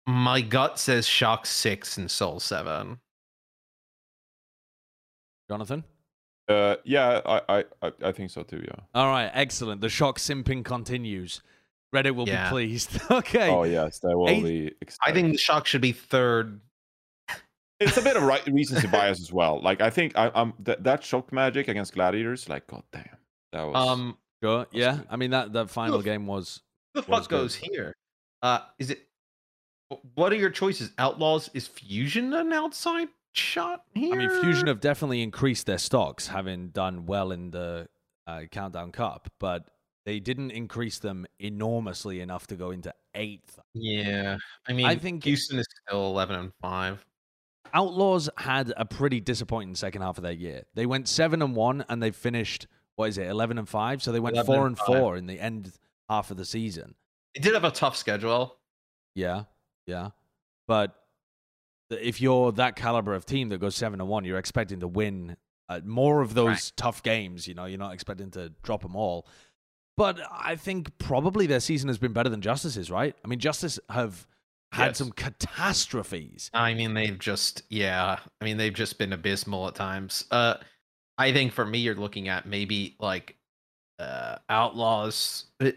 My gut says Shock six and Seoul seven. Jonathan? Uh, yeah, I, I I I think so too. Yeah. All right, excellent. The shock simping continues. Reddit will Yeah. be pleased. okay. Oh yes, that will Eight- be. I think the Shock should be third. It's a bit of right recency bias as well. Like I think I, I'm that that shock magic against gladiators. Like god damn, that was. Um, Sure. Yeah. good. I mean that that final Look. game was the Was fuck goes good. here? Uh, is it? What are your choices? Outlaws is Fusion an outside shot here? I mean Fusion have definitely increased their stocks having done well in the uh, Countdown Cup, but they didn't increase them enormously enough to go into 8th. Yeah, I mean, I think- Houston is still eleven and five. Outlaws had a pretty disappointing second half of their year. They went 7 and 1 and they finished what is it? 11 and 5, so they went 4 and and 4 in the end half of the season. They did have a tough schedule. Yeah, yeah. But if you're that caliber of team that goes seven to one, you're expecting to win uh, more of those Right. tough games. You know, you're not expecting to drop them all. But I think probably their season has been better than Justice's, right? I mean, Justice have had Yes. some catastrophes. I mean, they've just yeah. I mean, they've just been abysmal at times. Uh, I think for me, you're looking at maybe like uh Outlaws, uh,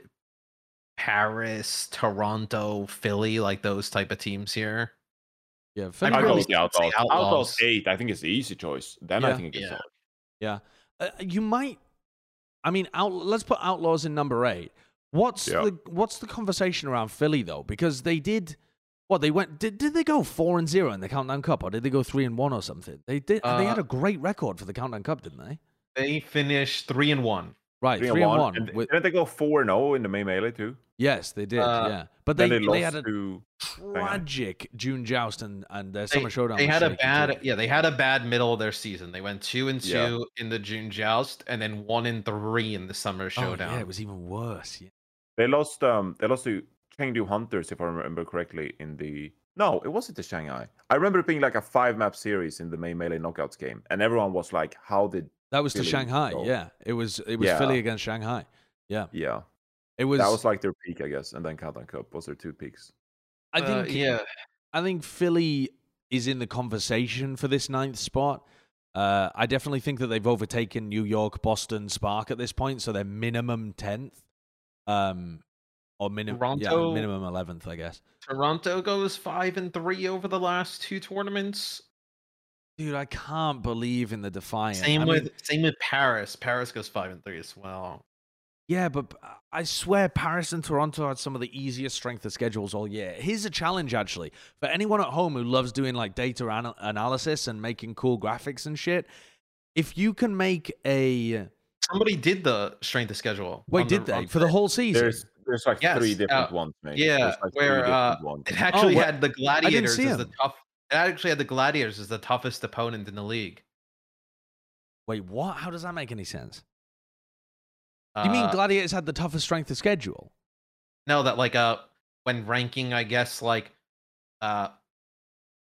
Paris, Toronto, Philly, like those type of teams here. Yeah, I Philly go with the Outlaws. Outlaws. Outlaws eight, I think it's the easy choice. Then I think it gets Yeah. hard. Yeah, uh, you might. I mean, out, let's put Outlaws in number eight. What's Yeah. the what's the conversation around Philly though? Because they did. What they went? Did, did they go four and zero in the Countdown Cup, or did they go three and one or something? They did. they had Uh, a great record for the Countdown Cup, didn't they? They finished three and one. Right, Three, three, and and one. one. And with- didn't they go four and zero in the May Melee too? yes, they did. uh, yeah, but they they, they, lost had a to. tragic June joust and and their They, summer showdown. they had a bad too. yeah, they had a bad middle of their season. They went two and two Yeah. in the June joust and then one and three in the summer Oh, showdown. yeah, it was even worse. Yeah. They lost. Um, they lost to Chengdu Hunters, if I remember correctly, in the. No, it wasn't the Shanghai. I remember it being like a five map series in the May Melee knockouts game, and everyone was like, "How did?" That was to Philly, Shanghai. so- Yeah, it was it was Yeah. Philly against Shanghai. Yeah, Yeah, it was. that was like their peak, I guess, and then Countdown Cup was their two peaks. I Uh, think yeah. I think Philly is in the conversation for this ninth spot. Uh, I definitely think that they've overtaken New York, Boston, Spark at this point, so they're minimum tenth, um, or minimum yeah, minimum eleventh, I guess. Toronto goes five and three over the last two tournaments. Dude, I can't believe in the Defiant. Same I with mean, same with Paris. Paris goes five and three as well. Yeah, but I swear Paris and Toronto had some of the easiest strength of schedules all year. Here's a challenge, actually, for anyone at home who loves doing like data anal- analysis and making cool graphics and shit. If you can make a Somebody did the strength of schedule. wait, did the- they for the Reddit. whole season? There's there's like Yes, three different uh, ones, mate. yeah, like, where, uh, ones. It actually what- had the gladiators see as the tough. It actually had the gladiators as the toughest opponent in the league. Wait, what? How does that make any sense? you mean Uh, Gladiators had the toughest strength of schedule? no that like uh when ranking i guess like uh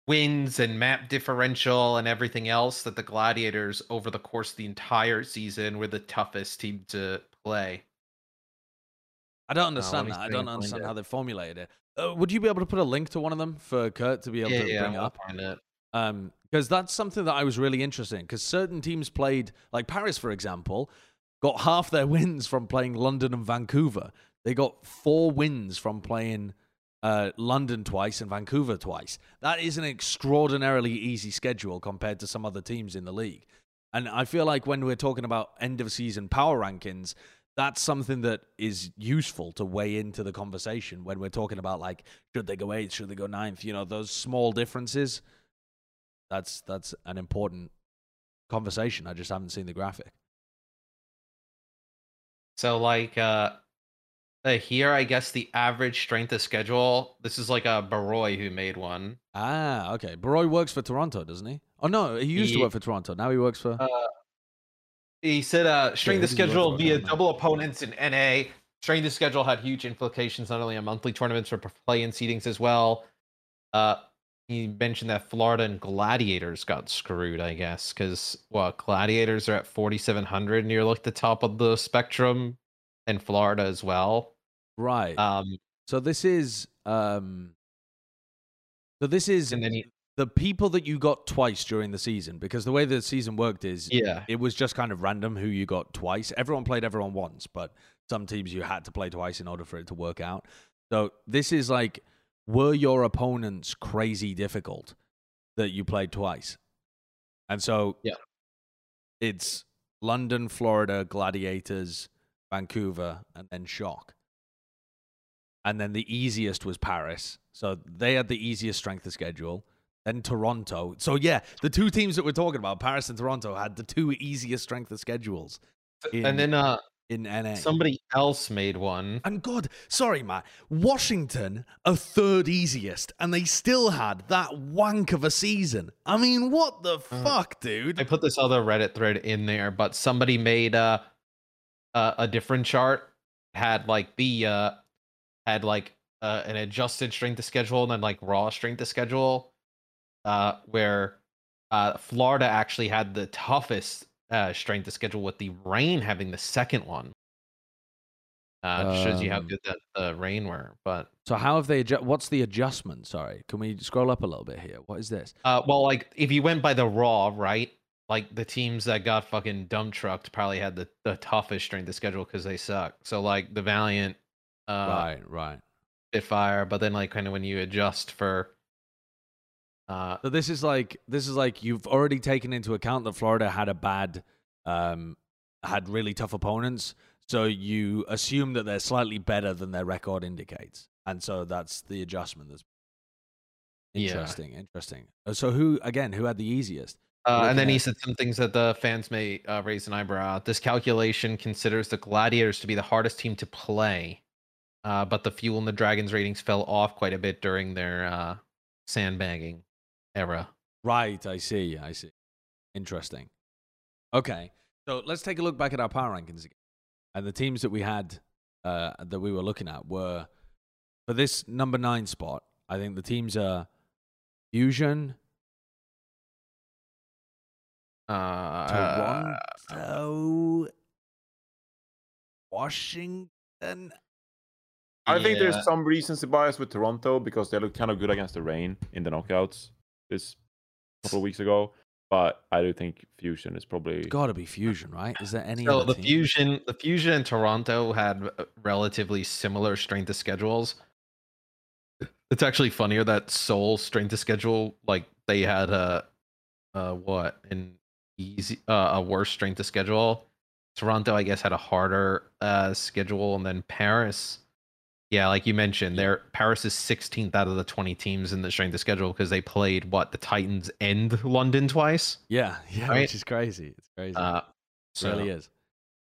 wins and map differential and everything else that the gladiators over the course of the entire season were the toughest team to play I don't understand me that. I don't if I can understand how they formulated it. Uh, would you be able to put a link to one of them for Kurt to be able yeah to yeah bring I'll up? find it. Um, because that's something that I was really interested in. Because certain teams played, like Paris, for example, got half their wins from playing London and Vancouver. They got four wins from playing uh, London twice and Vancouver twice. That is an extraordinarily easy schedule compared to some other teams in the league. And I feel like when we're talking about end of season power rankings, that's something that is useful to weigh into the conversation when we're talking about like should they go eighth, should they go ninth? You know, those small differences that's that's an important conversation. I just haven't seen the graphic. so like uh uh, here i guess the average strength of schedule this is like a baroy who made one Ah, okay. Baroy works for Toronto, doesn't he? Oh no, he used to work for Toronto. Now he works for. Uh, he said uh, strength who of does he work schedule via double opponents in NA. Strength of schedule had huge implications not only on monthly tournaments for play-in seedings as well. Uh, he mentioned that Florida and Gladiators got screwed, I guess, because well, Gladiators are at 4,700 near like the top of the spectrum, and Florida as well. right. Um, so this is um. So this is and then he, the people that you got twice during the season because the way the season worked is yeah, it was just kind of random who you got twice. Everyone played everyone once, but some teams you had to play twice in order for it to work out. So this is like, were your opponents crazy difficult that you played twice? And so Yeah. it's London, Florida, Gladiators, Vancouver, and then Shock. And then the easiest was Paris. So they had the easiest strength of schedule. Then Toronto. So yeah, the two teams that we're talking about, Paris and Toronto, had the two easiest strength of schedules in- and then uh, in NA. somebody else made one. and God, sorry, Matt. Washington are third easiest, and they still had that wank of a season. I mean, what the Uh, fuck, dude? I put this other Reddit thread in there, but somebody made uh, uh, a different chart. Had like the uh, had like uh, an adjusted strength of schedule and then like raw strength of schedule. Uh, where uh, Florida actually had the toughest uh, strength of schedule, with the Reign having the second one. Uh, just shows you how Um, good that the Reign were. But So how have they? What's the adjustment? Sorry, can we scroll up a little bit here? What is this? Uh, well, like if you went by the raw, right? Like the teams that got fucking dump trucked probably had the, the toughest strength of schedule because they suck. So like the Valiant, uh, right, right. Spitfire, but then like kind of when you adjust for, Uh, So this is like this is like you've already taken into account that Florida had a bad, um, had really tough opponents. So you assume that they're slightly better than their record indicates, and so that's the adjustment. That's Yeah. interesting. Interesting. Uh, So who again? Who had the easiest? Uh, and then he said some things that the fans may uh, raise an eyebrow at. This calculation considers the Gladiators to be the hardest team to play, uh, but the Fuel and the Dragons ratings fell off quite a bit during their uh, sandbagging era. Right. I see. I see. Interesting. Okay. So let's take a look back at our power rankings again. And the teams that we had uh, that we were looking at were for this number nine spot. I think the teams are Fusion, Uh, Toronto, Washington. I think there's some reasons to bias with Toronto because they looked kind of good against the Reign in the knockouts this couple of weeks ago. But I do think Fusion is probably It's got to be Fusion, right? Is there any So other the team? Fusion, the Fusion in Toronto had uh, relatively similar strength of schedules. It's actually funnier that Seoul strength of schedule, like they had a, uh, what an easy, uh, a worse strength of schedule. Toronto, I guess, had a harder uh, schedule, and then Paris, yeah, like you mentioned, there Paris is 16th out of the 20 teams in the strength of schedule because they played what the Titans and London twice. Yeah, yeah, Right? which is crazy. It's crazy. Uh, it really is.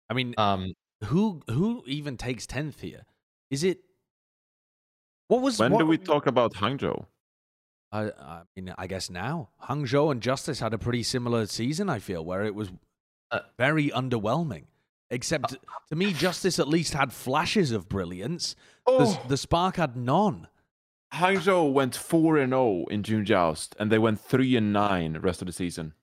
I mean, Um, who who even takes tenth here? Is it? What was when what, do we talk about Hangzhou? I, I mean, I guess now Hangzhou and Justice had a pretty similar season. I feel where it was Uh, very underwhelming. Except to me, Justice at least had flashes of brilliance. The, Oh, the Spark had none. Hangzhou went four and zero in June Joust, and they went three and nine the rest of the season.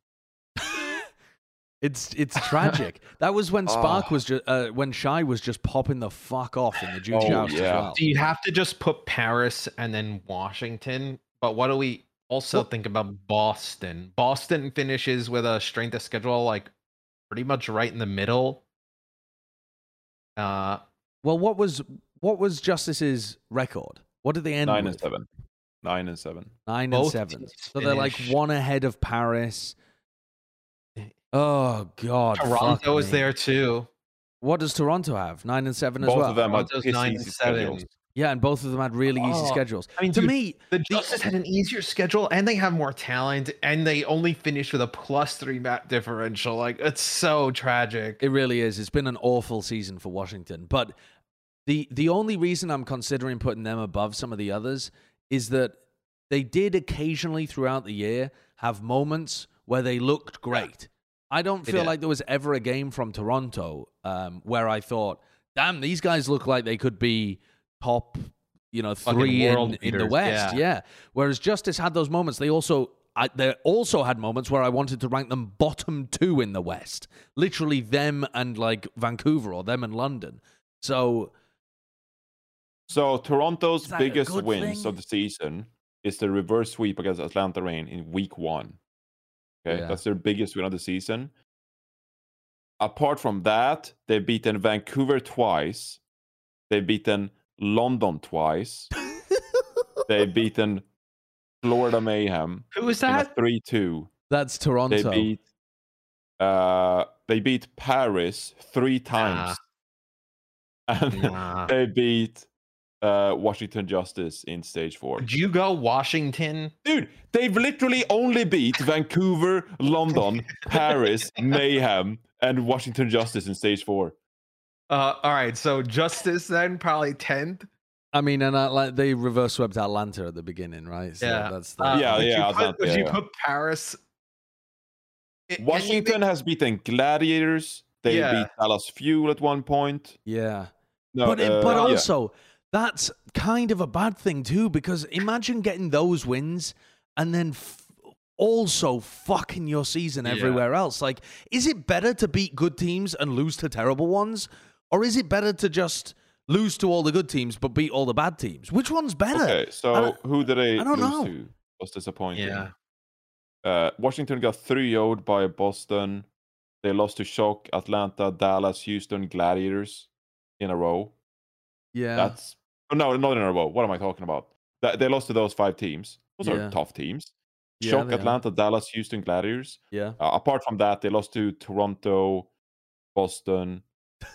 It's it's tragic. that was when Spark Oh. was just uh, when Shy was just popping the fuck off in the June Oh, Joust as well. Do you have to just put Paris and then Washington? But what do we also Well- think about Boston? Boston finishes with a strength of schedule like pretty much right in the middle. Uh, Well, what was what was Justice's record? What did they end Nine with? and seven. Nine and seven. Nine and seven. teams So they're like one ahead of Paris. Oh God! Toronto is me. there too. What does Toronto have? Nine and seven as well. Both well. of them had Toronto's pissy nine and seven. schedules. Yeah, and both of them had really easy Oh, schedules. I mean, to dude, me, The Justice had an easier schedule and they have more talent and they only finished with a plus three map differential. Like it's so tragic. It really is. It's been an awful season for Washington. But the the only reason I'm considering putting them above some of the others is that they did occasionally throughout the year have moments where they looked great. I don't feel like there was ever a game from Toronto um, where I thought, "Damn, these guys look like they could be top, you know, three world in, in the West." yeah. Yeah. Whereas Justice had those moments. They also I, they also had moments where I wanted to rank them bottom two in the West, literally them and like Vancouver or them and London. So So Toronto's Is that a biggest wins thing? of the season is the reverse sweep against Atlanta Reign in week one. Okay, Yeah. that's their biggest win of the season. Apart from that, they've beaten Vancouver twice. They've beaten London twice. they've beaten Florida Mayhem Who is in a that? three-two. That's Toronto. They beat uh they beat Paris three times. And Nah. they beat uh Washington Justice in stage four. Would you go Washington? Dude, they've literally only beat Vancouver, London, Paris, Mayhem, and Washington Justice in stage four. Uh, all right, so Justice then probably tenth. I mean, and uh, like they reverse swept Atlanta at the beginning, right? So Yeah. that's the, Uh, Yeah, would yeah, You put, would you yeah. put Paris? I- and Washington has beaten Gladiators. They Yeah. beat Dallas Fuel at one point. yeah. No, but it, uh, but yeah. also that's kind of a bad thing too because imagine getting those wins and then f- also fucking your season Yeah. everywhere else. Like, is it better to beat good teams and lose to terrible ones, or is it better to just lose to all the good teams but beat all the bad teams? Which one's better? Okay, so don't- who did they I don't lose know. to? Was disappointing. Yeah. Uh, Washington got 3 0 by Boston. They lost to Shock, Atlanta, Dallas, Houston, Gladiators in a row. Yeah, That's oh, no, not in a row. What am I talking about? They lost to those five teams. Those Yeah. are tough teams. Yeah, Shock, they are. Atlanta, Dallas, Houston Gladiators. Yeah. Uh, apart from that, they lost to Toronto, Boston,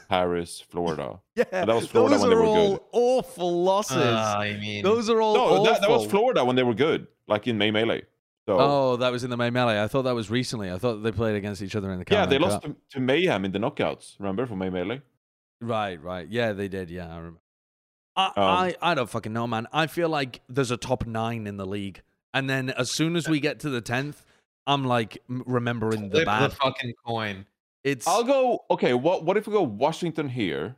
Paris, Florida. Yeah. that was Florida Those when they are were all good. awful losses. Uh, I mean, Those are all No, awful. that, that was Florida when they were good, like in May Melee. So Oh, that was in the May Melee. I thought that was recently. I thought they played against each other in the yeah, they lost to, to Mayhem in the knockouts. Remember for May Melee? Right, right. Yeah, they did. Yeah, I remember. I, Um, I, I don't fucking know, man. I feel like there's a top nine in the league, and then as soon as we get to the tenth, I'm like remembering the bad. the fucking coin. It's I'll go. Okay, what what if we go Washington here?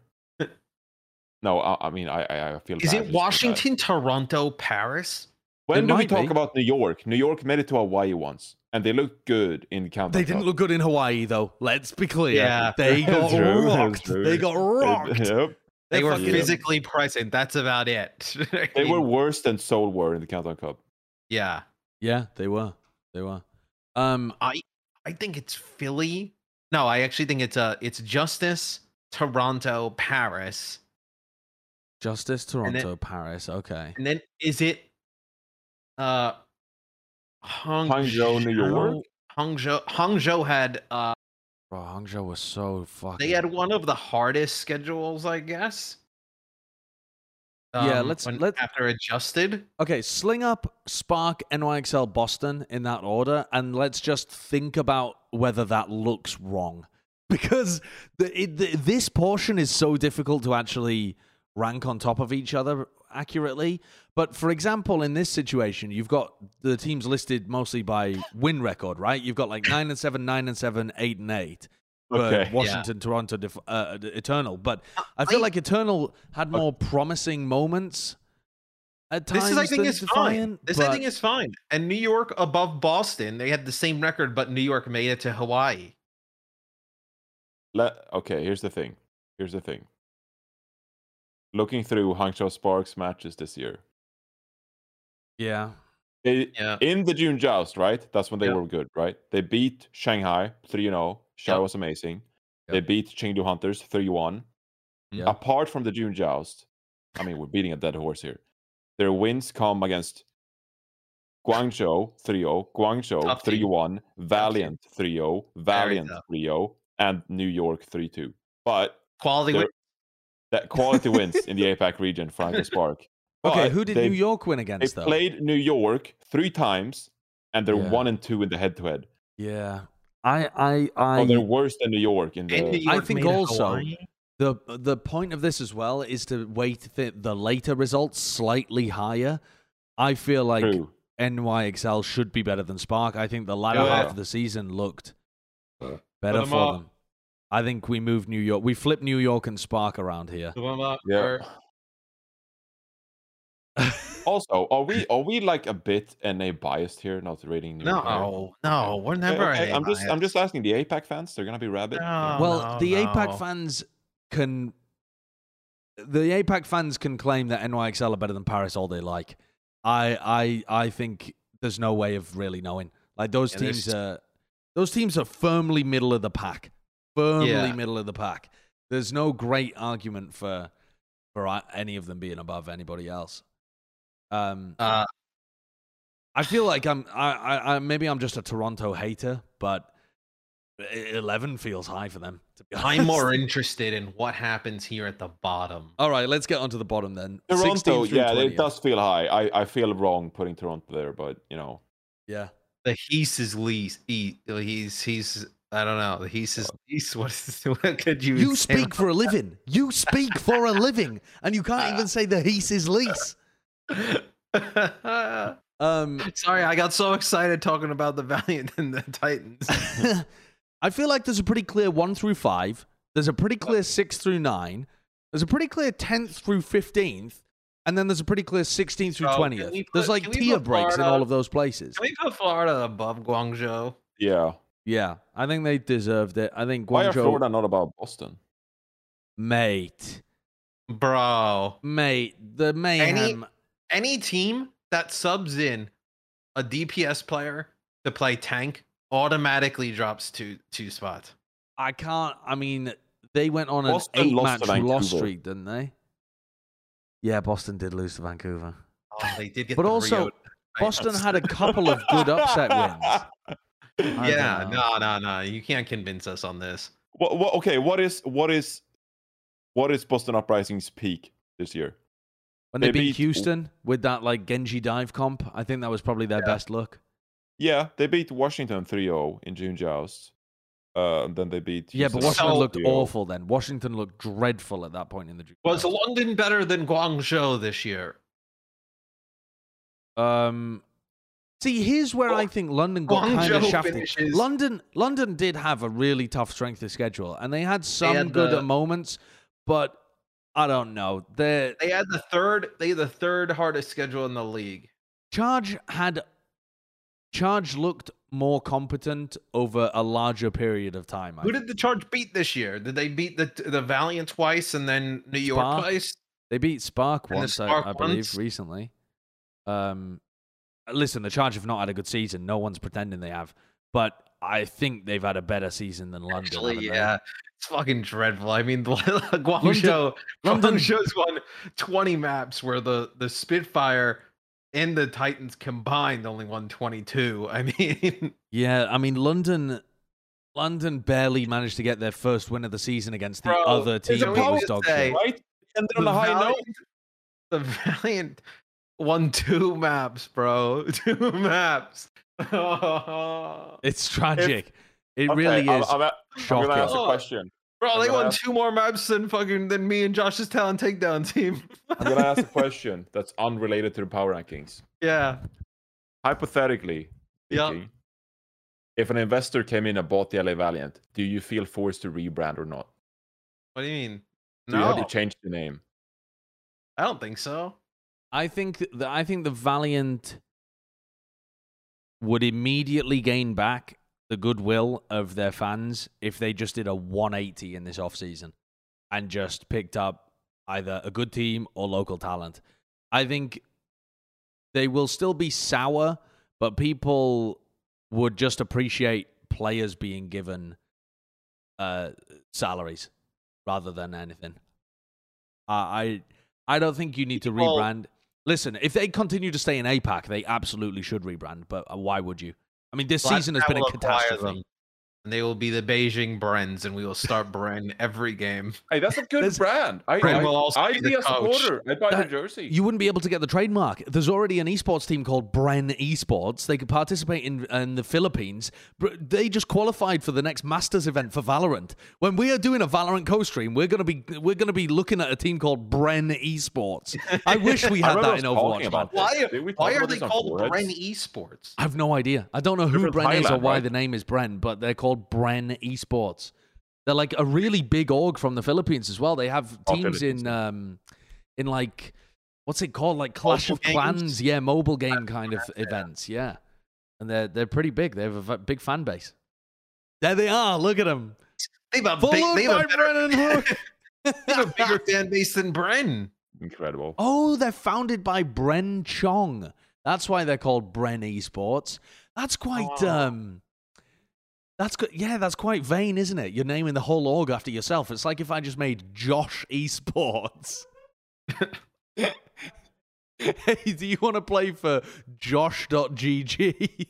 no, I, I mean I I I feel. Is bad it just for that. Washington, Toronto, Paris? When It do we talk be. about New York? New York made it to Hawaii once, and they looked good in the countdown. they didn't look good in Hawaii though. Let's be clear. Yeah. they got That's true, rocked. They got rocked. They, yep. They They're were fucking- physically present. That's about it. I they were worse than Seoul were in the countdown cup. Yeah, Yeah, they were. They were. Um, I I think it's Philly. No, I actually think it's uh it's Justice, Toronto, Paris, Justice, then- Toronto, Paris. Okay. and then is it uh Hangzhou, New York? Hangzhou Hangzhou had uh Bro, Hangzhou was so fucking. they had one of the hardest schedules, I guess. Yeah, Um, let's- when- let- after adjusted. Okay, sling up Spark, NYXL, Boston in that order, and let's just think about whether that looks wrong. Because the, it, the, this portion is so difficult to actually rank on top of each other accurately. But for example, in this situation, you've got the teams listed mostly by win record, right? You've got like 9 and 7, 9 and 7, 8 and 8 for Okay. Washington, Toronto, def- uh, Eternal. But I feel I- like Eternal had more promising moments at times. This is, I think, than is Defiant, fine. This, I but- think, is fine. And New York above Boston, they had the same record, but New York made it to Hawaii. Let, okay, here's the thing. Here's the thing. Looking through Hangzhou Sparks matches this year, Yeah. they, Yeah. in the June Joust, right? That's when they Yeah. were good, right? They beat Shanghai 3 0. Shai Yeah. was amazing. They beat Chengdu Hunters 3 1. Yeah. Apart from the June Joust, I mean, we're beating a dead horse here. Their wins come against Guangzhou 3 0, Guangzhou 3 1, Valiant 3 0, Valiant tough. 3 0, and New York 3 2. But Quality They're- win. that quality wins in the APAC region, Franco Spark. Okay, who did they, New York win They against though? played New York three times, and they're Yeah. one and two in the head-to-head. yeah. I I I Oh, they're worse than New York in the. And New I think also- the the point of this as well is to weight the, the later results slightly higher. I feel like True. NYXL should be better than Spark. I think the latter Yeah. half of the season looked Uh, better them for up. them. I think we moved New York. We flipped New York and Spark around here. Yeah. Also, are we are we like a bit NA biased here, not rating New York? higher? No, no, we're never. okay, NA I'm just I'm just asking the APAC fans. They're gonna be rabid. No. well, no, the no. APAC fans can the APAC fans can claim that NYXL are better than Paris all they like. I I I think there's no way of really knowing. Like those Yeah, teams there's- are those teams are firmly middle of the pack. Firmly Yeah. middle of the pack. There's no great argument for for uh, any of them being above anybody else. Um Uh, I feel like I'm I, I, I maybe I'm just a Toronto hater, but e- 11 feels high for them. To be I'm more interested in what happens here at the bottom. All right, let's get onto the bottom then. Toronto, yeah, 20th. it does feel high. I, I feel wrong putting Toronto there, but you know, Yeah. The He's is least. He, he's he's. I don't know. The He's is least. What is? What could you? You speak for a living. You speak for a living, and you can't even say the Heath is lease. About- Um, Sorry, I got so excited talking about the Valiant and the Titans. I feel like there's a pretty clear one through five. There's a pretty clear six through nine. There's a pretty clear tenth through fifteenth, and then there's a pretty clear sixteenth through twentieth. we There's like can tier put breaks in all of those places. Can we put Florida above Guangzhou? yeah. Yeah, I think they deserved it. I think Guangzhou. Why are Guangzhou, Florida not about Boston? mate, Bro, mate, the mayhem. any team that subs in a DPS player to play tank automatically drops two two spots. I can't. I mean, they went on an Boston eight match loss streak, didn't they? Yeah, Boston did lose to Vancouver. Oh, they did get But the also, Rio- Boston had a couple of good upset wins. I yeah, don't know. no, no, no. You can't convince us on this. What, what, okay, what is what is what is Boston Uprising's peak this year? When they, They beat, beat- Houston with that like Genji dive comp, I think that was probably their Yeah. best look. Yeah, they beat Washington 3-0 in June Joust. Uh, and then they beat Yeah, but Washington So- looked 3-0. awful then. Washington looked dreadful at that point in the June Was Joust. London better than Guangzhou this year? Um, see, here's where I think London got kind of Guangzhou shafted. finishes- London, London did have a really tough strength of schedule, and they had some had good the- moments, but I don't know. The They had the third. They had the third hardest schedule in the league. Charge had Charge looked more competent over a larger period of time. I Who think. did the Charge beat this year? Did they beat the the Valiant twice and then New York Spark? twice? They beat Spark And once, I- I, believe, once? recently. Um, listen, the Charge have not had a good season. No one's pretending they have, but I think they've had a better season than London. Actually, haven't they? yeah, it's fucking dreadful. I mean, Guangzhou, London- shows won 20 maps where the the Spitfire and the Titans combined only won 22. I mean, Yeah, I mean London. London barely managed to get their first win of the season against the Bro, other team a that was dog say- right? And then on a high note, the Valiant won two maps, bro. Two maps. Bro, It's tragic. it Okay, really I'm, is I'm, a- I'm gonna ask a question. Bro, they gonna won ask- two more maps than fucking than me and Josh's talent takedown team. I'm gonna ask a question that's unrelated to the power rankings. yeah. Hypothetically, Yeah. speaking, if an investor came in and bought the LA Valiant, do you feel forced to rebrand or not? What do you mean? Do you No, have to change the name? I don't think so. I think the I think the Valiant would immediately gain back the goodwill of their fans if they just did a 180 in this offseason and just picked up either a good team or local talent. I think they will still be sour, but people would just appreciate players being given uh, salaries rather than anything. Uh, I I don't think you need to rebrand. Listen, if they continue to stay in APAC, they absolutely should rebrand. But uh, why would you? I mean, this Well, season has been a catastrophe. them, And they will be the Beijing Brens, and we will start Bren every game. Hey, that's a good There's- brand. I, Bren I, will also I'd be be the a coach. supporter. I'd buy the That- jersey. You wouldn't be able to get the trademark. There's already an esports team called Bren Esports. They could participate in, in the Philippines. Br- They just qualified for the next Masters event for Valorant. When we are doing a Valorant co-stream, we're gonna be we're gonna be looking at a team called Bren Esports. I wish we had that in Overwatch. about man. this. Why, Did why are they called Bren Esports? I have no idea. I don't know who Bren is or why right? the name is Bren, but they're called Bren Esports. They're like a really big org from the Philippines as well. They have Oh, teams Philippines. in um in like what's it called? Like Clash Mobile of games? Clans, yeah, mobile game kind of events, yeah. And they're they're pretty big. They have a v- big fan base. There they are. Look at them. They have a, Followed big, they have by a, better, Brennan Hook. they have a bigger fan base than Bren. Incredible. Oh, they're founded by Bren Chong. That's why they're called Bren Esports. That's quite Oh. um that's good. Yeah, that's quite vain, isn't it? You're naming the whole org after yourself. It's like if I just made Josh Esports. hey, do you want to play for Josh.gg?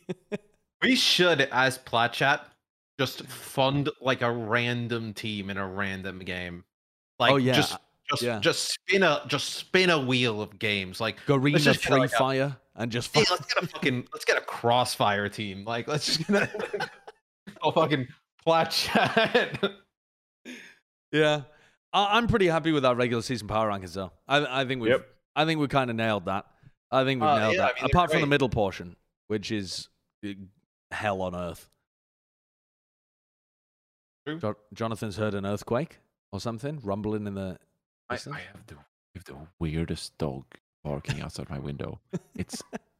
We should, as Plat Chat, just fund like a random team in a random game. Like Oh, yeah. just just Yeah. just spin a just spin a wheel of games. Like Garena just Free like a- Fire and just hey, let's get a fucking let's get a crossfire team. Like let's just get a, a fucking Plat Chat. Yeah. I- I'm pretty happy with our regular season power rankings, though. I, I think we've, Yep. I think we kind of nailed that. I think we've Uh, nailed yeah, I that. mean, they're Apart from the middle portion, which is uh, hell on earth. Jo- Jonathan's heard an earthquake or something rumbling in the. I. I have the, I have the weirdest dog barking outside my window. It's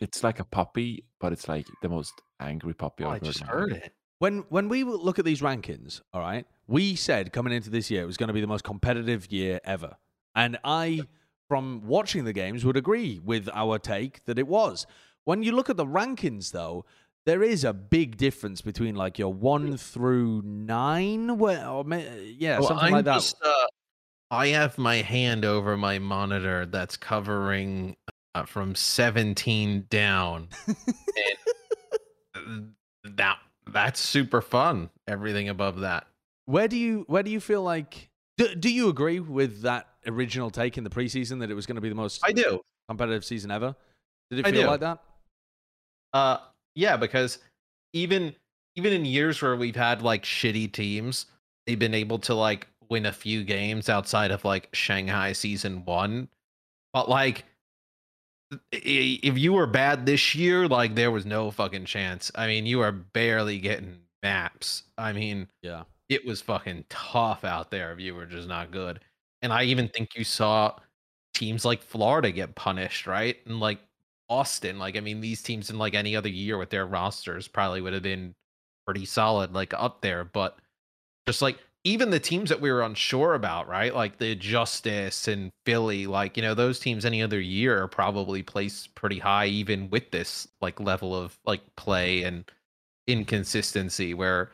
it's like a puppy, but it's like the most angry puppy Oh, I've I just in heard it. When when we look at these rankings, all right, we said coming into this year it was going to be the most competitive year ever, and I, from watching the games, would agree with our take that it was. When you look at the rankings, though, there is a big difference between like your one through nine, where, or yeah, Well, something I'm like that. just, uh, I have my hand over my monitor that's covering uh, from 17 down. and that that's super fun. Everything above that. Where do you where do you feel like do, do you agree with that original take in the preseason that it was going to be the most I do. competitive season ever? Did it I feel do. like that? Uh yeah, because even even in years where we've had like shitty teams, they've been able to like win a few games outside of like Shanghai season 1. But like if you were bad this year, like there was no fucking chance. I mean, you are barely getting maps. I mean, Yeah. it was fucking tough out there if you were just not good. And I even think you saw teams like Florida get punished, right? And like Austin, like I mean, these teams in like any other year with their rosters probably would have been pretty solid, like up there. But just like even the teams that we were unsure about, right? Like the Justice and Philly, like you know, those teams any other year are probably placed pretty high, even with this like level of like play and inconsistency. Where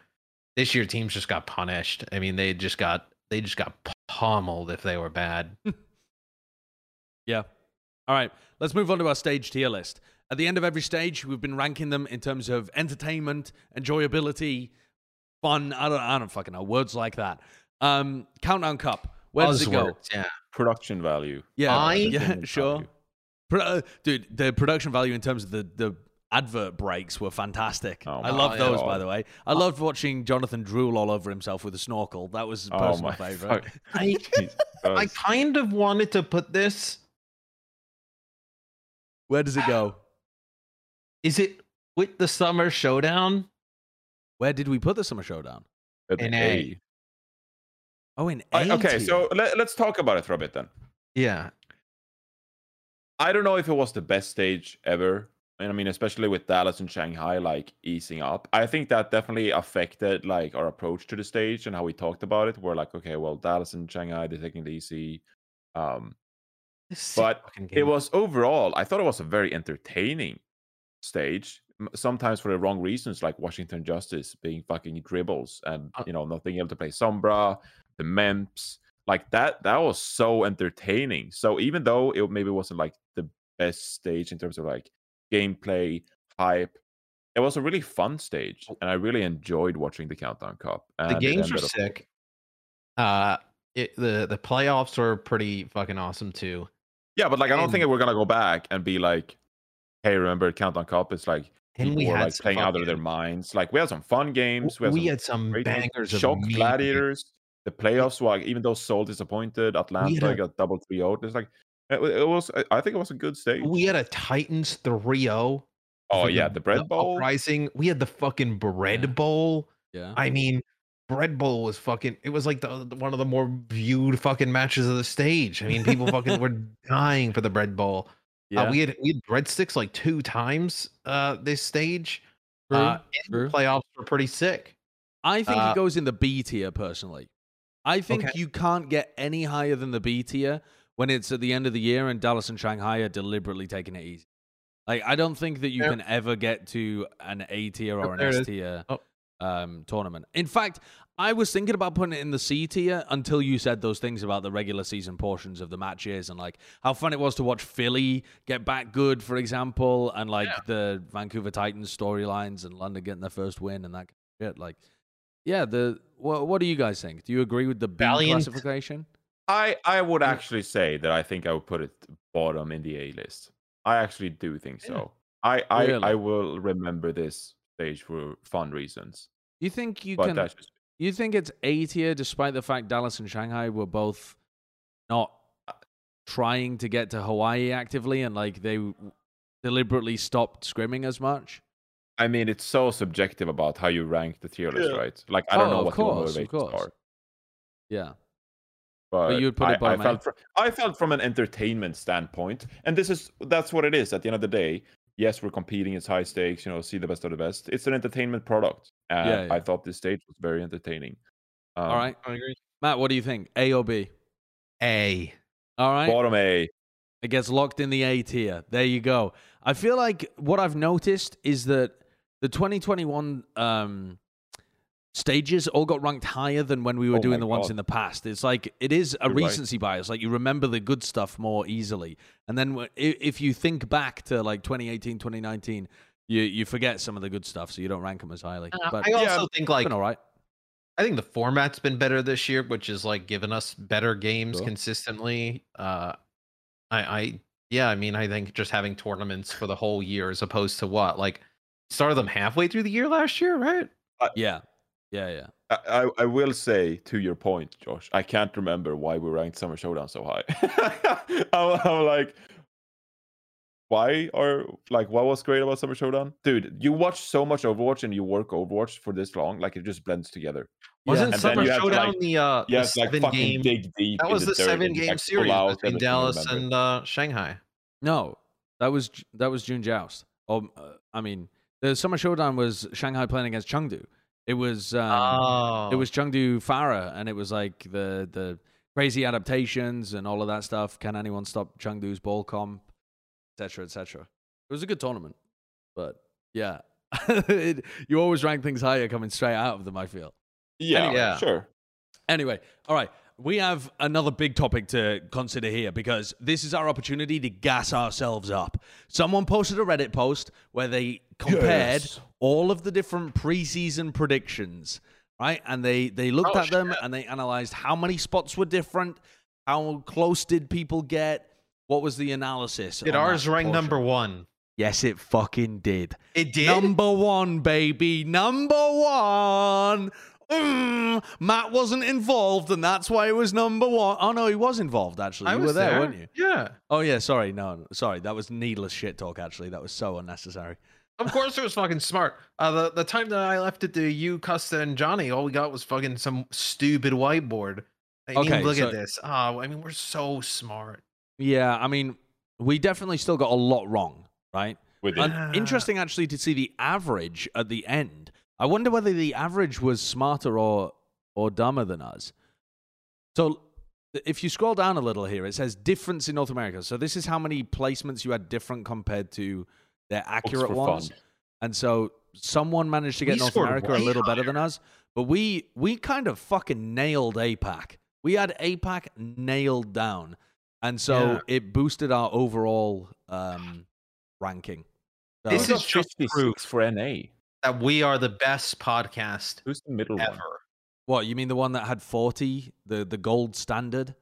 this year teams just got punished. I mean, they just got they just got pummeled if they were bad. Yeah. All right. Let's move on to our stage tier list. At the end of every stage, we've been ranking them in terms of entertainment, enjoyability, fun. I don't, I don't fucking know words like that. Um, Countdown Cup. Where does it go? Yeah. Production value. Yeah, I- yeah, sure. Pro- uh, dude, the production value in terms of the the advert breaks were fantastic. Oh I my love those, God. by the way. I loved watching Jonathan drool all over himself with a snorkel. That was a Oh personal my favorite. fuck. I Jesus I kind of wanted to put this. Where does it go? Is it with the summer showdown? Where did we put the summer showdown? At An A. A. Oh, in I- A okay, tier. so let, let's talk about it for a bit then. Yeah. I don't know if it was the best stage ever. And I mean, especially with Dallas and Shanghai like easing up. I think that definitely affected like our approach to the stage and how we talked about it. We're like, okay, well, Dallas and Shanghai, they're taking it easy. Um, But it was overall, I thought it was a very entertaining stage. Sometimes for the wrong reasons, like Washington Justice being fucking dribbles and Uh, you know not being able to play Sombra, the Memps, like that. That was so entertaining. So even though it maybe wasn't like the best stage in terms of like gameplay hype, it was a really fun stage, and I really enjoyed watching the Countdown Cup. the and it games were up- sick. Uh, it, the the playoffs were pretty fucking awesome too. Yeah, but like I don't think we're gonna go back and be like, "Hey, remember Countdown Cup?" It's like And we had like some playing out of their minds. Like we had some fun games. We had we some had some bangers Shock. Gladiators. The playoffs were like, even though Seoul disappointed, Atlanta a- got double three zero. It's like it, it was. I- think it was a good stage. We had a Titans 3-0. oh, oh yeah, the bread bowl. rising. We had the fucking bread Yeah. bowl. yeah. I mean, bread bowl was fucking. It was like the, the- one of the more viewed fucking matches of the stage. I mean, people fucking were dying for the bread bowl. Yeah. Uh, we had we had breadsticks like two times uh this stage. True, uh, and true. playoffs were pretty sick. I think Uh, it goes in the B tier personally. I think Okay. you can't get any higher than the B tier when it's at the end of the year and Dallas and Shanghai are deliberately taking it easy. Like I don't think that you Yeah. can ever get to an A tier or an S tier Oh. Um, tournament. In fact, I was thinking about putting it in the C tier until you said those things about the regular season portions of the matches and like how fun it was to watch Philly get back good, for example, and like Yeah. the Vancouver Titans storylines and London getting their first win and that kind of shit. Like, yeah, the what, what do you guys think? Do you agree with the B Valiant. classification? I I would actually say that I think I would put it bottom in the A list. I actually do think Yeah. so. I I, Really? I will remember this stage for fun reasons. You think you But can? just You think it's A tier despite the fact Dallas and Shanghai were both not uh, trying to get to Hawaii actively and like they deliberately stopped scrimming as much? I mean, it's so subjective about how you rank the tier list, Yeah. right? Like, I don't Oh, know what course, your motivations are. Yeah. But, you would put it I, I felt fr- I felt from an entertainment standpoint, and this is that's what it is. At the end of the day, yes, we're competing. It's high stakes. You know, see the best of the best. It's an entertainment product. And Yeah, yeah. I thought this stage was very entertaining. Um, All right, I agree. Matt, what do you think? A or B? A. All right. bottom A. It gets locked in the A tier. There you go. I feel like what I've noticed is that the 2021 um, stages all got ranked higher than when we were Oh doing my the ones in the past. It's like it is a You're right. recency bias. Like you remember the good stuff more easily, and then if you think back to like 2018, 2019, you you forget some of the good stuff, so you don't rank them as highly. Uh, But I also Yeah, think like been all right. I think the format's been better this year, which is like given us better games Sure. consistently. Uh, I, I, yeah, I mean, I think just having tournaments for the whole year as opposed to what, like, started them halfway through the year last year, right? Yeah, yeah, yeah. I, I- I will say to your point, Josh, I can't remember why we ranked Summer Showdown so high. I'm, I'm like, why are like what was great about Summer Showdown? Dude, you watch so much Overwatch and you work Overwatch for this long, like it just blends together. Wasn't And then Summer you have to, Showdown like- the uh You the like seven game? dig deep. That was the dirt seven game like, series out between Dallas and uh, Shanghai. No, that was that was June Joust. Oh, uh, I mean, the Summer Showdown was Shanghai playing against Chengdu. It was um, oh, it was Chengdu Pharah, and it was like the the crazy adaptations and all of that stuff. Can anyone stop Chengdu's ball comp, etc., etc. It was a good tournament, but yeah, it, you always rank things higher coming straight out of them. I feel. Yeah, Anyway, yeah. sure. Anyway, all right. We have another big topic to consider here because this is our opportunity to gas ourselves up. Someone posted a Reddit post where they compared Yes. all of the different preseason predictions, right? And they they looked Oh, at them and they analyzed how many spots were different, how close did people get, what was the analysis? did ours rank portion. number one? Yes, it fucking did. It did. Number one, baby. Number one. Mm, Matt wasn't involved, and that's why it was number one. Oh no, he was involved. Actually, I you was were there, weren't you? Yeah. Oh yeah, sorry. No, no, sorry. That was needless shit talk. Actually, that was so unnecessary. Of course, it was fucking smart. Uh, the the time that I left it to you, Custa, and Johnny, all we got was fucking some stupid whiteboard. I mean, Okay, look so- at this. Oh, I mean, we're so smart. Yeah, I mean, we definitely still got a lot wrong, right? With it. And interesting, actually, to see the average at the end. I wonder whether the average was smarter or or dumber than us. So, if you scroll down a little here, it says difference in North America. So this is how many placements you had different compared to their accurate ones. fun. And so someone managed to get We North America a way little better than us, but we we kind of fucking nailed APAC. We had APAC nailed down, and so Yeah. it boosted our overall um, ranking. So- This is just proof. for NA. That we are the best podcast Who's the middle ever. one? What you mean the one that had forty, the the gold standard?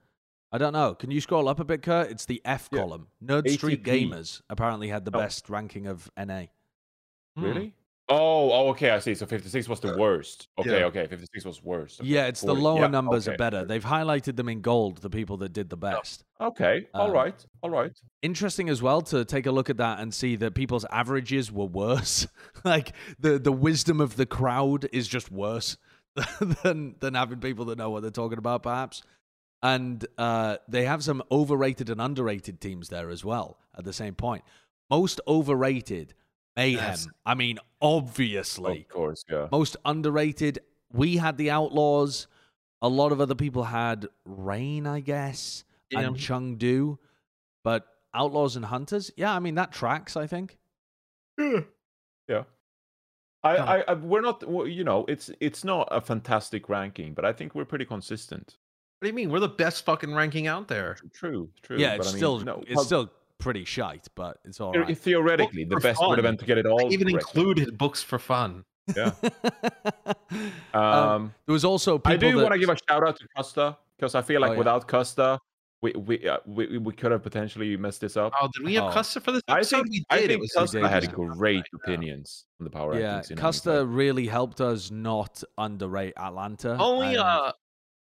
I don't know. Can you scroll up a bit, Kurt? It's the F Yeah. column. Nerd Street Gamers apparently had the Oh. best ranking of NA. Hmm. Really? Oh, oh, okay. I see. So 56 was the worst. Okay, Yeah. okay. 56 was worst. Okay, Yeah, it's the lower Yeah, numbers are better. They've highlighted them in gold, the people that did the best. Okay. All Um, right. All right. Interesting as well to take a look at that and see that people's averages were worse. like the the wisdom of the crowd is just worse than than having people that know what they're talking about, perhaps. And uh, they have some overrated and underrated teams there as well. At the same point, most overrated mayhem. Yes. I mean, obviously, Of course. Yeah. most underrated. We had the Outlaws. A lot of other people had Reign, I guess, Yeah. and Chengdu. But Outlaws and Hunters, yeah, I mean that tracks. I think. Hmm. Yeah. I, Yeah. I, I, we're not, you know, it's it's not a fantastic ranking, but I think we're pretty consistent. What do you mean? We're the best fucking ranking out there. True, true. yeah, but it's I mean, still no, it's but still pretty shite, but it's all the- right. theoretically, the for best would have been to get it all. I even correct. included books for fun. Yeah. um, Um, there was also people I do that, want to give a shout out to Custa because I feel like Oh, yeah. without Custa, we we, uh, we we could have potentially messed this up. Oh, did we have Oh. Custa for this I think we I did. think it was Custa did, had yeah. great opinions on the power yeah, rankings. in Custa really helped us not underrate Atlanta. Only and uh,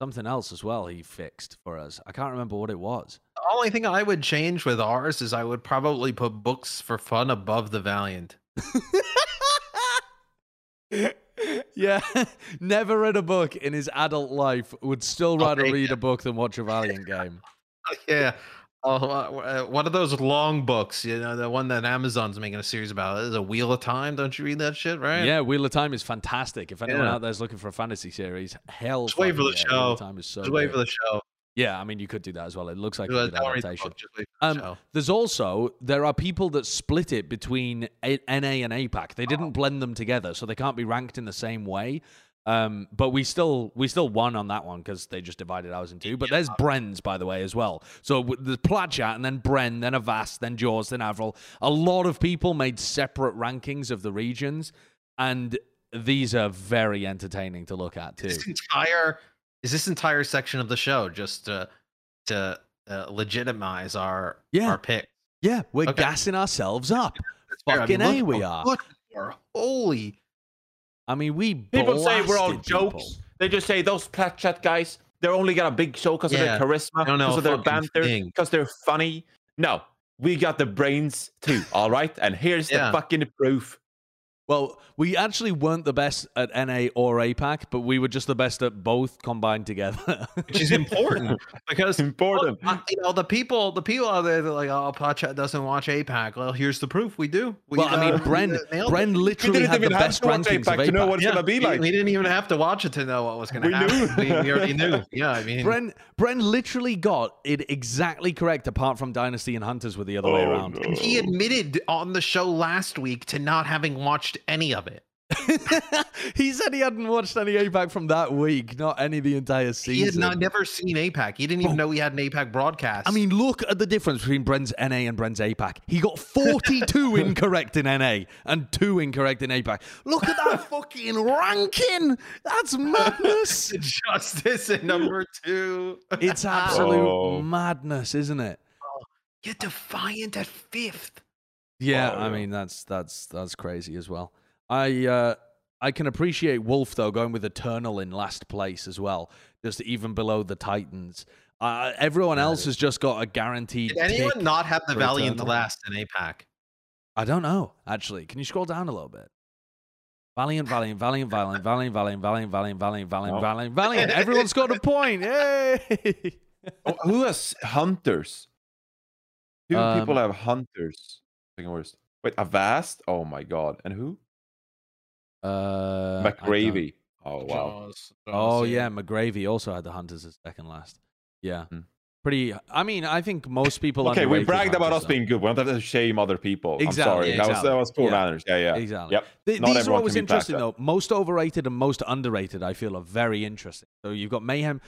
something else as well he fixed for us. I can't remember what it was. the only thing I would change with ours is I would probably put books for fun above the Valiant. yeah, never read a book in his adult life. Would still I'll rather read a book than watch a Valiant game. yeah. Oh, uh, one of those long books, you know, the one that Amazon's making a series about. Is a Wheel of Time. Don't you read that shit, right? Yeah, Wheel of Time is fantastic. If anyone Yeah. out there's looking for a fantasy series, hell, Just wait for the yeah, Wheel of. Time is so Just wait for the show. Yeah, I mean, you could do that as well. It looks like a good adaptation. book, just wait for the Um, there's also there are people that split it between A- NA and APAC. They Oh. didn't blend them together, so they can't be ranked in the same way. Um, but we still we still won on that one because they just divided ours in two. But there's Bren's by the way as well. So there's Platchat and then Bren, then Avast, then Jaws, then Avril. A lot of people made separate rankings of the regions, and these are very entertaining to look at too. This entire is this entire section of the show just to to uh, legitimize our Yeah. our pick. Yeah, we're Okay. gassing ourselves up. Fair. I Fucking mean, A, we are. Holy I mean, we People say we're all blasted people. jokes. They just say those plat chat guys, they're only got a big show because Yeah. of their charisma, because of their banter, because they're funny. No, we got the brains too. All right, and here's Yeah. the fucking proof. Well, we actually weren't the best at NA or APAC, but we were just the best at both combined together. which is important because Important. Well, uh, you know the people the people out there that are like oh Plat Chat doesn't watch APAC. Well, here's the proof. We do. We, well, I mean, uh, Bren, nailed it. Bren literally didn't had the even have best to watch rankings APAC of to know what it's Yeah, gonna be we, like. we didn't even have to watch it to know what was going to We happen. knew. We, we already knew. Yeah, I mean, Bren, Bren literally got it exactly correct, apart from Dynasty and Hunters were the other way Oh, around. no. he admitted on the show last week to not having watched any of it. he said he hadn't watched any APAC from that week, not any the entire season. He had not never seen APAC. He didn't even know we had an APAC broadcast. I mean, look at the difference between Bren's NA and Bren's APAC. He got 42 incorrect in NA and two incorrect in APAC. Look at that fucking ranking. That's madness. justice at number two. It's absolute Oh. madness, isn't it? Oh, you're defiant at fifth. Yeah, Oh, I mean that's that's that's crazy as well. I uh I can appreciate Wolf though going with Eternal in last place as well, just even below the Titans. Uh, everyone else has just got a guaranteed. Did anyone tick. not have the Valiant Eternal. last in APAC? I don't know. Actually, can you scroll down a little bit? Valiant, Valiant, Valiant, Valiant, Valiant, Valiant, Valiant, Valiant, Valiant, Valiant, Valiant, Valiant. Everyone's got a point. Yay! Oh, who has hunters? Two Um, people have hunters. Second worst. Wait, Avast? Oh my god. And who? Uh, McGravy. Oh wow. Jaws, Oh Jaws, yeah, McGravy also had the Hunters as second last. Yeah, Hmm. pretty. I mean, I think most people. Okay, we underrated bragged about Hunters, us though. being good. We don't have to shame other people. Exactly, I'm sorry. That was exactly. that was poor Yeah. manners. Yeah, yeah. Exactly. Yep. Th- Not these are everyone always interesting though. Most overrated and most underrated, I feel, are very interesting. So you've got Mayhem.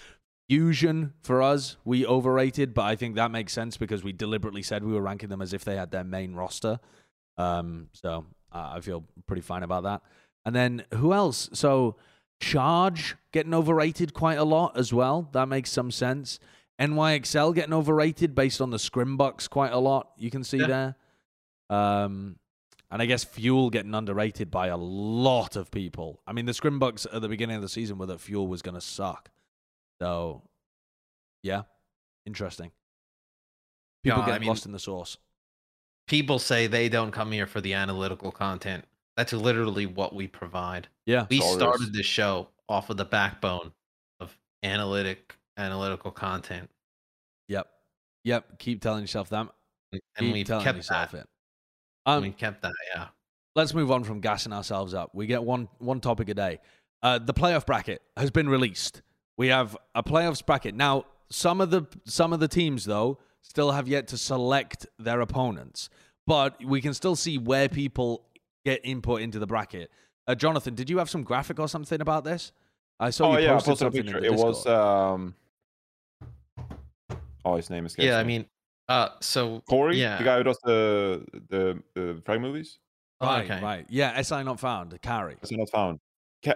Fusion for us, we overrated, but I think that makes sense because we deliberately said we were ranking them as if they had their main roster. Um, so uh, I feel pretty fine about that. And then who else? So Charge getting overrated quite a lot as well. That makes some sense. NYXL getting overrated based on the Scrimbucks quite a lot. You can see Yeah. there. Um, and I guess Fuel getting underrated by a lot of people. I mean, the Scrimbucks at the beginning of the season were that Fuel was going to suck. So, yeah, interesting. People No, I mean- lost in the sauce. People say they don't come here for the analytical content. That's literally what we provide. Yeah. We started this show off of the backbone of analytic analytical content, Yep. Yep. Keep telling yourself that. and Keep we've telling kept yourself that. it. Um, we kept that. Yeah. let's move on from gassing ourselves up. We get one one topic a day. Uh, the playoff bracket has been released. We have a playoffs bracket now. Some of the some of the teams though still have yet to select their opponents, but we can still see where people get input into the bracket. Uh, Jonathan, did you have some graphic or something about this? I saw oh you yeah, I posted posted a something picture. in the It Discord. was um. Oh, his name is. Yeah. I mean, uh, so Corey, yeah. the guy who does the the the frag movies. right, okay. right. Yeah, SI not found. Carry. Is it not found? Ca-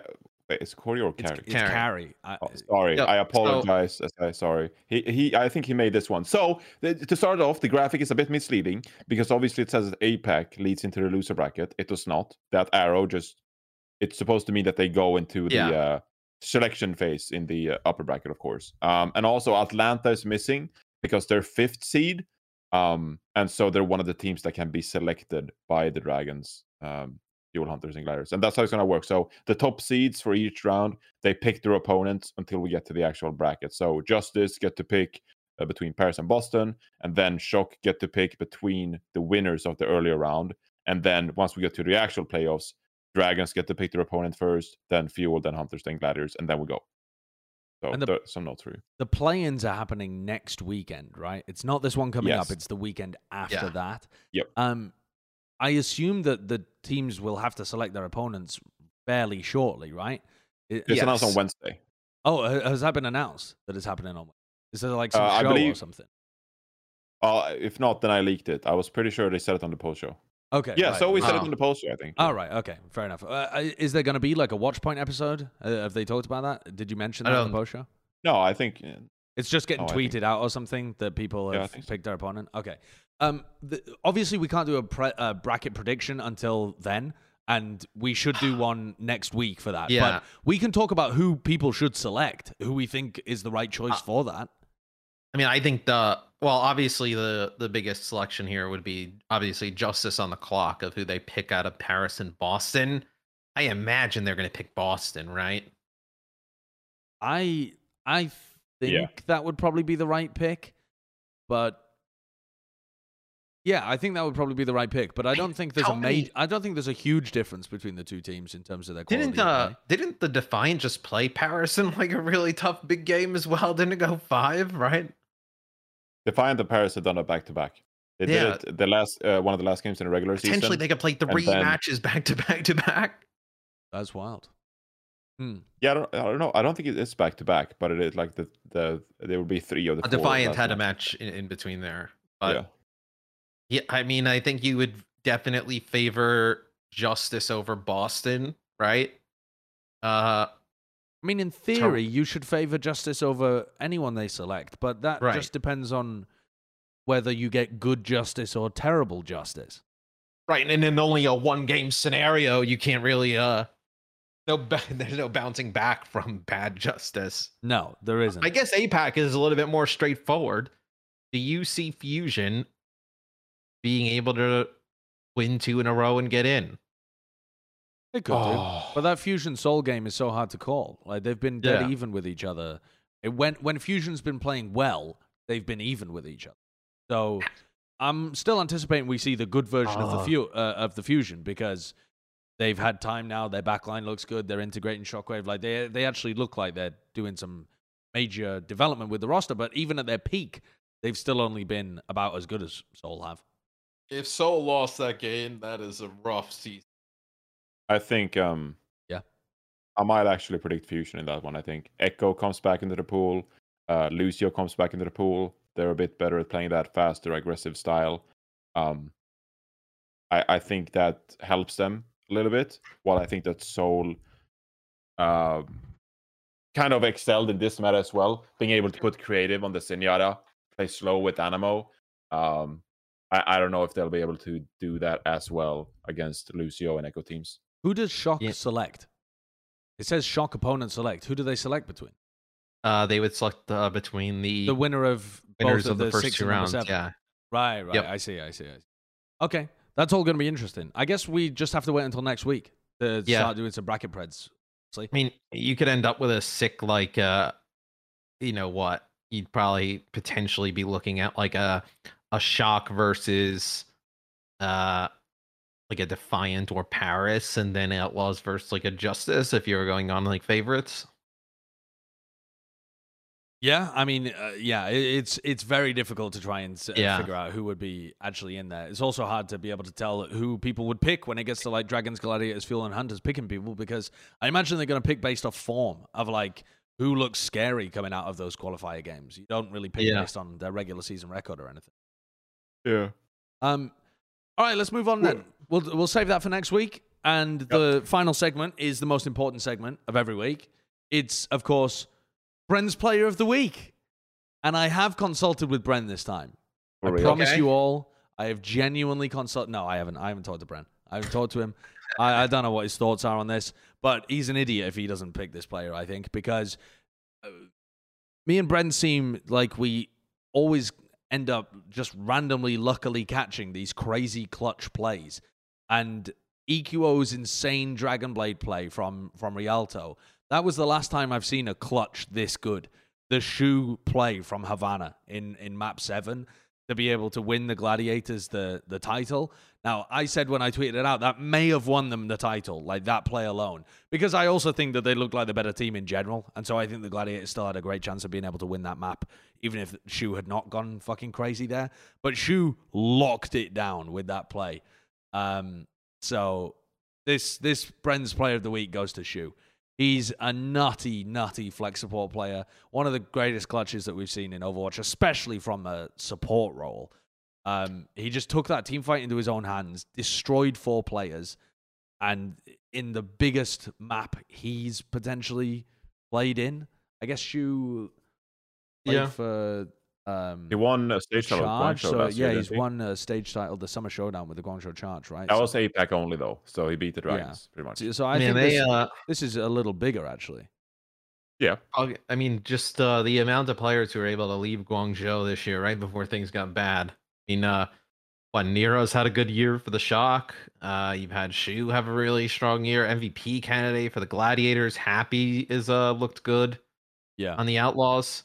Wait, is Corey or It's, Carey? it's Carry. carry. I, Oh, sorry, Yep, I apologize. I sorry. He he. I think he made this one. So th- to start off, the graphic is a bit misleading because obviously it says that APAC leads into the loser bracket. It does not. That arrow just. It's supposed to mean that they go into the Yeah. uh, selection phase in the uh, upper bracket, of course. Um, and also Atlanta is missing because they're fifth seed. Um, and so they're one of the teams that can be selected by the Dragons. Um, Fuel Hunters and Gliders. And that's how it's going to work. So the top seeds for each round, they pick their opponents until we get to the actual bracket. So Justice get to pick uh, between Paris and Boston, and then Shock get to pick between the winners of the earlier round. And then once we get to the actual playoffs, Dragons get to pick their opponent first, then Fuel, then Hunters, then gliders, and then we go. So And the- there- some not for you. the play-ins are happening next weekend, right? It's not this one coming Yes. up; it's the weekend after Yeah. that. Yep. Um, I assume that the teams will have to select their opponents fairly shortly, right? I- It's announced on Wednesday. Oh, has that been announced that it's happening on? Is there like some Uh, I show or something? Uh, if not, then I leaked it. I was pretty sure they said it on the post show. Okay. Yeah, right. so we said it Oh. on the post show, I think. All right. Okay. Fair enough. Uh, is there going to be like a watch point episode? Uh, have they talked about that? Did you mention that on the don't- post show? No, I think uh, It's just getting Oh, tweeted out or something that people Yeah, I have so. picked their opponent. Okay. Um. The, obviously, we can't do a pre- uh, bracket prediction until then, and we should do one next week for that. Yeah. But we can talk about who people should select, who we think is the right choice Uh, for that. I mean, I think the well, obviously the the biggest selection here would be obviously justice on the clock of who they pick out of Paris and Boston. I imagine they're going to pick Boston, right? I I think Yeah. that would probably be the right pick, but yeah, I think that would probably be the right pick. But I I- don't think there's how a many- major. I don't think there's a huge difference between the two teams in terms of their quality. Didn't of uh didn't the Defiant just play Paris in like a really tough big game as well? Didn't it go five, right? Defiant and Paris have done it back to back. They Yeah. did it the last uh, one of the last games in the regular Potentially season. Potentially, they could play three then- matches back to back to back. That's wild. Hmm. Yeah, I don't, I don't know. I don't think it is back to back, but it is like the the there would be three of the A four Defiant last had a match. match in, in between there. But yeah. Yeah, I mean, I think you would definitely favor Justice over Boston, right? Uh, I mean, in theory, you should favor justice over anyone they select, but that Right. just depends on whether you get good justice or terrible justice. right, and in only a one game scenario, you can't really uh, no, ba- there's no bouncing back from bad Justice. No, there isn't. I guess APAC is a little bit more straightforward. Do you see Fusion being able to win two in a row and get in? They could Oh. do. But that Fusion Seoul game is so hard to call. Like they've been dead Yeah. even with each other. It, when when Fusion's been playing well, they've been even with each other. So I'm still anticipating we see the good version of the Oh. fu- uh, of the Fusion because they've had time now. Their backline looks good. They're integrating Shockwave. Like they they actually look like they're doing some major development with the roster. But even at their peak, they've still only been about as good as Seoul have. If Seoul lost that game, that is a rough season. I think um Yeah. I might actually predict Fusion in that one. I think Echo comes back into the pool. Uh, Lucio comes back into the pool. They're a bit better at playing that faster, aggressive style. Um, I I think that helps them a little bit. While I think that Seoul, um, kind of excelled in this meta as well, being able to put creative on the Zenyatta, play slow with Anamo. Um, I, I don't know if they'll be able to do that as well against Lucio and Echo teams. Who does Shock Yeah. select? It says Shock opponent select. Who do they select between? Uh, they would select uh, between the, The winner of winners both of the, the first two rounds. seven. Yeah. Right, right. Yep. I see, I see, I see. Okay, that's all going to be interesting. I guess we just have to wait until next week to Yeah. start doing some bracket preds. I mean, you could end up with a sick like uh you know what? You'd probably potentially be looking at like a a shock versus uh like a defiant or Paris and then outlaws versus like a justice if you were going on like favorites. Yeah, I mean, uh, yeah, it, it's it's very difficult to try and uh, Yeah. figure out who would be actually in there. It's also hard to be able to tell who people would pick when it gets to like dragons, gladiators, fuel, and hunters picking people because I imagine they're going to pick based off form of like who looks scary coming out of those qualifier games. You don't really pick Yeah. based on their regular season record or anything. Yeah. Um, all right, let's move on then. We'll we'll save that for next week. And the final segment is the most important segment of every week. It's of course Bren's Player of the Week, and I have consulted with Bren this time. For I real? promise Okay. you all, I have genuinely consulted. No, I haven't. I haven't talked to Bren. I haven't talked to him. I, I don't know what his thoughts are on this, but he's an idiot if he doesn't pick this player. I think because uh, me and Bren seem like we always end up just randomly, luckily catching these crazy clutch plays, and EQO's insane Dragon Blade play from from Rialto. That was the last time I've seen a clutch this good. The Shu play from Havana in in map seven to be able to win the Gladiators the the title. Now, I said when I tweeted it out that may have won them the title, like that play alone, because I also think that they looked like the better team in general, and so I think the Gladiators still had a great chance of being able to win that map, even if Shu had not gone fucking crazy there. But Shu locked it down with that play. Um, so this this Bren's Player of the Week goes to Shu. He's a nutty, nutty flex support player. One of the greatest clutches that we've seen in Overwatch, especially from a support role. Um, he just took that team fight into his own hands, destroyed four players, and in the biggest map he's potentially played in, I guess you played Yeah. for um, He won a stage title Charge. Guangzhou So yeah, year, he's he? won a stage title, the Summer Showdown with the Guangzhou Charge, right? That So- was APAC only though, so he beat the Dragons pretty much. so, so I Man, think they this, uh, this is a little bigger actually. I'll- I mean, just uh, the amount of players who were able to leave Guangzhou this year, right before things got bad. I mean, uh, what Nero's had a good year for the Shock. Uh, you've had Shu have a really strong year. MVP candidate for the Gladiators. Happy is uh looked good Yeah. on the Outlaws.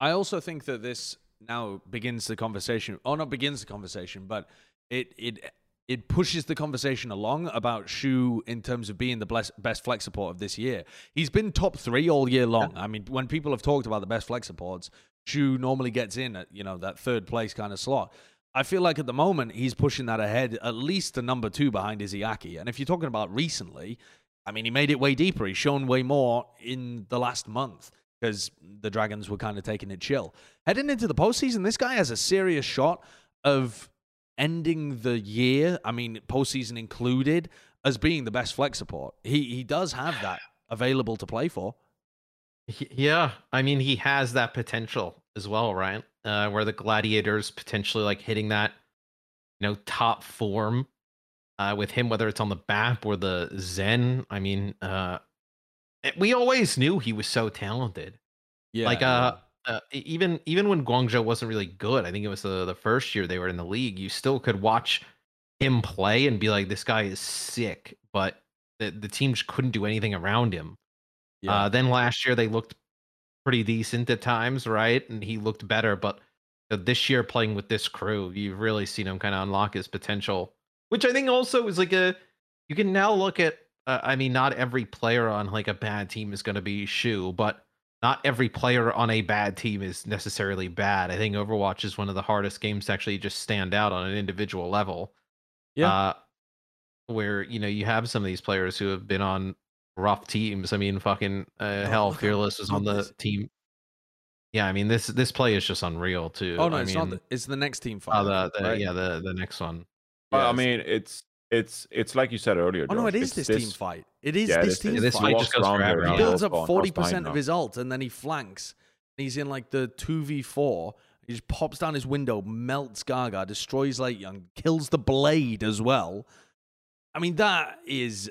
I also think that this now begins the conversation, or not begins the conversation, but it it it pushes the conversation along about Shu in terms of being the bless, best flex support of this year. He's been top three all year long. I mean, when people have talked about the best flex supports, Shu normally gets in at you know that third place kind of slot. I feel like at the moment he's pushing that ahead, at least the number two behind Izayaki. And if you're talking about recently, I mean, he made it way deeper. He's shown way more in the last month because the Dragons were kind of taking it chill. Heading into the postseason, this guy has a serious shot of ending the year. I mean, postseason included, as being the best flex support. He he does have that available to play for. He- Yeah, I mean, he has that potential as well, right? Uh, where the Gladiators potentially like hitting that, you know, top form uh, with him, whether it's on the BAP or the Zen. I mean, uh, eh, we always knew he was so talented. Yeah, like, uh, uh, e- even even when Guangzhou wasn't really good, I think it was the the first year they were in the league. You still could watch him play and be like, this guy is sick, but the the team just couldn't do anything around him. Yeah. Uh, then last year they looked pretty decent at times, right? And he looked better. But uh, this year playing with this crew, you've really seen him kind of unlock his potential, which I think also is like a. You can now look at. Uh, I mean, not every player on like a bad team is going to be Shu, but not every player on a bad team is necessarily bad. I think Overwatch is one of the hardest games to actually just stand out on an individual level. Yeah. Uh, where you know you have some of these players who have been on rough teams. I mean, fucking uh, Oh, hell, fearless was on the this- team. Yeah, I mean this this play is just unreal too. oh no, I it's mean, not. The, it's the next team fight. oh, the, the right? yeah the the next one. Well, I mean, it's it's it's like you said earlier. Oh no, it is it's this, team fight. It is Yeah, this it team is. this fight. fight walks just goes around forever. He Yeah. builds up forty percent of his ult, and then he flanks. He's in like the two v four. He just pops down his window, melts Gaga, destroys LateYoung, kills the blade as well. I mean, that is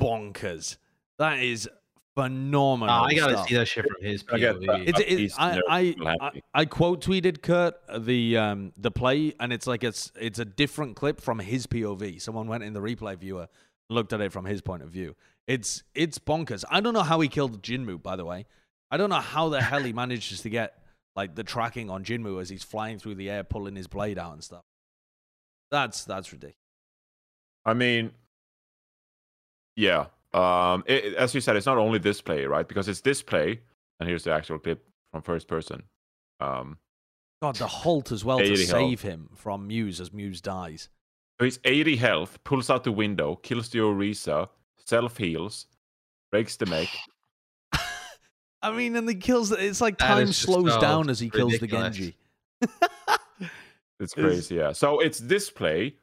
bonkers. That is phenomenal. Oh, I gotta stuff. see that shit from his I POV. that. It's, Up it, east, I, I, I. I quote tweeted Kurt the um the play and it's like it's it's a different clip from his POV. Someone went in the replay viewer, looked at it from his point of view. It's it's bonkers. I don't know how he killed Jinmu, by the way. I don't know how the hell he manages to get like the tracking on Jinmu as he's flying through the air, pulling his blade out and stuff. That's that's ridiculous. I mean, yeah. Um, it, it- as you said, it's not only this play, right? Because it's this play, and here's the actual clip from first person. Um, God, the halt as well to 80 health. save him from Muze as Muze dies. so he's 80 health, pulls out the window, kills the Orisa, self heals, breaks the mech. I mean, and the kills. It's like That time slows so down as he kills the. Genji. It's Is- crazy, yeah. So it's this play.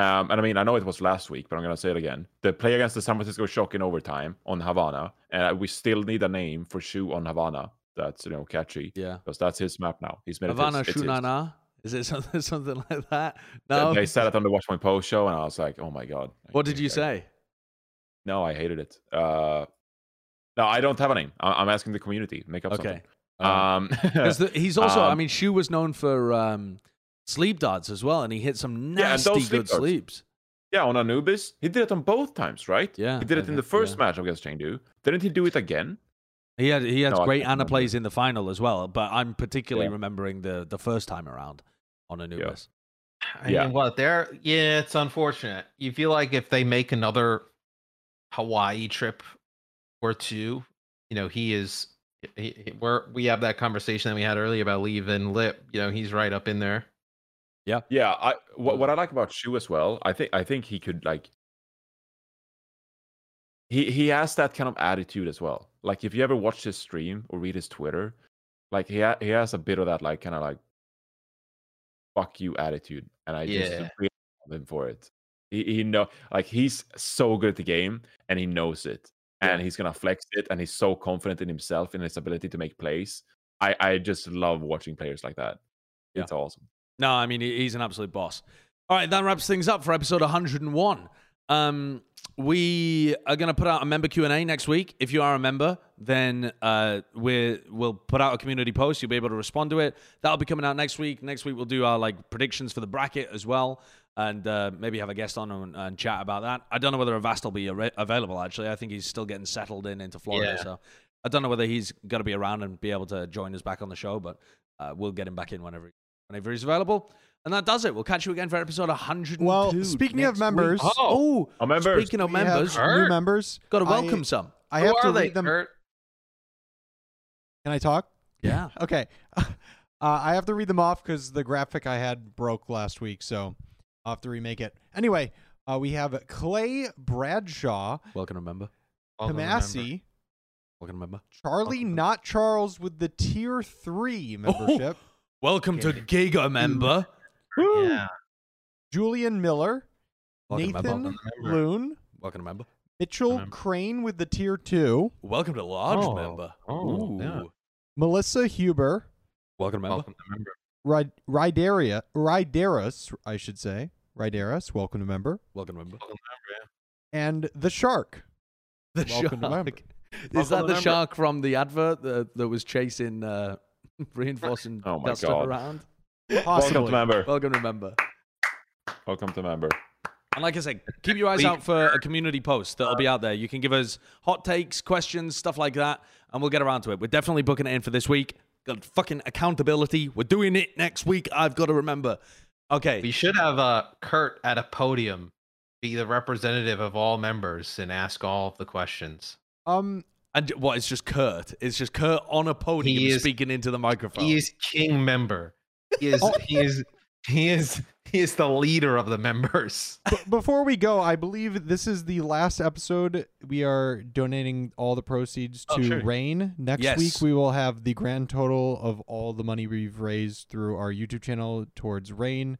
Um, and I mean, I know it was last week, but I'm gonna say it again. The play against the San Francisco Shock in overtime on Havana, and we still need a name for Shu on Havana. That's you know catchy Yeah. because that's his map now. He's made it Havana. Shunana. Is it something something like that? No. They said it on the Watch My Post show, and I was like, oh my god. I What did you say? No, I hated it. Uh, no, I don't have a name. I- I'm asking the community. Make up Okay. something. Um, Because he's also, I Um, mean, Shu was known for um, sleep dots as well, and he hit some Yeah, nasty those sleep good darts. sleeps. yeah, on Anubis, he did it on both times, right? Yeah, he did I it in the think- first yeah. match against Chengdu. Didn't he do it again? He had he had No, great can't Ana plays in the final as well, but I'm particularly Yeah. remembering the the first time around on Anubis. I Yeah. mean, what they're yeah, it's unfortunate. You feel like if they make another Hawaii trip or two, you know, he is. He, he- we're we have that conversation that we had earlier about leaving lip. You know, he's right up in there. Yeah, Yeah. I what, what I like about Shu as well, I think I think he could like he he has that kind of attitude as well. Like if you ever watch his stream or read his Twitter, like he ha- he has a bit of that like kind of like fuck you attitude, and I just really love him for it. He he know like he's so good at the game, and he knows it, and he's gonna flex it, and he's so confident in himself and his ability to make plays. I I just love watching players like that. Yeah. It's awesome. No, I mean he's an absolute boss. All right, that wraps things up for episode 101. Um, we are going to put out a member Q and A next week. If you are a member, then uh, we will put out a community post. You'll be able to respond to it. That'll be coming out next week. Next week we'll do our like predictions for the bracket as well, and uh, maybe have a guest on and, and chat about that. I don't know whether Avast will be ar- available. Actually, I think he's still getting settled in into Florida, Yeah. so I don't know whether he's going to be around and be able to join us back on the show. But uh, we'll get him back in whenever whenever he's available. And that does it. We'll catch you again for episode 102. Well, speaking of members- week. oh, Oh, members. speaking of We members, new members. got to I- welcome some. I Who have to are they, read them. Kurt? Can I talk? Yeah. Okay. uh, I have to read them off because the graphic I had broke last week, so I'll have to remake it. Anyway, uh, we have Clay Bradshaw, Welcome to member. Welcome. Kamasi, Welcome to member. Charlie, Welcome. not Charles, with the tier three membership. Welcome to Giga member. Yeah. Julian Miller, Welcome member. Nathan Welcome member. Loon, Welcome to member. Mitchell Member. Crane with the tier two, Welcome to large Oh. member. Oh, yeah. Melissa Huber, Welcome to member. Welcome to member. Ryd- Ryderia, Ryderis, I should say. Ryderis, welcome to member. Welcome to member. Welcome to member. And the Shark. The Welcome to member. shark. Welcome Is that to the member. shark from the advert that, that was chasing uh, reinforcing Oh my that stuff God. around? Welcome to member. Welcome to member. Welcome to member. And like I said, keep your eyes We- out for a community post that'll be out there. You can give us hot takes, questions, stuff like that, and we'll get around to it. We're definitely booking it in for this week. Got fucking accountability. We're doing it next week. I've got to remember. Okay. We should have uh, Kurt at a podium be the representative of all members and ask all of the questions. Um, And what? It's just Kurt. It's just Kurt on a podium is- speaking into the microphone. He is king member. He is Oh. he is he is he is the leader of the members. b- before we go, I believe this is the last episode. We are donating all the proceeds Oh, to sure. RAINN. Next Yes. week, we will have the grand total of all the money we've raised through our YouTube channel towards RAINN.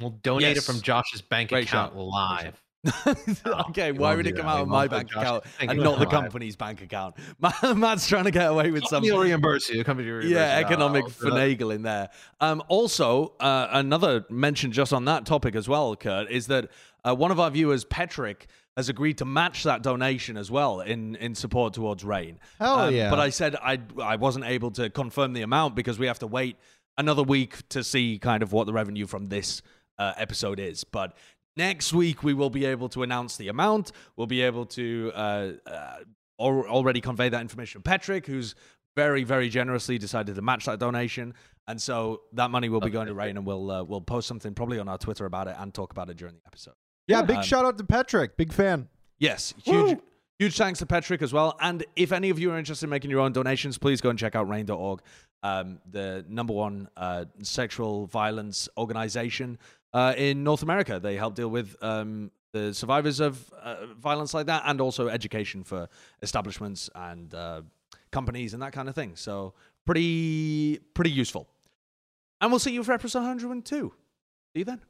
We'll donate Yes. it from Josh's bank Great account shot. live. okay, why would it come out of my bank put account and not the company's bank account? Matt's trying to get away with something. Company reimburse you. The company reimburse yeah, you. economic No, we're finagling there. Um, also, uh, another mention just on that topic as well, Kurt, is that uh, one of our viewers, Patrick, has agreed to match that donation as well in, in support towards RAINN. Hell Um, yeah! But I said I I wasn't able to confirm the amount because we have to wait another week to see kind of what the revenue from this uh, episode is. But next week we will be able to announce the amount. We'll be able to uh, uh, al- already convey that information to Patrick, who's very very generously decided to match that donation. And so that money will be going to RAINN, and we'll uh, we'll post something probably on our Twitter about it and talk about it during the episode. yeah, big um, shout out to Patrick, big fan. Yes, huge, huge thanks to Patrick as well. And if any of you are interested in making your own donations, please go and check out rainn.org, um, the number one uh, sexual violence organization uh, in North America. They help deal with um, the survivors of uh, violence like that and also education for establishments and uh, companies and that kind of thing. So pretty, pretty useful. And we'll see you for episode 102. See you then.